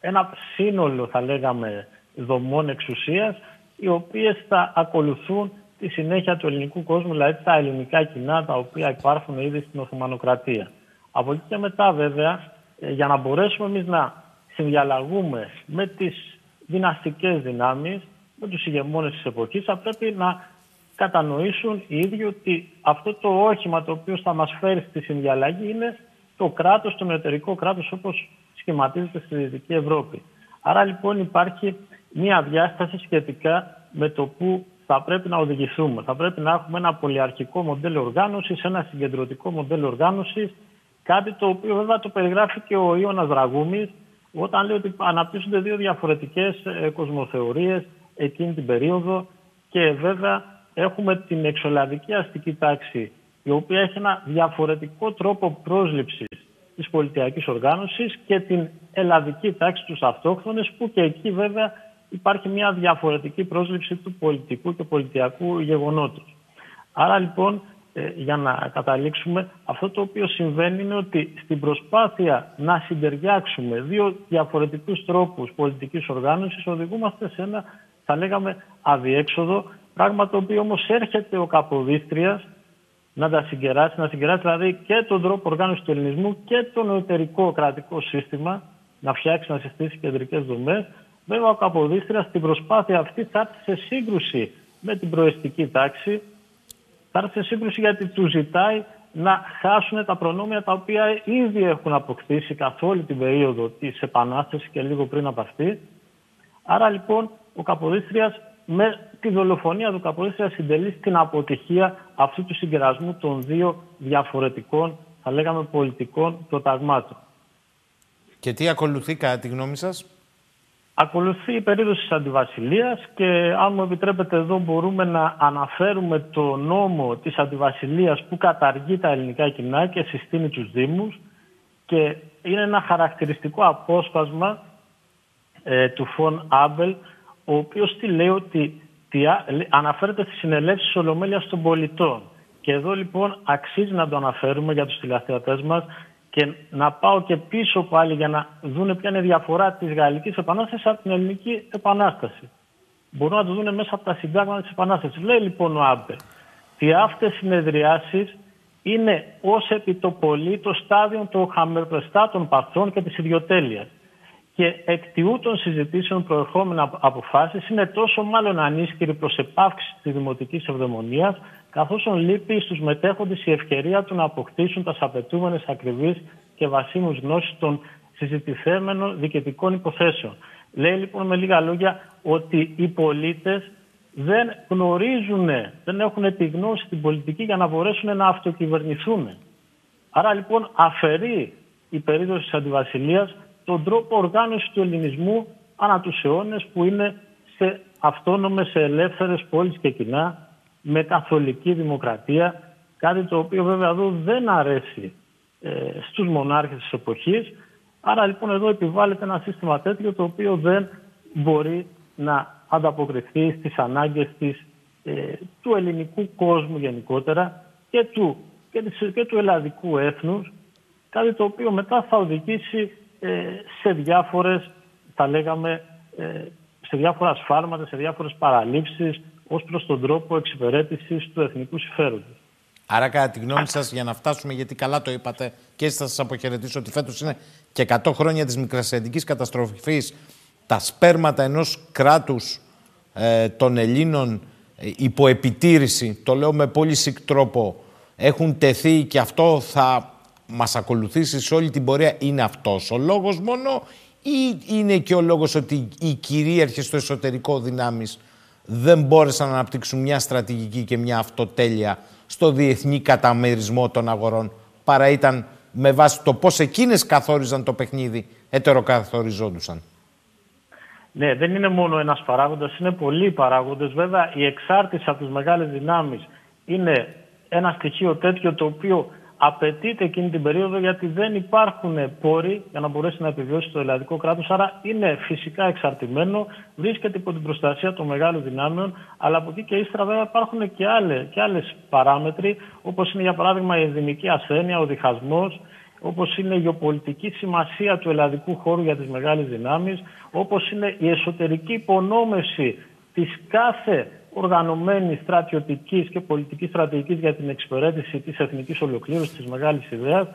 ένα σύνολο θα λέγαμε δομών εξουσίας οι οποίες θα ακολουθούν τη συνέχεια του ελληνικού κόσμου, δηλαδή τα ελληνικά κοινά τα οποία υπάρχουν ήδη στην Οθωμανοκρατία. Από εκεί και μετά βέβαια, ε, για να μπορέσουμε εμείς να συνδιαλλαγούμε με τις δυναστικές δυνάμεις, με τους ηγεμόνες της εποχής, θα πρέπει να κατανοήσουν οι ίδιοι ότι αυτό το όχημα το οποίο θα μας φέρει στη συνδιαλλαγή είναι το κράτος, το εταιρικό κράτος όπως σχηματίζεται στη Δυτική Ευρώπη. Άρα λοιπόν υπάρχει μια διάσταση σχετικά με το που θα πρέπει να οδηγηθούμε. Θα πρέπει να έχουμε ένα πολυαρχικό μοντέλο οργάνωσης, ένα συγκεντρωτικό μοντέλο οργάνωσης, κάτι το οποίο βέβαια το περιγράφει και ο Ιώνας Δραγούμης όταν λέει ότι αναπτύσσονται δύο διαφορετικές ε, κοσμοθεωρίες εκείνη την περίοδο και βέβαια έχουμε την εξολαδική αστική τάξη η οποία έχει ένα διαφορετικό τρόπο πρόσληψης της πολιτιακής οργάνωσης και την ελλαδική τάξη τους αυτόχθονες που και εκεί βέβαια υπάρχει μια διαφορετική πρόσληψη του πολιτικού και πολιτιακού γεγονότος. Άρα λοιπόν ε, για να καταλήξουμε αυτό το οποίο συμβαίνει είναι ότι στην προσπάθεια να συντεριάξουμε δύο διαφορετικούς τρόπους πολιτικής οργάνωσης οδηγούμαστε σε ένα θα λέγαμε αδιέξοδο πράγμα το οποίο όμως έρχεται ο Καποδίστριας να τα συγκεράσει, να συγκεράσει δηλαδή και τον τρόπο οργάνωσης του ελληνισμού και το νοητερικό κρατικό σύστημα, να φτιάξει, να συστήσει κεντρικές δομές. Βέβαια, ο Καποδίστριας στην προσπάθεια αυτή θα έρθει σε σύγκρουση με την προεστική τάξη, θα έρθει σε σύγκρουση γιατί του ζητάει να χάσουν τα προνόμια τα οποία ήδη έχουν αποκτήσει καθ' όλη την περίοδο της Επανάστασης και λίγο πριν από αυτή. Άρα λοιπόν ο Καποδίστριας με τη δολοφονία του Καποδίστρια συντελεί στην αποτυχία αυτού του συγκερασμού των δύο διαφορετικών, θα λέγαμε, πολιτικών προταγμάτων. Και τι ακολουθεί κατά τη γνώμη σας; Ακολουθεί η περίοδος της Αντιβασιλείας και αν μου επιτρέπετε εδώ μπορούμε να αναφέρουμε το νόμο της Αντιβασιλείας που καταργεί τα ελληνικά κοινά και συστήνει τους Δήμους και είναι ένα χαρακτηριστικό απόσπασμα ε, του Φων Άμπελ ο οποίος τι λέει ότι τι, αναφέρεται στη συνελεύση Ολομέλειας των πολιτών. Και εδώ λοιπόν αξίζει να το αναφέρουμε για τους τηλεθεατές μας και να πάω και πίσω πάλι για να δούνε ποια είναι η διαφορά της Γαλλικής Επανάστασης από την Ελληνική Επανάσταση. Μπορούν να το δούνε μέσα από τα συντάγματα της Επανάστασης. Λέει λοιπόν ο Άμπε ότι αυτές οι συνεδριάσεις είναι ως επιτοπολή το στάδιο των χαμεροπρεστάτων παθών και της ιδιοτέλειας και εκτιού των συζητήσεων προερχόμενα αποφάσεις είναι τόσο μάλλον ανίσχυρη προς επάυξη της δημοτικής ευδαιμονίας καθώς λείπει στους μετέχοντες η ευκαιρία του να αποκτήσουν τας απαιτούμενες ακριβείς και βασίμους γνώσεις των συζητηθέμενων διοικητικών υποθέσεων. Λέει λοιπόν με λίγα λόγια ότι οι πολίτες δεν γνωρίζουν, δεν έχουν τη γνώση την πολιτική για να μπορέσουν να αυτοκυβερνηθούν. Άρα λοιπόν αφαιρεί η περίπτωση της αντιβασιλείας τον τρόπο οργάνωσης του ελληνισμού ανά τους αιώνες που είναι σε αυτόνομες, σε ελεύθερες πόλεις και κοινά με καθολική δημοκρατία κάτι το οποίο βέβαια εδώ δεν αρέσει ε, στους μονάρχες της εποχής. Άρα λοιπόν εδώ επιβάλλεται ένα σύστημα τέτοιο το οποίο δεν μπορεί να ανταποκριθεί στις ανάγκες της, ε, του ελληνικού κόσμου γενικότερα και του, και, της, και του ελλαδικού έθνους κάτι το οποίο μετά θα οδηγήσει ε, σε διάφορες, θα λέγαμε, ε, σε διάφορας σφάλματα, σε διάφορες παραλήψεις ως προς τον τρόπο εξυπηρέτησης του εθνικού συμφέροντος. Άρα, κατά τη γνώμη σας, για να φτάσουμε, γιατί καλά το είπατε και έτσι θα σας αποχαιρετήσω ότι φέτος είναι και 100 χρόνια της μικρασιατικής καταστροφής. Τα σπέρματα ενός κράτους ε, των Ελλήνων ε, υπό επιτήρηση, το λέω με πολύ σικ τρόπο, έχουν τεθεί και αυτό θα μας ακολουθήσεις σε όλη την πορεία είναι αυτός ο λόγος μόνο ή είναι και ο λόγος ότι οι κυρίαρχες στο εσωτερικό δυνάμεις δεν μπόρεσαν να αναπτύξουν μια στρατηγική και μια αυτοτέλεια στο διεθνή καταμερισμό των αγορών παρά ήταν με βάση το πώς εκείνες καθόριζαν το παιχνίδι ετεροκαθοριζόντουσαν. Ναι, δεν είναι μόνο ένας παράγοντας, είναι πολλοί παράγοντες. Βέβαια, η εξάρτηση από τις μεγάλες δυνάμεις είναι ένα στοιχείο τέτοιο το οποίο απαιτείται εκείνη την περίοδο γιατί δεν υπάρχουν πόροι για να μπορέσει να επιβιώσει το ελλαδικό κράτος. Άρα είναι φυσικά εξαρτημένο, βρίσκεται υπό την προστασία των μεγάλων δυνάμεων, αλλά από εκεί και ύστερα βέβαια υπάρχουν και, άλλε, και άλλες παράμετροι, όπως είναι για παράδειγμα η ενδυμική ασθένεια, ο διχασμός, όπως είναι η γεωπολιτική σημασία του ελλαδικού χώρου για τις μεγάλες δυνάμεις, όπως είναι η εσωτερική υπονόμευση της κάθε οργανωμένη στρατιωτικής και πολιτικής στρατηγικής για την εξυπηρέτηση της εθνικής ολοκλήρωσης της μεγάλης ιδέας.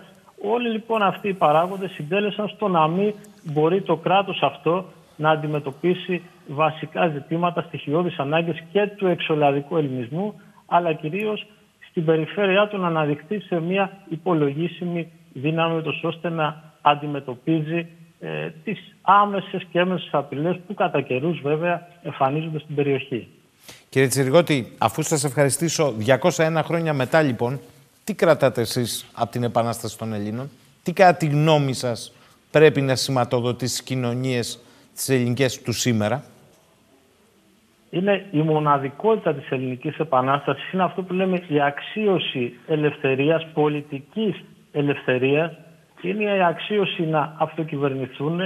Όλοι λοιπόν αυτοί οι παράγοντες συντέλεσαν στο να μην μπορεί το κράτος αυτό να αντιμετωπίσει βασικά ζητήματα, στοιχειώδεις ανάγκες και του εξολαδικού ελληνισμού, αλλά κυρίως στην περιφέρειά του να αναδειχθεί σε μια υπολογίσιμη δύναμη, ώστε να αντιμετωπίζει ε, τις άμεσες και έμεσες απειλές που κατά καιρούς βέβαια εμφανίζονται στην περιοχή. Κύριε Τσιριγότη, αφού σας ευχαριστήσω 201 χρόνια μετά λοιπόν, τι κρατάτε εσείς από την Επανάσταση των Ελλήνων, τι κατά τη γνώμη σας πρέπει να σηματοδοτήσει τις κοινωνίες τις ελληνικές του σήμερα; Είναι η μοναδικότητα της ελληνικής επανάστασης, είναι αυτό που λέμε η αξίωση ελευθερίας, πολιτικής ελευθερίας, είναι η αξίωση να αυτοκυβερνηθούν,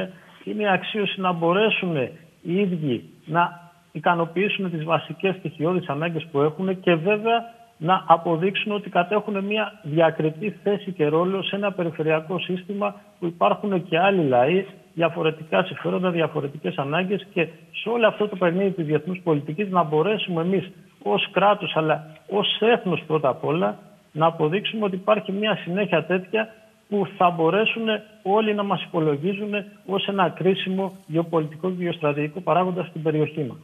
είναι η αξίωση να μπορέσουν οι ίδιοι να ικανοποιήσουν τις βασικές στοιχειώδεις ανάγκες που έχουν και βέβαια να αποδείξουν ότι κατέχουν μια διακριτή θέση και ρόλο σε ένα περιφερειακό σύστημα που υπάρχουν και άλλοι λαοί, διαφορετικά συμφέροντα, διαφορετικές ανάγκες και σε όλο αυτό το παιχνίδι της διεθνούς πολιτικής να μπορέσουμε εμείς ως κράτος αλλά ως έθνος πρώτα απ' όλα να αποδείξουμε ότι υπάρχει μια συνέχεια τέτοια που θα μπορέσουν όλοι να μας υπολογίζουν ως ένα κρίσιμο γεωπολιτικό και γεωστρατηγικό παράγοντα στην περιοχή μας.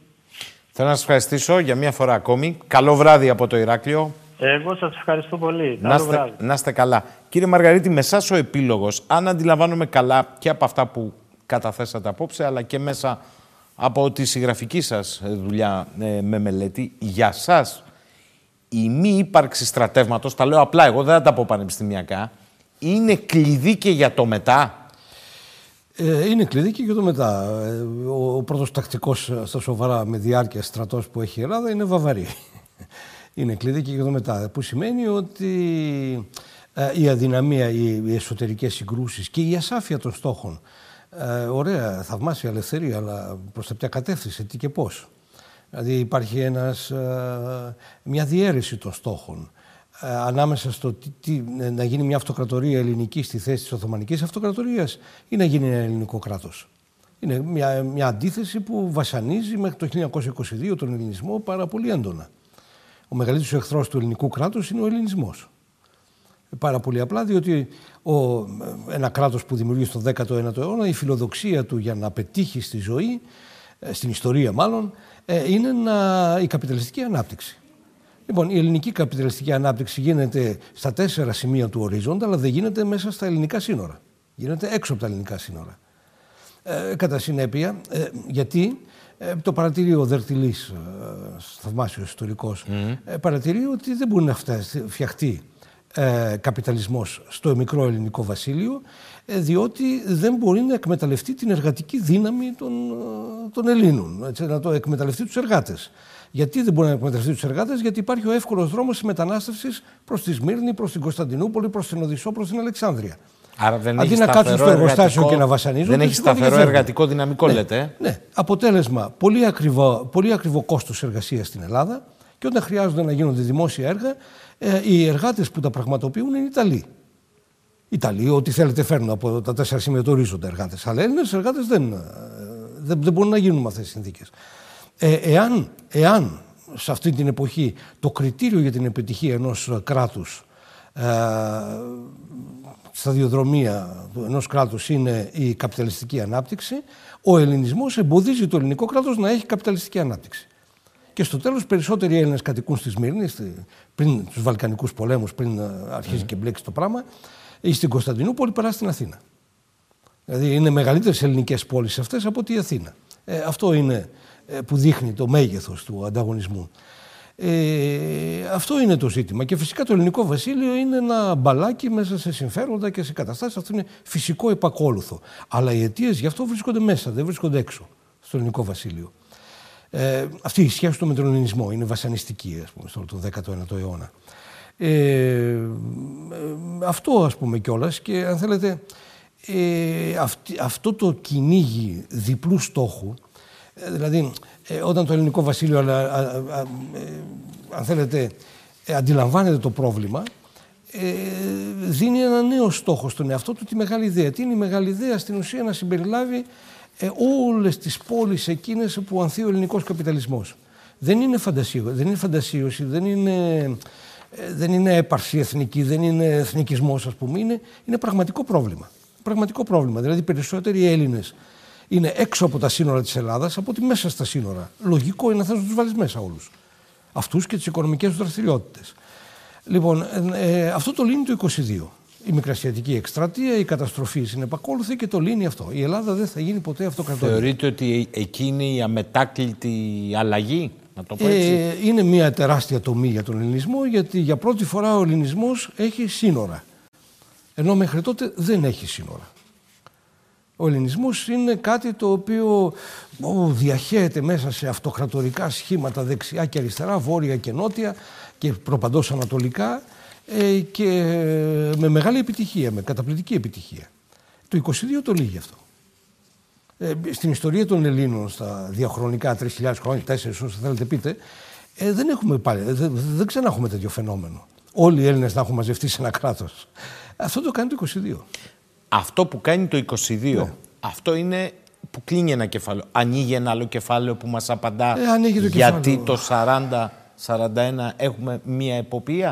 Θέλω να σας ευχαριστήσω για μια φορά ακόμη. Καλό βράδυ από το Ηράκλειο. Εγώ σας ευχαριστώ πολύ. Να είστε, να είστε καλά. Κύριε Μαργαρίτη, με εσάς ο επίλογος, αν αντιλαμβάνομαι καλά και από αυτά που καταθέσατε απόψε, αλλά και μέσα από τη συγγραφική σας δουλειά ε, με μελέτη, για σας η μη ύπαρξη στρατεύματος, τα λέω απλά εγώ, δεν θα τα πω πανεπιστημιακά, είναι κλειδί και για το μετά. Ε, είναι κλειδί και για το μετά. Ε, ο, ο πρώτος τακτικός στα σοβαρά με διάρκεια στρατός που έχει η Ελλάδα είναι Βαβαρή. [LAUGHS] είναι κλειδί και για το μετά. Που σημαίνει ότι ε, η αδυναμία, οι, οι εσωτερικές συγκρούσεις και η ασάφεια των στόχων ε, ωραία, θαυμάσια ελευθερία, αλλά προς τα ποια κατεύθυνση, τι και πώς. Δηλαδή υπάρχει ένας, μια διαίρεση των στόχων. Ε, ανάμεσα στο τι, να γίνει μια αυτοκρατορία ελληνική στη θέση της Οθωμανικής Αυτοκρατορίας ή να γίνει ένα ελληνικό κράτος. Είναι μια, μια αντίθεση που βασανίζει μέχρι το 1922 τον ελληνισμό πάρα πολύ έντονα. Ο μεγαλύτερος εχθρός του ελληνικού κράτους είναι ο ελληνισμός. Πάρα πολύ απλά, διότι ο, ένα κράτος που δημιουργεί στο 19ο αιώνα, η φιλοδοξία του για να πετύχει στη ζωή, ε, στην ιστορία μάλλον, ε, είναι να, η καπιταλιστική ανάπτυξη. Λοιπόν, η ελληνική καπιταλιστική ανάπτυξη γίνεται στα τέσσερα σημεία του ορίζοντα, αλλά δεν γίνεται μέσα στα ελληνικά σύνορα. Γίνεται έξω από τα ελληνικά σύνορα. Ε, κατά συνέπεια, ε, γιατί ε, το παρατηρεί ο Δερτιλής, ε, θαυμάσιος ιστορικός, ε, παρατηρεί ότι δεν μπορεί να φτιαχτεί ε, καπιταλισμός στο μικρό ελληνικό βασίλειο, διότι δεν μπορεί να εκμεταλλευτεί την εργατική δύναμη των, των Ελλήνων, έτσι, να το εκμεταλλευτεί τους εργάτες. Γιατί δεν μπορεί να εκμεταλλευτεί τους εργάτες, Γιατί υπάρχει ο εύκολος δρόμος της μετανάστευσης προς τη Σμύρνη, προς την Κωνσταντινούπολη, προς την Οδυσσό, προς την Αλεξάνδρεια. Άρα δεν Αντί έχει να κάτσουν στο εργοστάσιο και να βασανίζουν. Δεν έχει σταθερό εργατικό δυναμικό, ναι, λέτε. Ναι. Αποτέλεσμα, πολύ ακριβό, πολύ ακριβό κόστος εργασίας στην Ελλάδα και όταν χρειάζονται να γίνονται δημόσια έργα, ε, οι εργάτες που τα πραγματοποιούν είναι Ιταλοί. Ιταλοί, ό,τι θέλετε φέρνουν από τα τέσσερα σημεία του ορίζοντα εργάτες. Αλλά Έλληνες εργάτες δεν, ε, δεν, δεν μπορούν να γίνουν με αυτές τις συνθήκες. Ε, εάν, εάν σε αυτή την εποχή το κριτήριο για την επιτυχία ενός κράτους ε, σταδιοδρομία ενός κράτους είναι η καπιταλιστική ανάπτυξη, ο ελληνισμός εμποδίζει το ελληνικό κράτος να έχει καπιταλιστική ανάπτυξη. Και στο τέλος περισσότεροι Έλληνες κατοικούν στη Σμύρνη, πριν τους Βαλκανικούς πολέμους, πριν ε, αρχίσει και μπλέξει το πράγμα, ή στην Κωνσταντινούπολη παρά στην Αθήνα. Δηλαδή είναι μεγαλύτερες ελληνικές πόλεις αυτές από τη Αθήνα. Ε, αυτό είναι ε, που δείχνει το μέγεθος του ανταγωνισμού. Ε, αυτό είναι το ζήτημα. Και φυσικά το ελληνικό βασίλειο είναι ένα μπαλάκι μέσα σε συμφέροντα και σε καταστάσεις. Αυτό είναι φυσικό επακόλουθο. Αλλά οι αιτίες γι' αυτό βρίσκονται μέσα, δεν βρίσκονται έξω στο ελληνικό βασίλειο. Ε, αυτή η σχέση του με τον ελληνισμό είναι βασανιστική, ας πούμε, στον 19ο αιώνα. Ε, ε, αυτό ας πούμε κιόλας και αν θέλετε ε, αυτό το κυνήγι διπλού στόχου ε, δηλαδή, ε, όταν το ελληνικό βασίλειο, ε, αν θέλετε, αντιλαμβάνεται το πρόβλημα, δίνει ένα νέο στόχο στον εαυτό του, τη μεγάλη ιδέα. Τι είναι η μεγάλη ιδέα, στην ουσία να συμπεριλάβει όλες τις πόλεις εκείνες που ανθεί ο ελληνικός καπιταλισμός. Δεν είναι φαντασίο, δεν είναι φαντασίωση, δεν είναι, δεν είναι έπαρση εθνική, δεν είναι εθνικισμός ας πούμε, είναι, είναι πραγματικό πρόβλημα. Πραγματικό πρόβλημα. Δηλαδή περισσότεροι Έλληνες είναι έξω από τα σύνορα της Ελλάδας από ότι μέσα στα σύνορα. Λογικό είναι να θες να τους βάλεις μέσα όλους. Αυτούς και τις οικονομικές τους δραστηριότητες. Λοιπόν, ε, ε, αυτό το λύνει το 22. Η μικρασιατική εκστρατεία, η καταστροφή συνεπακόλουθη και το λύνει αυτό. Η Ελλάδα δεν θα γίνει ποτέ αυτοκρατορία. Θεωρείτε ότι εκεί είναι η αμετάκλητη αλλαγή, να το πω έτσι. Ε, είναι μια τεράστια τομή για τον ελληνισμό, γιατί για πρώτη φορά ο ελληνισμός έχει σύνορα. Ενώ μέχρι τότε δεν έχει σύνορα. Ο ελληνισμός είναι κάτι το οποίο ο, διαχέεται μέσα σε αυτοκρατορικά σχήματα δεξιά και αριστερά, βόρεια και νότια και προπαντός ανατολικά ε, και με μεγάλη επιτυχία, με καταπληκτική επιτυχία. Το 22 το λύγει αυτό. Ε, στην ιστορία των Ελλήνων, στα διαχρονικά 3.000 χρόνια, 4 όσο θέλετε πείτε, ε, δεν έχουμε πάλι, δεν, δεν ξανά έχουμε τέτοιο φαινόμενο. Όλοι οι Έλληνες να έχουν μαζευτεί σε ένα κράτος. Αυτό το κάνει το 22. Αυτό που κάνει το 22, αυτό είναι που κλείνει ένα κεφάλαιο. Ανοίγει ένα άλλο κεφάλαιο που μας απαντά Ε, ανοίγει το γιατί κεφάλαιο. το 40-41 έχουμε μία εποπία.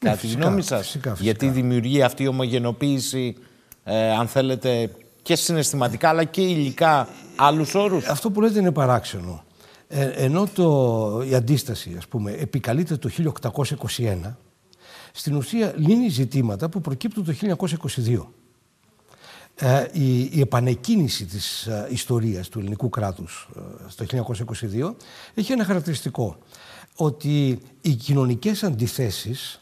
Ναι, Κατά τη φυσικά, γνώμη σας. φυσικά, φυσικά. Γιατί δημιουργεί αυτή η ομογενοποίηση, ε, αν θέλετε, και συναισθηματικά αλλά και υλικά άλλους όρους. Αυτό που λέτε είναι παράξενο. Ε, ενώ το, η αντίσταση, ας πούμε, επικαλείται το 1821, στην ουσία λύνει ζητήματα που προκύπτουν το 1922. Ε, η, η επανεκκίνηση της ε, ιστορίας του ελληνικού κράτους ε, στο 1922 έχει ένα χαρακτηριστικό ότι οι κοινωνικές αντιθέσεις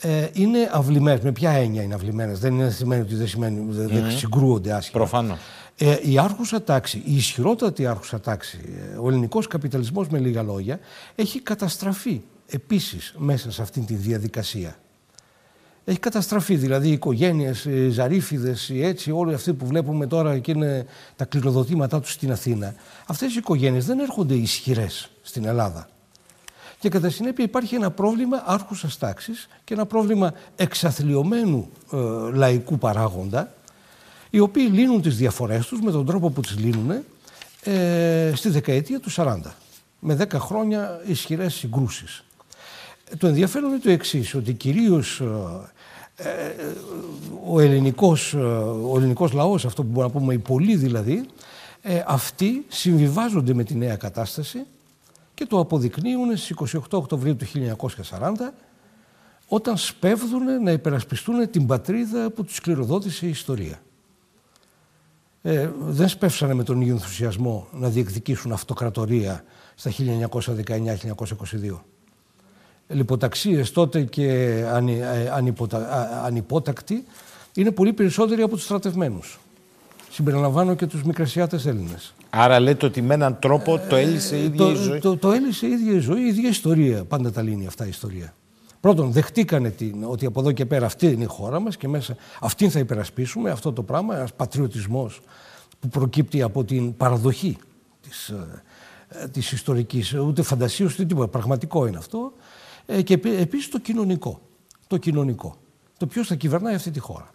ε, είναι αυλημένες. Με ποια έννοια είναι αυλημένες. Δεν είναι σημαίνει ότι δεν, σημαίνει, δεν, δεν Μμμ. συγκρούονται άσχημα. Προφανώς. Ε, η άρχουσα τάξη, η ισχυρότατη άρχουσα τάξη, ε, ο ελληνικός καπιταλισμός με λίγα λόγια, έχει καταστραφεί επίσης μέσα σε αυτήν τη διαδικασία. Έχει καταστραφεί, δηλαδή οι οικογένειες, οι ζαρίφιδες, οι έτσι, όλοι αυτοί που βλέπουμε τώρα και είναι τα κληροδοτήματά τους στην Αθήνα. Αυτές οι οικογένειες δεν έρχονται ισχυρές στην Ελλάδα. Και κατά συνέπεια υπάρχει ένα πρόβλημα άρχουσας τάξης και ένα πρόβλημα εξαθλειωμένου ε, λαϊκού παράγοντα, οι οποίοι λύνουν τις διαφορές τους με τον τρόπο που τις λύνουν ε, στη δεκαετία του 40, με 10 χρόνια ισχυρές συγκρούσεις. Το ενδιαφέρον είναι το εξής, ότι κυρίως ε, ε, ο, ελληνικός, ε, ο ελληνικός λαός, αυτό που μπορούμε να πούμε οι πολλοί δηλαδή, ε, αυτοί συμβιβάζονται με τη νέα κατάσταση και το αποδεικνύουν στις 28 Οκτωβρίου του 1940 όταν σπέβδουν να υπερασπιστούν την πατρίδα που τους κληροδότησε η ιστορία. Ε, δεν σπεύσανε με τον ίδιο ενθουσιασμό να διεκδικήσουν αυτοκρατορία στα 1919-1922. Λιποταξίες τότε και ανι, ε, ανιποτα, α- ανυπότακτοι είναι πολύ περισσότεροι από τους στρατευμένους. Συμπεριλαμβάνω και τους μικρασιάτες Έλληνες. Άρα λέτε ότι με έναν τρόπο το έλυσε η ίδια το, η ζωή; Το, το έλυσε η ίδια η ζωή, η ίδια ιστορία. Πάντα τα λύνει αυτά η ιστορία. Πρώτον, δεχτήκανε την, ότι από εδώ και πέρα αυτή είναι η χώρα μας και μέσα αυτήν θα υπερασπίσουμε αυτό το πράγμα, ένας πατριωτισμός που προκύπτει από την παραδοχή της, ε, ε, της ιστορικής, ούτε φαντασίως ούτε τίποτα, πραγματικό είναι αυτό. Ε, και επί- επίσης το κοινωνικό. Το κοινωνικό. Το ποιος θα κυβερνάει αυτή τη χώρα.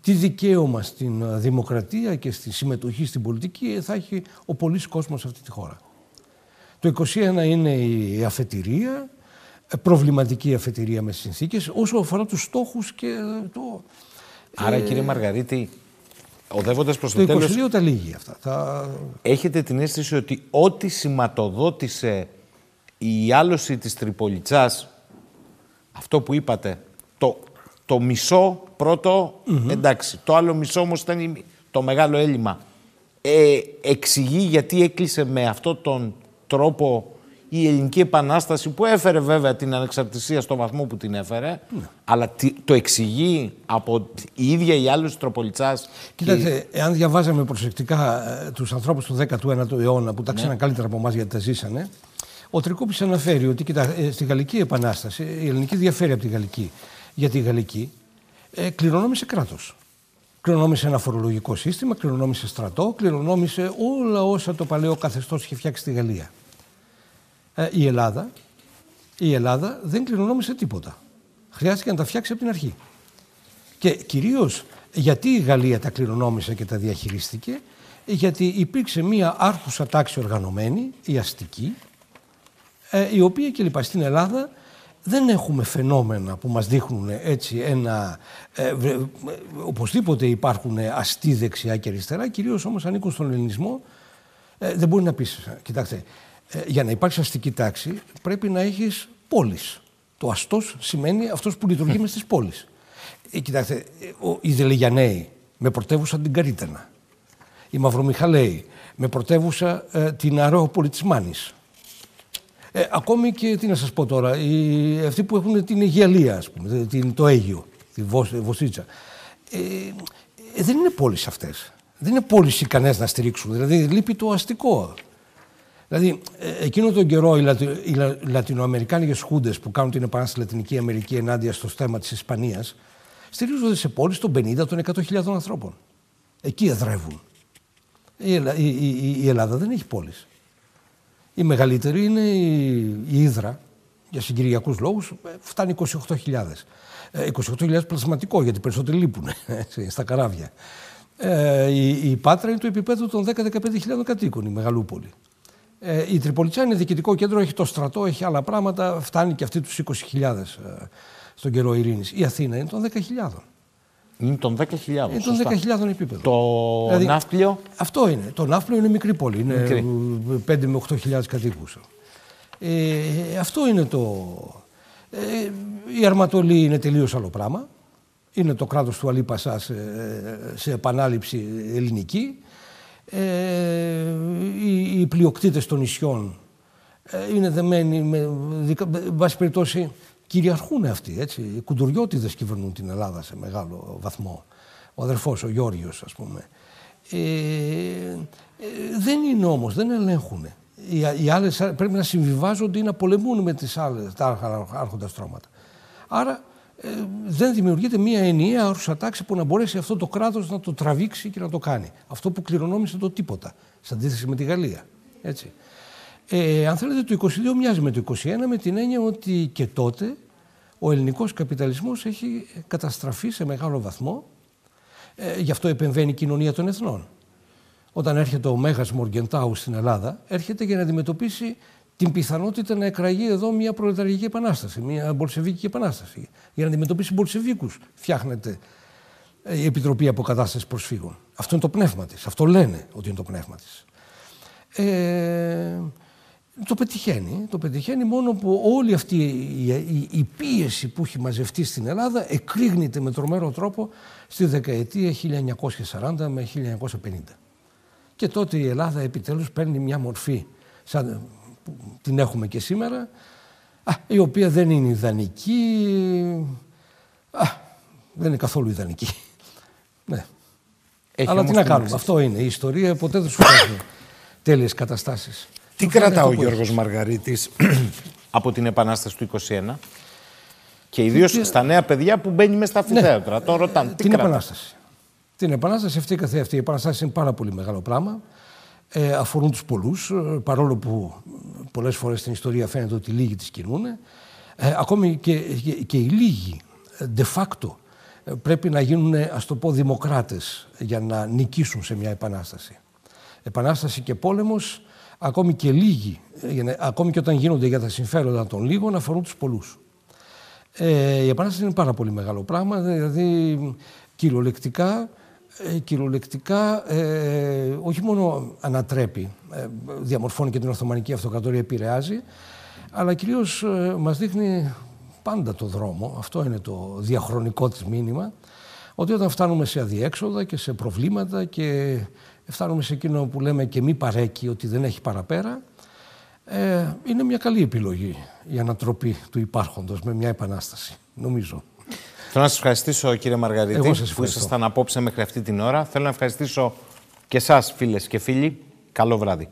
Τι δικαίωμα στην ε, δημοκρατία και στη συμμετοχή στην πολιτική θα έχει ο πολλής κόσμος σε αυτή τη χώρα. Το 21 είναι η αφετηρία, ε, προβληματική αφετηρία με συνθήκες, όσο αφορά τους στόχους και ε, το... Άρα ε, κύριε Μαργαρίτη, οδεύοντας προς Το το, τέλος, 22 τα λίγη αυτά. Τα... έχετε την αίσθηση ότι ό,τι σηματοδότησε η άλωση της Τριπολιτσάς, αυτό που είπατε, το, το μισό πρώτο, εντάξει, το άλλο μισό όμως ήταν η- το μεγάλο έλλειμμα. Ε, εξηγεί γιατί έκλεισε με αυτόν τον τρόπο η ελληνική επανάσταση που έφερε βέβαια την ανεξαρτησία στο βαθμό που την έφερε, αλλά τι- το εξηγεί από η ίδια η άλωση Τροπολιτσάς. Κοιτάξτε, εάν διαβάζαμε προσεκτικά ε, τους ανθρώπους του 19ου αιώνα που τα Ναι. ξέραν καλύτερα από εμάς γιατί τα ζήσανε, ο Τρικόπης αναφέρει ότι κοιτά, ε, στη Γαλλική Επανάσταση, η ελληνική διαφέρει από τη Γαλλική, γιατί η Γαλλική ε, κληρονόμησε κράτος. Κληρονόμησε ένα φορολογικό σύστημα, κληρονόμησε στρατό, κληρονόμησε όλα όσα το παλαιό καθεστώς είχε φτιάξει στη Γαλλία. Ε, η, Ελλάδα, η Ελλάδα δεν κληρονόμησε τίποτα. Χρειάστηκε να τα φτιάξει από την αρχή. Και κυρίως γιατί η Γαλλία τα κληρονόμησε και τα διαχειρίστηκε, γιατί υπήρξε μία άρχουσα τάξη οργανωμένη, η αστική, ε, η οποία και λοιπά στην Ελλάδα δεν έχουμε φαινόμενα που μας δείχνουν έτσι ένα... Ε, βρε- ε, οπωσδήποτε υπάρχουν αστεί δεξιά και αριστερά, κυρίως όμως ανήκουν στον ελληνισμό. Ε, δεν μπορεί να πεις, κοιτάξτε, ε, για να υπάρξει αστική τάξη πρέπει να έχεις πόλεις. Το αστός σημαίνει αυτός που λειτουργεί μες στις πόλεις. Ε, κοιτάξτε, ε, ο, οι Δελεγιανέοι με πρωτεύουσα την Καρίτενα. Οι Μαυρομιχαλαίοι με πρωτεύουσα ε, την Αρεόπολη της Μάνης. Ε, ακόμη και, τι να σας πω τώρα, οι, αυτοί που έχουν την Αιγιαλία, ας πούμε, την, το Αίγιο, τη Βος, Βοσίτσα. Ε, ε, δεν είναι πόλεις αυτές. Δεν είναι πόλεις ικανές να στηρίξουν. Δηλαδή, λείπει το αστικό. Δηλαδή, ε, εκείνο τον καιρό οι, Λατι, οι Λα- Λατινοαμερικάνικες χούντες που κάνουν την επανάσταση στη Λατινική Αμερική ενάντια στο στέμα της Ισπανίας, στηρίζονται σε πόλεις των 50 των 100.000 ανθρώπων. Εκεί εδρεύουν. Η, Ελλά- η, η- η Ελλάδα δεν έχει πόλεις. Η μεγαλύτερη είναι η, η Ήδρα, για συγκυριακούς λόγους, ε, φτάνει 28.000. Ε, 28.000 πλασματικό, γιατί περισσότεροι λείπουν [LAUGHS] έτσι, στα καράβια. Ε, η, η Πάτρα είναι του επίπεδου των 10-15.000 κατοίκων, η Μεγαλούπολη. Ε, η Τριπολιτσιά είναι διοικητικό κέντρο, έχει το στρατό, έχει άλλα πράγματα, φτάνει και αυτή τους 20.000 ε, στον καιρό ειρήνης. Η Αθήνα είναι των 10.000. Είναι των 10.000. Είναι σωστά. των 10.000 επίπεδο. Το Δηλαδή, Ναύπλιο; Αυτό είναι. Το Ναύπλιο είναι μικρή πόλη. Είναι Μικρή. 5 με 8.000 κατοίκους. Ε, αυτό είναι το... Ε, η Αρματολή είναι τελείως άλλο πράγμα. Είναι το κράτος του Αλή Πασάς σε, σε επανάληψη ελληνική. Ε, οι, οι πλειοκτήτες των νησιών ε, είναι δεμένοι με, δικα- με βάση περιπτώσει, κυριαρχούν αυτοί, έτσι. Οι κουντουριώτιδες κυβερνούν την Ελλάδα σε μεγάλο βαθμό. Ο αδερφός, ο Γιώργιος, ας πούμε. Ε, ε, δεν είναι όμως, δεν ελέγχουν. Οι, οι άλλες πρέπει να συμβιβάζονται ή να πολεμούν με τις άλλες, τα άρχα- άρχοντας στρώματα. Άρα ε, δεν δημιουργείται μια ενιαία άρουσα τάξη που να μπορέσει αυτό το κράτος να το τραβήξει και να το κάνει. Αυτό που κληρονόμησε το τίποτα, σε αντίθεση με τη Γαλλία. Έτσι. Ε, αν θέλετε, το 22 μοιάζει με το 21 με την έννοια ότι και τότε ο ελληνικός καπιταλισμός έχει καταστραφεί σε μεγάλο βαθμό. Ε, γι' αυτό επεμβαίνει η κοινωνία των εθνών. Όταν έρχεται ο Μέγας Μοργεντάου στην Ελλάδα, έρχεται για να αντιμετωπίσει την πιθανότητα να εκραγεί εδώ μια προλεταρική επανάσταση, μια μπολσεβίκη επανάσταση. Για να αντιμετωπίσει μπολσεβίκους φτιάχνεται ε, η Επιτροπή Αποκατάστασης Προσφύγων. Αυτό είναι το πνεύμα της. Αυτό λένε ότι είναι το πνεύμα της. Ε, το πετυχαίνει. Το πετυχαίνει μόνο που όλη αυτή η, η- η πίεση που έχει μαζευτεί στην Ελλάδα εκρήγνεται με τρομερό τρόπο στη δεκαετία 1940 με 1950. Και τότε η Ελλάδα επιτέλους παίρνει μια μορφή σαν που την έχουμε και σήμερα, α, η οποία δεν είναι ιδανική, α, δεν είναι καθόλου ιδανική. Ναι. Έχει Αλλά τι όμως να την κάνουμε, αξία. αυτό είναι. Η ιστορία ποτέ δεν σου φέρνει [COUGHS] τέλειες καταστάσεις. Τι Σου φέρνει κρατά αυτό ο που Γιώργος έχεις. Μαργαρίτης [CLEARS THROAT] από την Επανάσταση του 21 και ιδίως στα νέα παιδιά που μπαίνει μέσα στα αμφιθέατρα. Το ρωτάνε. Τι Ναι. την κρατά. Επανάσταση. Την Επανάσταση αυτή καθεαυτή. Η Επανάσταση είναι πάρα πολύ μεγάλο πράγμα. Ε, αφορούν τους πολλούς, ε, παρόλο που πολλές φορές στην ιστορία φαίνεται ότι οι λίγοι τις κινούν. Ε, ακόμη και, και, και οι λίγοι, ε, de facto, ε, πρέπει να γίνουν, ας το πω, δημοκράτες για να νικήσουν σε μια επανάσταση. Επανάσταση και πόλεμος, ακόμη και λίγοι, ε, για να- ακόμη και όταν γίνονται για τα συμφέροντα των λίγων, αφορούν τους πολλούς. Ε, η Επανάσταση είναι πάρα πολύ μεγάλο πράγμα, δηλαδή κυριολεκτικά, ε, κυριολεκτικά ε, όχι μόνο ανατρέπει, ε, διαμορφώνει και την Οθωμανική Αυτοκρατορία, επηρεάζει, αλλά κυρίως ε, μας δείχνει πάντα το δρόμο, αυτό είναι το διαχρονικό της μήνυμα, ότι όταν φτάνουμε σε αδιέξοδα και σε προβλήματα και φτάνουμε σε εκείνο που λέμε και μη παρέκει, ότι δεν έχει παραπέρα, ε, είναι μια καλή επιλογή η ανατροπή του υπάρχοντος με μια επανάσταση, νομίζω. Θέλω να σας ευχαριστήσω κύριε Μαργαρίτη Εγώ σας που ευχαριστώ. ήσασταν απόψε μέχρι αυτή την ώρα. Θέλω να ευχαριστήσω και εσάς φίλες και φίλοι. Καλό βράδυ.